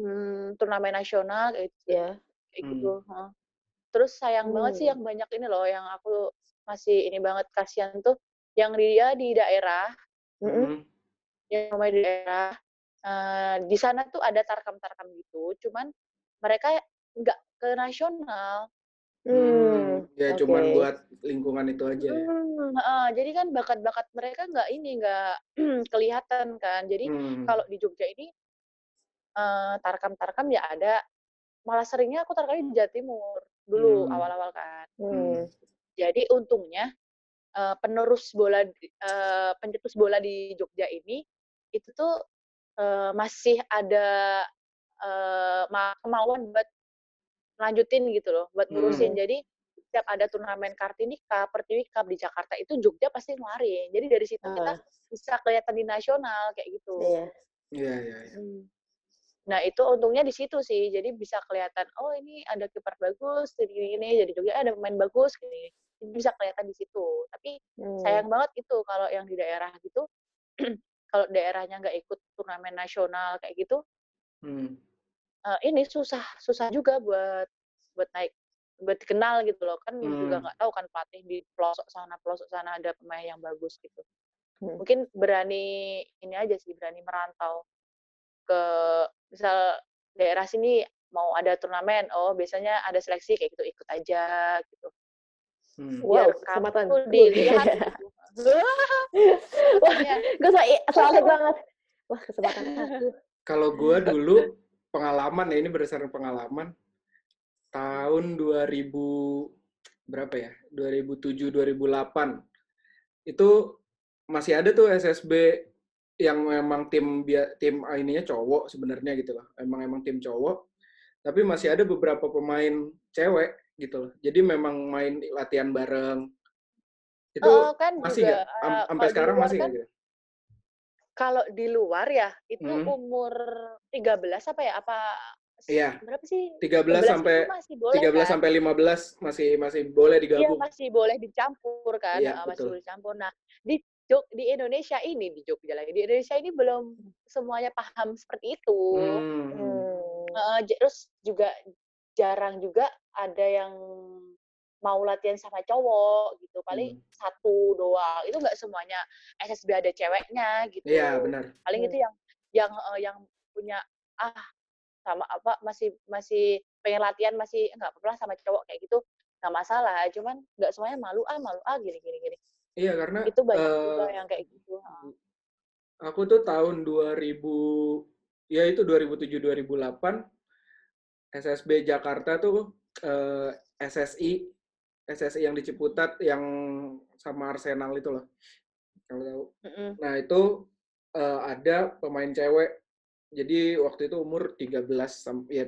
Speaker 2: hmm, turnamen nasional kayak gitu,
Speaker 3: Iya.
Speaker 2: kayak
Speaker 1: Hmm.
Speaker 2: gitu. heeh. Terus sayang banget sih
Speaker 3: Hmm.
Speaker 2: yang banyak ini loh yang aku masih ini banget kasihan tuh yang dia di daerah,
Speaker 3: Mm-mm.
Speaker 1: hmm.
Speaker 2: yang rumahnya di daerah eh, di sana tuh ada tarkam-tarkam gitu, cuman mereka nggak ke nasional.
Speaker 3: Hmm.
Speaker 1: Ya cuman
Speaker 3: Oke.
Speaker 1: buat lingkungan itu aja. ya.
Speaker 2: Hmm, heeh, jadi kan bakat-bakat mereka nggak ini nggak kelihatan kan. Jadi
Speaker 1: Hmm.
Speaker 2: kalau di Jogja ini eh, tarkam-tarkam ya ada. Malah seringnya aku tarkamnya di Jawa Timur dulu
Speaker 1: Hmm.
Speaker 2: awal-awal kan.
Speaker 3: Hmm.
Speaker 2: Jadi untungnya eh, penerus bola eh, pencetus bola di Jogja ini itu tuh eh, masih ada eh, ma- kemauan buat lanjutin gitu loh, buat ngurusin.
Speaker 3: Hmm.
Speaker 2: Jadi setiap ada turnamen Kartini Cup, Pertiwi Cup di Jakarta itu Jogja pasti ngeluarin. Jadi dari situ kita
Speaker 3: Ah.
Speaker 2: bisa kelihatan di nasional kayak gitu.
Speaker 3: Iya.
Speaker 1: Iya, iya, iya.
Speaker 2: Hmm. Nah itu untungnya di situ sih, jadi bisa kelihatan oh ini ada kiper bagus, jadi gini, jadi Jogja ada pemain bagus, gini. bisa kelihatan di situ. Tapi
Speaker 3: Hmm.
Speaker 2: sayang banget itu kalau yang di daerah gitu, kalau daerahnya nggak ikut turnamen nasional kayak gitu,
Speaker 1: Hmm.
Speaker 2: Eh, ini susah susah juga buat buat naik buat dikenal gitu loh kan juga
Speaker 1: Hmm.
Speaker 2: nggak tahu kan pelatih di pelosok sana pelosok sana ada pemain yang bagus gitu
Speaker 3: Hmm.
Speaker 2: mungkin berani ini aja sih berani merantau ke misal daerah sini mau ada turnamen oh biasanya ada seleksi kayak gitu ikut aja gitu
Speaker 1: Hmm.
Speaker 3: Wow, kesempatan.
Speaker 2: kamu dilihat gitu.
Speaker 3: Gue so, so asik banget. Wah, kesempatan aku.
Speaker 1: Kalau gua dulu pengalaman ya ini berdasarkan pengalaman tahun 2000 berapa ya? 2007 2008. Itu masih ada tuh SSB yang memang tim tim ininya cowok sebenarnya gitu loh. Emang emang tim cowok. Tapi masih ada beberapa pemain cewek gitu loh. Jadi memang main latihan bareng. Itu
Speaker 2: oh, kan
Speaker 1: masih
Speaker 2: juga
Speaker 1: nggak?
Speaker 2: Eh,
Speaker 1: Sampai sekarang masih
Speaker 2: kan
Speaker 1: gitu?
Speaker 2: Kalau di luar ya itu
Speaker 1: Hmm.
Speaker 2: umur 13 apa ya apa
Speaker 1: Iya.
Speaker 2: berapa sih
Speaker 1: 13 sampai
Speaker 2: itu masih boleh
Speaker 1: 13
Speaker 2: kan?
Speaker 1: sampai 15 masih masih boleh
Speaker 2: Iya
Speaker 1: digabung.
Speaker 2: masih boleh dicampur kan,
Speaker 1: Iya,
Speaker 2: masih
Speaker 1: betul.
Speaker 2: boleh dicampur. Nah di Jog di Indonesia ini di Jogja lagi di Indonesia ini belum semuanya paham seperti itu.
Speaker 1: Hmm.
Speaker 3: Hmm.
Speaker 2: J- terus juga jarang juga ada yang mau latihan sama cowok gitu. Paling
Speaker 1: Hmm.
Speaker 2: satu doang. Itu nggak semuanya SSB ada ceweknya gitu.
Speaker 1: Iya, benar.
Speaker 2: Paling
Speaker 3: Hmm.
Speaker 2: itu yang yang eh, yang punya ah sama apa masih masih pengen latihan masih nggak apa-apa sama cowok kayak gitu nggak masalah cuman nggak semuanya malu ah malu ah gini gini gini
Speaker 1: Iya karena
Speaker 2: itu banyak juga
Speaker 1: eh,
Speaker 2: yang kayak gitu
Speaker 1: aku tuh tahun 2000 ya itu 2007 2008 SSB Jakarta tuh eh, SSI SSI yang di Ciputat yang sama Arsenal itu loh. Kalau tahu. Nah, itu eh, ada pemain cewek. Jadi waktu itu umur 13 sampai ya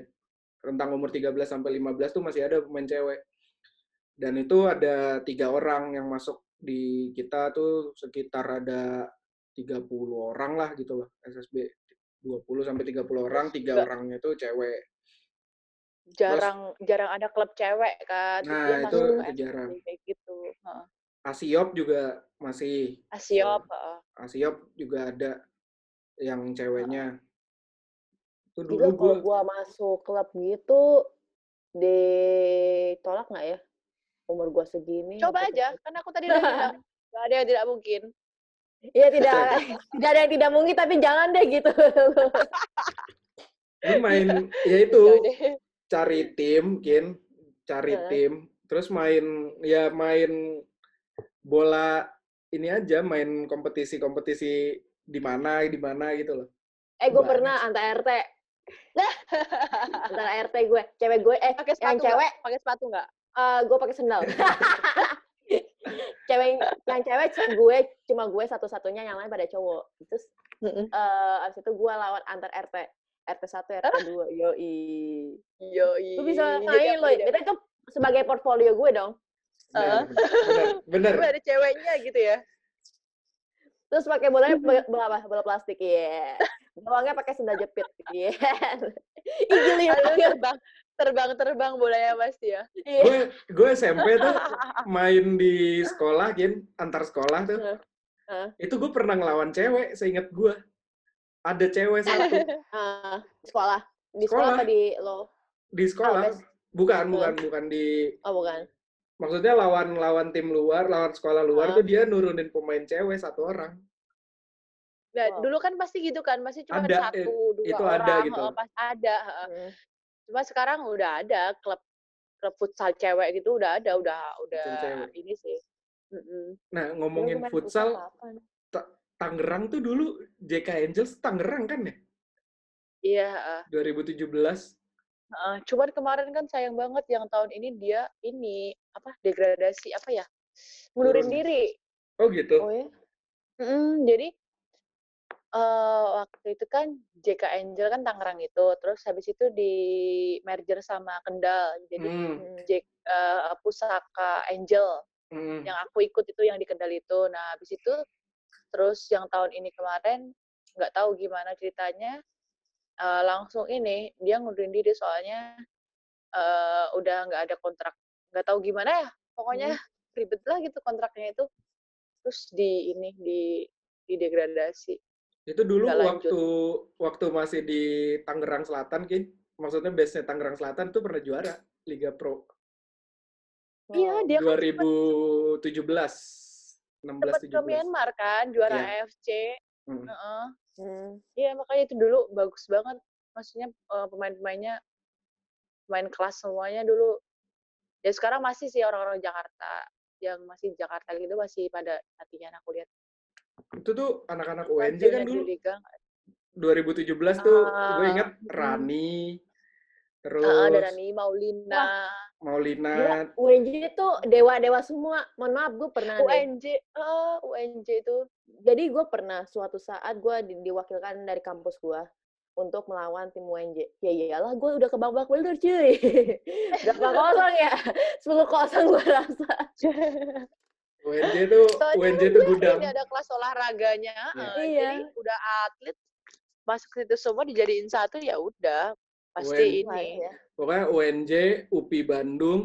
Speaker 1: rentang umur 13 sampai 15 tuh masih ada pemain cewek. Dan itu ada tiga orang yang masuk di kita tuh sekitar ada 30 orang lah gitu loh SSB 20 sampai 30 orang, tiga orangnya tuh cewek.
Speaker 2: Jarang jarang ada klub cewek kan terus
Speaker 1: Nah,
Speaker 2: dia
Speaker 1: itu-
Speaker 2: masuk ke
Speaker 1: itu jarang.
Speaker 2: Kayak gitu.
Speaker 1: Asiop juga masih
Speaker 2: Asiop ha.
Speaker 1: Asiop juga ada yang ceweknya. Itu dulu
Speaker 3: kalau
Speaker 1: gue
Speaker 3: gua masuk klub gitu ditolak nggak ya? Umur gua segini.
Speaker 2: coba
Speaker 3: masuk
Speaker 2: aja
Speaker 3: klub.
Speaker 2: kan aku tadi udah bilang ada yang tidak mungkin
Speaker 3: Iya tidak tidak ada yang tidak mungkin tapi jangan deh gitu.
Speaker 1: lu main ya itu. Cari tim, Kin, cari
Speaker 3: Heeh.
Speaker 1: tim, terus main ya main bola ini aja, main kompetisi-kompetisi di mana di mana gitu loh.
Speaker 3: eh gue pernah antar RT. antar RT gue, cewek gue eh
Speaker 2: pakai
Speaker 3: yang cewek
Speaker 2: pakai sepatu nggak
Speaker 3: eh gue pakai sendal. cewek yang cewek gue cuma gue satu-satunya yang lain pada cowok. Terus eh abis itu gue lawan antar RT. RT 1, RT 2. Yoi.
Speaker 2: Yoi.
Speaker 3: Gue bisa main loh. Itu, itu sebagai portfolio gue dong.
Speaker 1: Bener, bener, bener,
Speaker 2: Tapi ada ceweknya gitu ya.
Speaker 3: Terus pakai bolanya bola, bola apa? Bola plastik. Iya. Gawangnya pakai sendal jepit. Iya. Banget.
Speaker 2: terbang, terbang, terbang bolanya pasti ya.
Speaker 3: Iya.
Speaker 1: Gue gue SMP tuh main di sekolah, Kin, antar sekolah tuh. Itu gue pernah ngelawan cewek, seingat gue. Ada cewek satu
Speaker 3: Ah, di sekolah. Di sekolah
Speaker 1: Sekolah.
Speaker 3: apa di lo?
Speaker 1: di sekolah.
Speaker 3: Albes?
Speaker 1: Bukan, bukan, bukan di
Speaker 3: Oh, bukan.
Speaker 1: maksudnya lawan lawan tim luar, lawan sekolah luar
Speaker 3: Ah.
Speaker 1: tuh dia nurunin pemain cewek satu orang.
Speaker 2: Nah,
Speaker 3: Wow.
Speaker 2: dulu kan pasti gitu kan, masih cuma
Speaker 1: Ada,
Speaker 2: satu, dua
Speaker 1: itu
Speaker 2: orang,
Speaker 1: ada gitu.
Speaker 2: pas ada. heeh.
Speaker 3: Hmm.
Speaker 2: Cuma sekarang udah ada klub klub futsal cewek gitu udah ada, udah udah
Speaker 1: cewek.
Speaker 2: ini sih.
Speaker 1: Nah, ngomongin futsal? Tangerang tuh dulu JK Angels Tangerang kan ya?
Speaker 2: Iya, heeh.
Speaker 1: 2017.
Speaker 2: Heeh, cuman kemarin kan sayang banget yang tahun ini dia ini apa degradasi apa ya? Mundurin
Speaker 1: Turun.
Speaker 2: diri.
Speaker 1: Oh gitu.
Speaker 3: Oh ya?
Speaker 2: Mm, jadi eh waktu itu kan JK Angel kan Tangerang itu, terus habis itu di merger sama Kendal, jadi
Speaker 1: Hmm,
Speaker 3: Hmm.
Speaker 2: J, eh, Pusaka Angel
Speaker 1: hmm.
Speaker 2: yang aku ikut itu yang di Kendal itu. Nah habis itu terus yang tahun ini kemarin nggak tahu gimana ceritanya eh, langsung ini dia ngundurin diri soalnya eh, udah nggak ada kontrak, nggak tahu gimana ya, pokoknya ribet lah gitu kontraknya itu. Terus di ini di di degradasi.
Speaker 1: Itu dulu
Speaker 2: Nggak lanjut.
Speaker 1: waktu waktu masih di Tangerang Selatan, Kin. Maksudnya base-nya Tangerang Selatan tuh pernah juara Liga Pro
Speaker 2: Iya, dia kan
Speaker 1: 2017. 16
Speaker 2: sempat ke
Speaker 1: 17.
Speaker 2: Myanmar kan, juara
Speaker 1: Iya.
Speaker 2: AFC.
Speaker 1: Hmm.
Speaker 2: Heeh.
Speaker 3: Hmm.
Speaker 2: Iya, makanya itu dulu bagus banget. Maksudnya eh, pemain-pemainnya pemain kelas semuanya dulu. Ya sekarang masih sih orang-orang Jakarta yang masih di Jakarta gitu masih pada latihan aku lihat.
Speaker 1: Itu tuh anak-anak UNJ kan dulu
Speaker 2: Liga nggak-
Speaker 1: 2017 tuh gue
Speaker 2: Ah,
Speaker 1: inget
Speaker 2: mm.
Speaker 1: Rani, terus
Speaker 2: Ah, ada Rani, Maulina,
Speaker 1: Maulina,
Speaker 3: Gila, UNJ itu dewa-dewa semua. Mohon maaf, gue pernah deh.
Speaker 2: UNJ, eh, UNJ itu
Speaker 3: Jadi gue pernah suatu saat gue di- diwakilkan dari kampus gue untuk melawan tim UNJ. Ya iyalah, gue udah ke babak belur cuy. Berapa kosong ya? 10 kosong gue rasa.
Speaker 1: UNJ tuh
Speaker 2: Soalnya
Speaker 1: UNJ
Speaker 2: dia
Speaker 1: gudang.
Speaker 2: Ini ada kelas olahraganya,
Speaker 1: Iya.
Speaker 2: eh,
Speaker 3: Iya.
Speaker 2: jadi udah atlet masuk situ semua dijadiin satu ya udah pasti
Speaker 1: UN.
Speaker 2: Ini.
Speaker 3: ya.
Speaker 1: Pokoknya UNJ, UPI Bandung,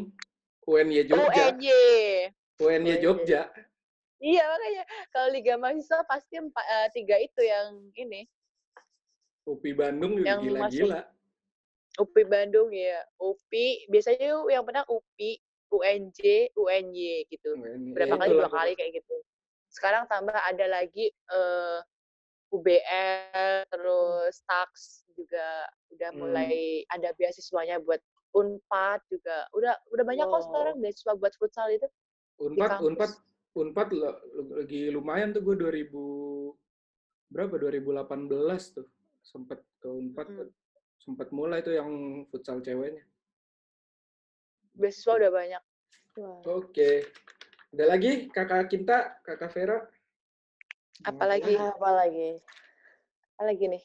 Speaker 1: UNY Jogja,
Speaker 2: UNY.
Speaker 1: UNY
Speaker 3: UNJ.
Speaker 1: Jogja.
Speaker 2: Iya makanya kalau Liga Mahasiswa pasti empat, eh, tiga itu yang ini.
Speaker 1: UPI Bandung juga
Speaker 2: Yang
Speaker 1: gila-gila.
Speaker 2: UPI Bandung ya, UPI biasanya yang menang UPI, UNJ, UNY gitu.
Speaker 1: UNY.
Speaker 2: Berapa
Speaker 1: Ya,
Speaker 2: kali dua kali kayak gitu. Sekarang tambah ada lagi eh UBL terus Tax juga udah
Speaker 1: Hmm.
Speaker 2: mulai ada beasiswanya buat Unpad juga. Udah udah banyak kok
Speaker 3: Wow.
Speaker 2: sekarang beasiswa buat futsal itu.
Speaker 1: Unpad. Unpad, Unpad lagi lumayan tuh gue 2000 berapa 2018 tuh sempet ke Unpad
Speaker 2: Mm.
Speaker 1: tuh. sempet mulai tuh yang futsal ceweknya.
Speaker 2: Beasiswa udah banyak.
Speaker 1: Oke. Ada lagi kakak Kinta, kakak Vera?
Speaker 2: Apalagi
Speaker 3: Apa lagi?
Speaker 2: apa lagi nih?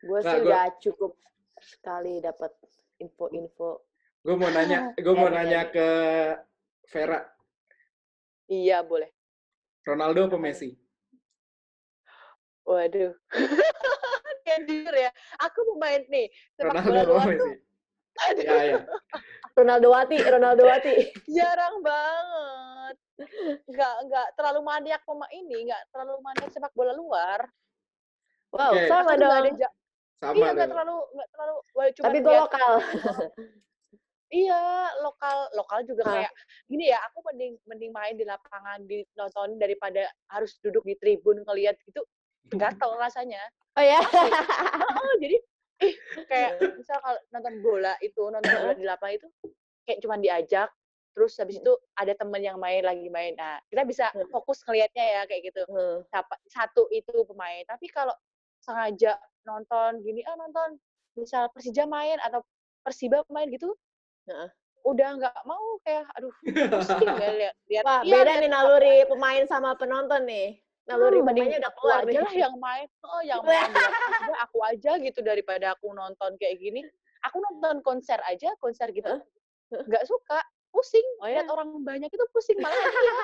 Speaker 3: Gue sih
Speaker 1: gua-
Speaker 3: udah cukup sekali dapat info-info.
Speaker 1: Gue mau nanya, gue mau nanya ke Vera,
Speaker 2: Iya, boleh.
Speaker 1: Ronaldo apa Messi?
Speaker 2: Waduh. Yang jujur ya, aku pemain nih sepak
Speaker 1: Ronaldo
Speaker 2: bola luar tuh aduh,
Speaker 1: Ya, ya.
Speaker 3: Ronaldo Wati, Ronaldo Wati.
Speaker 2: jarang banget. Nggak, nggak terlalu maniak pemain ini, nggak terlalu maniak sepak bola luar.
Speaker 3: Wow,
Speaker 1: Oke.
Speaker 3: sama
Speaker 2: nggak ada
Speaker 3: dong.
Speaker 2: ja-
Speaker 1: Sama
Speaker 2: iya, nggak
Speaker 1: dong.
Speaker 2: terlalu, nggak terlalu. wah, cuman
Speaker 3: Tapi gue lokal.
Speaker 2: Iya, lokal lokal juga
Speaker 3: Hah.
Speaker 2: kayak gini ya, aku mending mending main di lapangan di nonton daripada harus duduk di tribun ngelihat gitu. Gatel rasanya.
Speaker 3: Oh ya.
Speaker 2: Oh, jadi ih, kayak misal kalau nonton bola itu, nonton bola di lapangan itu kayak cuman diajak terus habis itu ada temen yang main lagi main. Nah, kita bisa
Speaker 3: Hmm.
Speaker 2: fokus ngelihatnya ya kayak gitu.
Speaker 3: Hmm.
Speaker 2: Satu itu pemain. Tapi kalau sengaja nonton gini, ah nonton misal Persija main atau Persiba main gitu,
Speaker 3: Heeh.
Speaker 2: udah nggak mau kayak aduh pusing ya lihat lihat
Speaker 3: Wah,
Speaker 2: iya,
Speaker 3: beda nih naluri pemain sama penonton nih. Naluri
Speaker 2: Hmm,
Speaker 3: pemainnya udah keluar
Speaker 2: aja lah yang main oh yang main udah aku aja gitu daripada aku nonton kayak gini aku nonton konser aja konser gitu nggak suka pusing
Speaker 3: Oh,
Speaker 2: lihat
Speaker 3: ya?
Speaker 2: orang banyak itu pusing malah iya.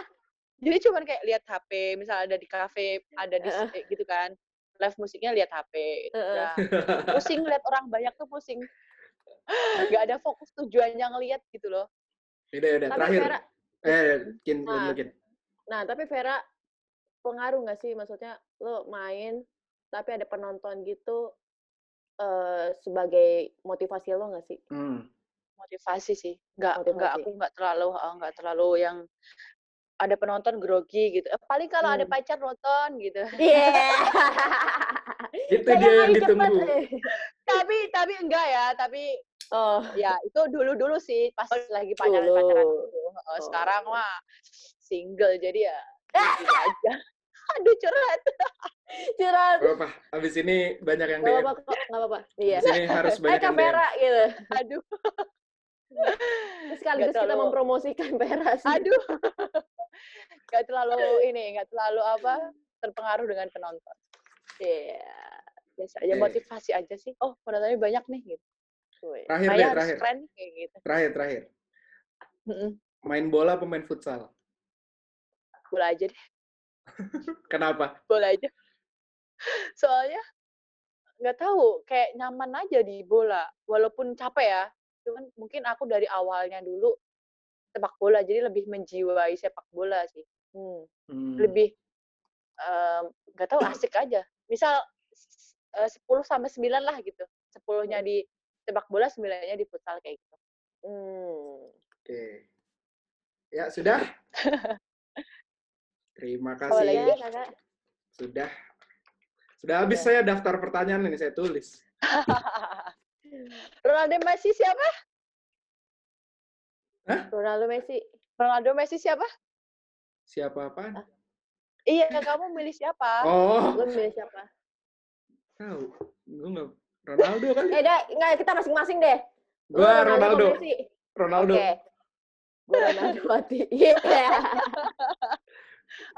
Speaker 2: jadi cuman kayak lihat HP misal ada di kafe ada di
Speaker 3: Heeh.
Speaker 2: gitu kan live musiknya lihat HP
Speaker 3: Heeh.
Speaker 2: udah pusing lihat orang banyak tuh pusing nggak ada fokus tujuannya ngelihat gitu loh
Speaker 1: Udah, udah,
Speaker 3: Tapi
Speaker 1: terakhir.
Speaker 3: Vera,
Speaker 1: Eh, Kin,
Speaker 3: Nah.
Speaker 1: dulu, Kin.
Speaker 3: nah tapi Vera pengaruh nggak sih maksudnya lo main tapi ada penonton gitu eh sebagai motivasi lo nggak sih?
Speaker 1: Hmm.
Speaker 2: Motivasi sih nggak nggak aku nggak terlalu nggak terlalu yang ada penonton grogi gitu Eh, paling kalau ada
Speaker 3: Hmm.
Speaker 2: pacar nonton gitu
Speaker 3: Iya.
Speaker 1: Itu
Speaker 3: Sayang
Speaker 1: dia yang ditunggu.
Speaker 2: tapi tapi enggak ya tapi
Speaker 3: Oh,
Speaker 2: ya itu dulu dulu sih pas lagi pacaran pacaran
Speaker 3: Oh.
Speaker 2: sekarang mah single jadi ya aja aduh curhat
Speaker 3: curhat.
Speaker 1: Gak apa Abis ini banyak yang DM.
Speaker 3: apa-apa nggak apa-apa. Iya.
Speaker 1: Abis ini harus banyak yang DM.
Speaker 3: Vera gitu.
Speaker 2: aduh
Speaker 3: Terus sekaligus kita
Speaker 2: terlalu-
Speaker 3: mempromosikan Vera sih.
Speaker 2: aduh nggak terlalu ini nggak terlalu apa terpengaruh dengan penonton
Speaker 3: Iya.
Speaker 2: biasa aja
Speaker 1: Oke.
Speaker 2: motivasi aja sih oh penontonnya banyak nih gitu
Speaker 3: Wih.
Speaker 1: Terakhir
Speaker 2: Maya
Speaker 1: deh, terakhir.
Speaker 2: keren kayak gitu
Speaker 1: Terakhir, terakhir.
Speaker 2: Mm-mm.
Speaker 1: Main bola apa main futsal?
Speaker 2: bola aja deh
Speaker 1: Kenapa?
Speaker 2: bola aja soalnya nggak tahu kayak nyaman aja di bola walaupun capek ya cuman mungkin aku dari awalnya dulu sepak bola jadi lebih menjiwai sepak bola sih
Speaker 3: Hmm.
Speaker 1: Hmm.
Speaker 2: lebih em, nggak tahu asik aja misal eh, 10 sampai 9 lah gitu sepuluhnya di sepak bola sembilannya di futsal kayak gitu
Speaker 3: Hmm.
Speaker 1: Oke. Ya, sudah. Terima kasih.
Speaker 3: Iya, Kakak.
Speaker 1: Sudah. Sudah habis saya daftar pertanyaan ini, saya tulis.
Speaker 2: Ronaldo Messi siapa
Speaker 3: Ronaldo Messi.
Speaker 2: Ronaldo Messi siapa
Speaker 1: Siapa apaan?
Speaker 2: iya kamu milih siapa
Speaker 1: Oh,
Speaker 3: Lo milih siapa?
Speaker 1: tahu. Gue nggak Ronaldo kan?
Speaker 3: Eh, dah, enggak, kita masing-masing deh. Apa
Speaker 1: Ronaldo.
Speaker 3: Messi?
Speaker 1: Ronaldo.
Speaker 3: Oke. Gue Ronaldo mati. Iya.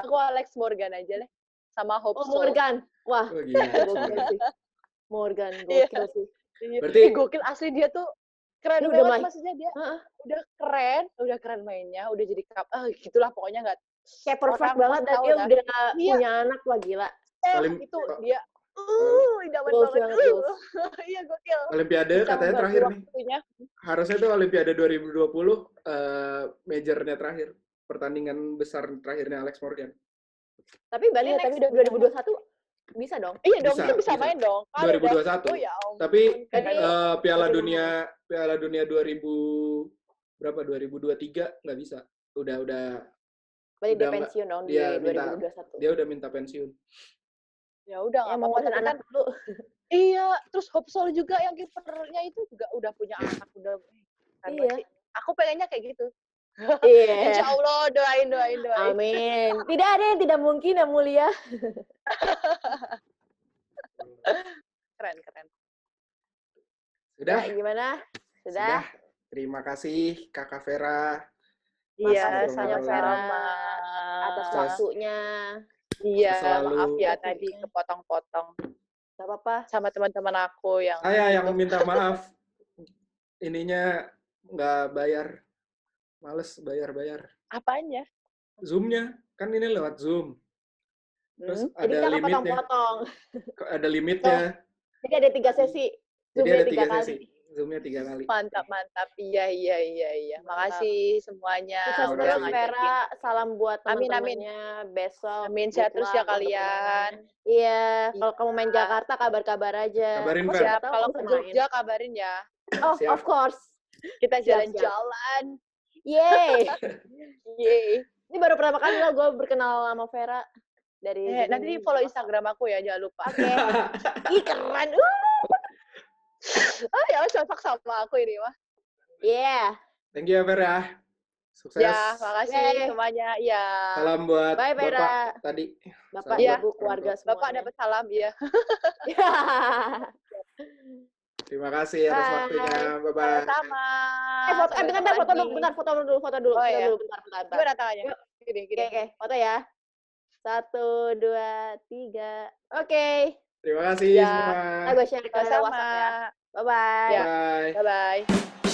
Speaker 2: aku Alex Morgan aja deh sama Hope
Speaker 3: Oh. Morgan. Wah,
Speaker 1: Oh, gila.
Speaker 3: Morgan,
Speaker 2: Iya.
Speaker 3: gokil sih.
Speaker 2: Iya.
Speaker 1: Berarti-
Speaker 2: Ih, gokil asli dia tuh keren
Speaker 3: udah
Speaker 2: banget
Speaker 3: main-
Speaker 2: maksudnya dia
Speaker 3: Heeh.
Speaker 2: udah keren udah keren mainnya udah jadi kap ah gitulah pokoknya nggak
Speaker 3: Kayak perfect
Speaker 2: Orang
Speaker 3: banget dan dia
Speaker 2: dah.
Speaker 3: udah
Speaker 2: Iya.
Speaker 3: punya anak lah gila.
Speaker 2: eh itu dia uh idaman
Speaker 3: Goals
Speaker 2: banget
Speaker 3: banget,
Speaker 2: uh. iya gokil
Speaker 1: Olimpiade
Speaker 2: Bisa
Speaker 1: katanya terakhir nih.
Speaker 2: waktunya.
Speaker 1: Harusnya tuh Olimpiade 2020 eh majornya terakhir. Pertandingan besar terakhirnya Alex Morgan.
Speaker 3: Tapi
Speaker 2: Iya,
Speaker 3: next
Speaker 2: tapi udah-
Speaker 3: 2021 bisa dong.
Speaker 2: iya dong
Speaker 1: Bisa,
Speaker 2: dia bisa,
Speaker 1: bisa.
Speaker 2: main dong Kan udah-
Speaker 1: 2021.
Speaker 2: oh ya ampun.
Speaker 1: Tapi
Speaker 3: Jadi,
Speaker 1: eh, Piala
Speaker 3: Tapi-
Speaker 1: Dunia Piala Dunia 2000 berapa 2023 nggak bisa. Udah udah
Speaker 3: Berarti dia
Speaker 1: udah nggak-
Speaker 3: pensiun dong di
Speaker 1: dia minta-
Speaker 3: 2021.
Speaker 1: dia udah minta pensiun.
Speaker 2: ya udah
Speaker 3: Ya,
Speaker 2: nggak
Speaker 3: mau
Speaker 2: apa-apa tapi
Speaker 3: anak
Speaker 2: kan
Speaker 3: dulu.
Speaker 2: Iya, terus Hopsol juga yang kipernya itu juga udah punya anak udah keren banget
Speaker 3: Iya.
Speaker 2: Aku pengennya kayak gitu.
Speaker 3: Iya.
Speaker 2: Insya Allah doain doain doain.
Speaker 3: Amin. Tidak ada yang tidak mungkin yang mulia.
Speaker 2: Keren keren.
Speaker 1: Sudah?
Speaker 3: Ya, gimana?
Speaker 1: Sudah.
Speaker 3: Sudah?
Speaker 1: Terima kasih Kakak Vera.
Speaker 2: Iya,
Speaker 1: Makasih,
Speaker 2: sama-sama.
Speaker 3: Atas waktunya.
Speaker 2: Iya,
Speaker 1: Selalu-
Speaker 2: maaf ya tadi kepotong-potong
Speaker 3: Gak apa-apa.
Speaker 2: sama teman-teman aku yang
Speaker 1: Saya yang minta maaf. Ininya nggak bayar. Males bayar-bayar.
Speaker 2: apanya?
Speaker 1: Zoom-nya. Kan ini lewat Zoom. Terus
Speaker 2: Hmm?
Speaker 3: Jadi
Speaker 1: ada
Speaker 3: kita
Speaker 1: limitnya.
Speaker 3: kepotong-potong.
Speaker 1: Ada limitnya.
Speaker 3: Jadi ada tiga sesi.
Speaker 1: Jadi
Speaker 3: Zoom-nya
Speaker 1: ada
Speaker 3: tiga
Speaker 1: tiga
Speaker 3: kali.
Speaker 1: sesi. Zoom-nya tiga kali.
Speaker 2: Mantap mantap. Iya iya iya iya. Makasih semuanya.
Speaker 3: Sukses
Speaker 1: Terima
Speaker 3: terus. Vera. Salam buat
Speaker 2: Amin, amin.
Speaker 3: teman-temannya besok.
Speaker 2: Amin, sehat terus ya kalian.
Speaker 3: undangannya. Iya, kalau kamu main
Speaker 2: Iya.
Speaker 3: Jakarta kabar-kabar aja.
Speaker 1: Kabarin,
Speaker 3: tahu
Speaker 2: Kalau ke. Jogja kabarin ya.
Speaker 3: Oh,
Speaker 1: Siap.
Speaker 3: of course.
Speaker 2: Kita
Speaker 3: Siap, siap.
Speaker 2: jalan-jalan.
Speaker 3: Yeay.
Speaker 2: Yeay.
Speaker 3: Ini baru pertama kali lo gue berkenal sama Vera dari
Speaker 2: Eh, nanti di follow. Instagram aku ya, jangan lupa.
Speaker 3: Oke. Ih, keren. Uh.
Speaker 2: Ah, ya cocok sama aku ini mah.
Speaker 3: Yeah.
Speaker 1: Thank you ya Vera. Sukses.
Speaker 2: Ya, makasih
Speaker 3: Yeay.
Speaker 2: semuanya. Ya.
Speaker 1: Salam buat
Speaker 3: Bye, Vera.
Speaker 1: Bapak tadi.
Speaker 3: Bapak,
Speaker 1: Salam
Speaker 2: Iya.
Speaker 3: Ibu, keluarga semua.
Speaker 2: Bapak dapat salam ya.
Speaker 1: Terima kasih atas
Speaker 3: Bye.
Speaker 1: waktunya. Bye-bye.
Speaker 2: Sama.
Speaker 3: eh, foto, eh, bentar, bentar, foto dulu, bentar, foto dulu, foto dulu,
Speaker 2: Oh,
Speaker 3: foto
Speaker 2: iya.
Speaker 3: dulu, bentar, bentar, bentar.
Speaker 2: Gimana tangannya?
Speaker 3: Yuk.
Speaker 2: Gini,
Speaker 3: Oke,
Speaker 2: gini.
Speaker 3: oke, foto ya. Satu, dua, tiga. Oke.
Speaker 1: Terima kasih
Speaker 2: Ya.
Speaker 1: semua.
Speaker 3: Nah, gue share ke
Speaker 2: Sama.
Speaker 3: WhatsApp ya. Bye-bye.
Speaker 2: Ya.
Speaker 1: Bye.
Speaker 2: Bye-bye.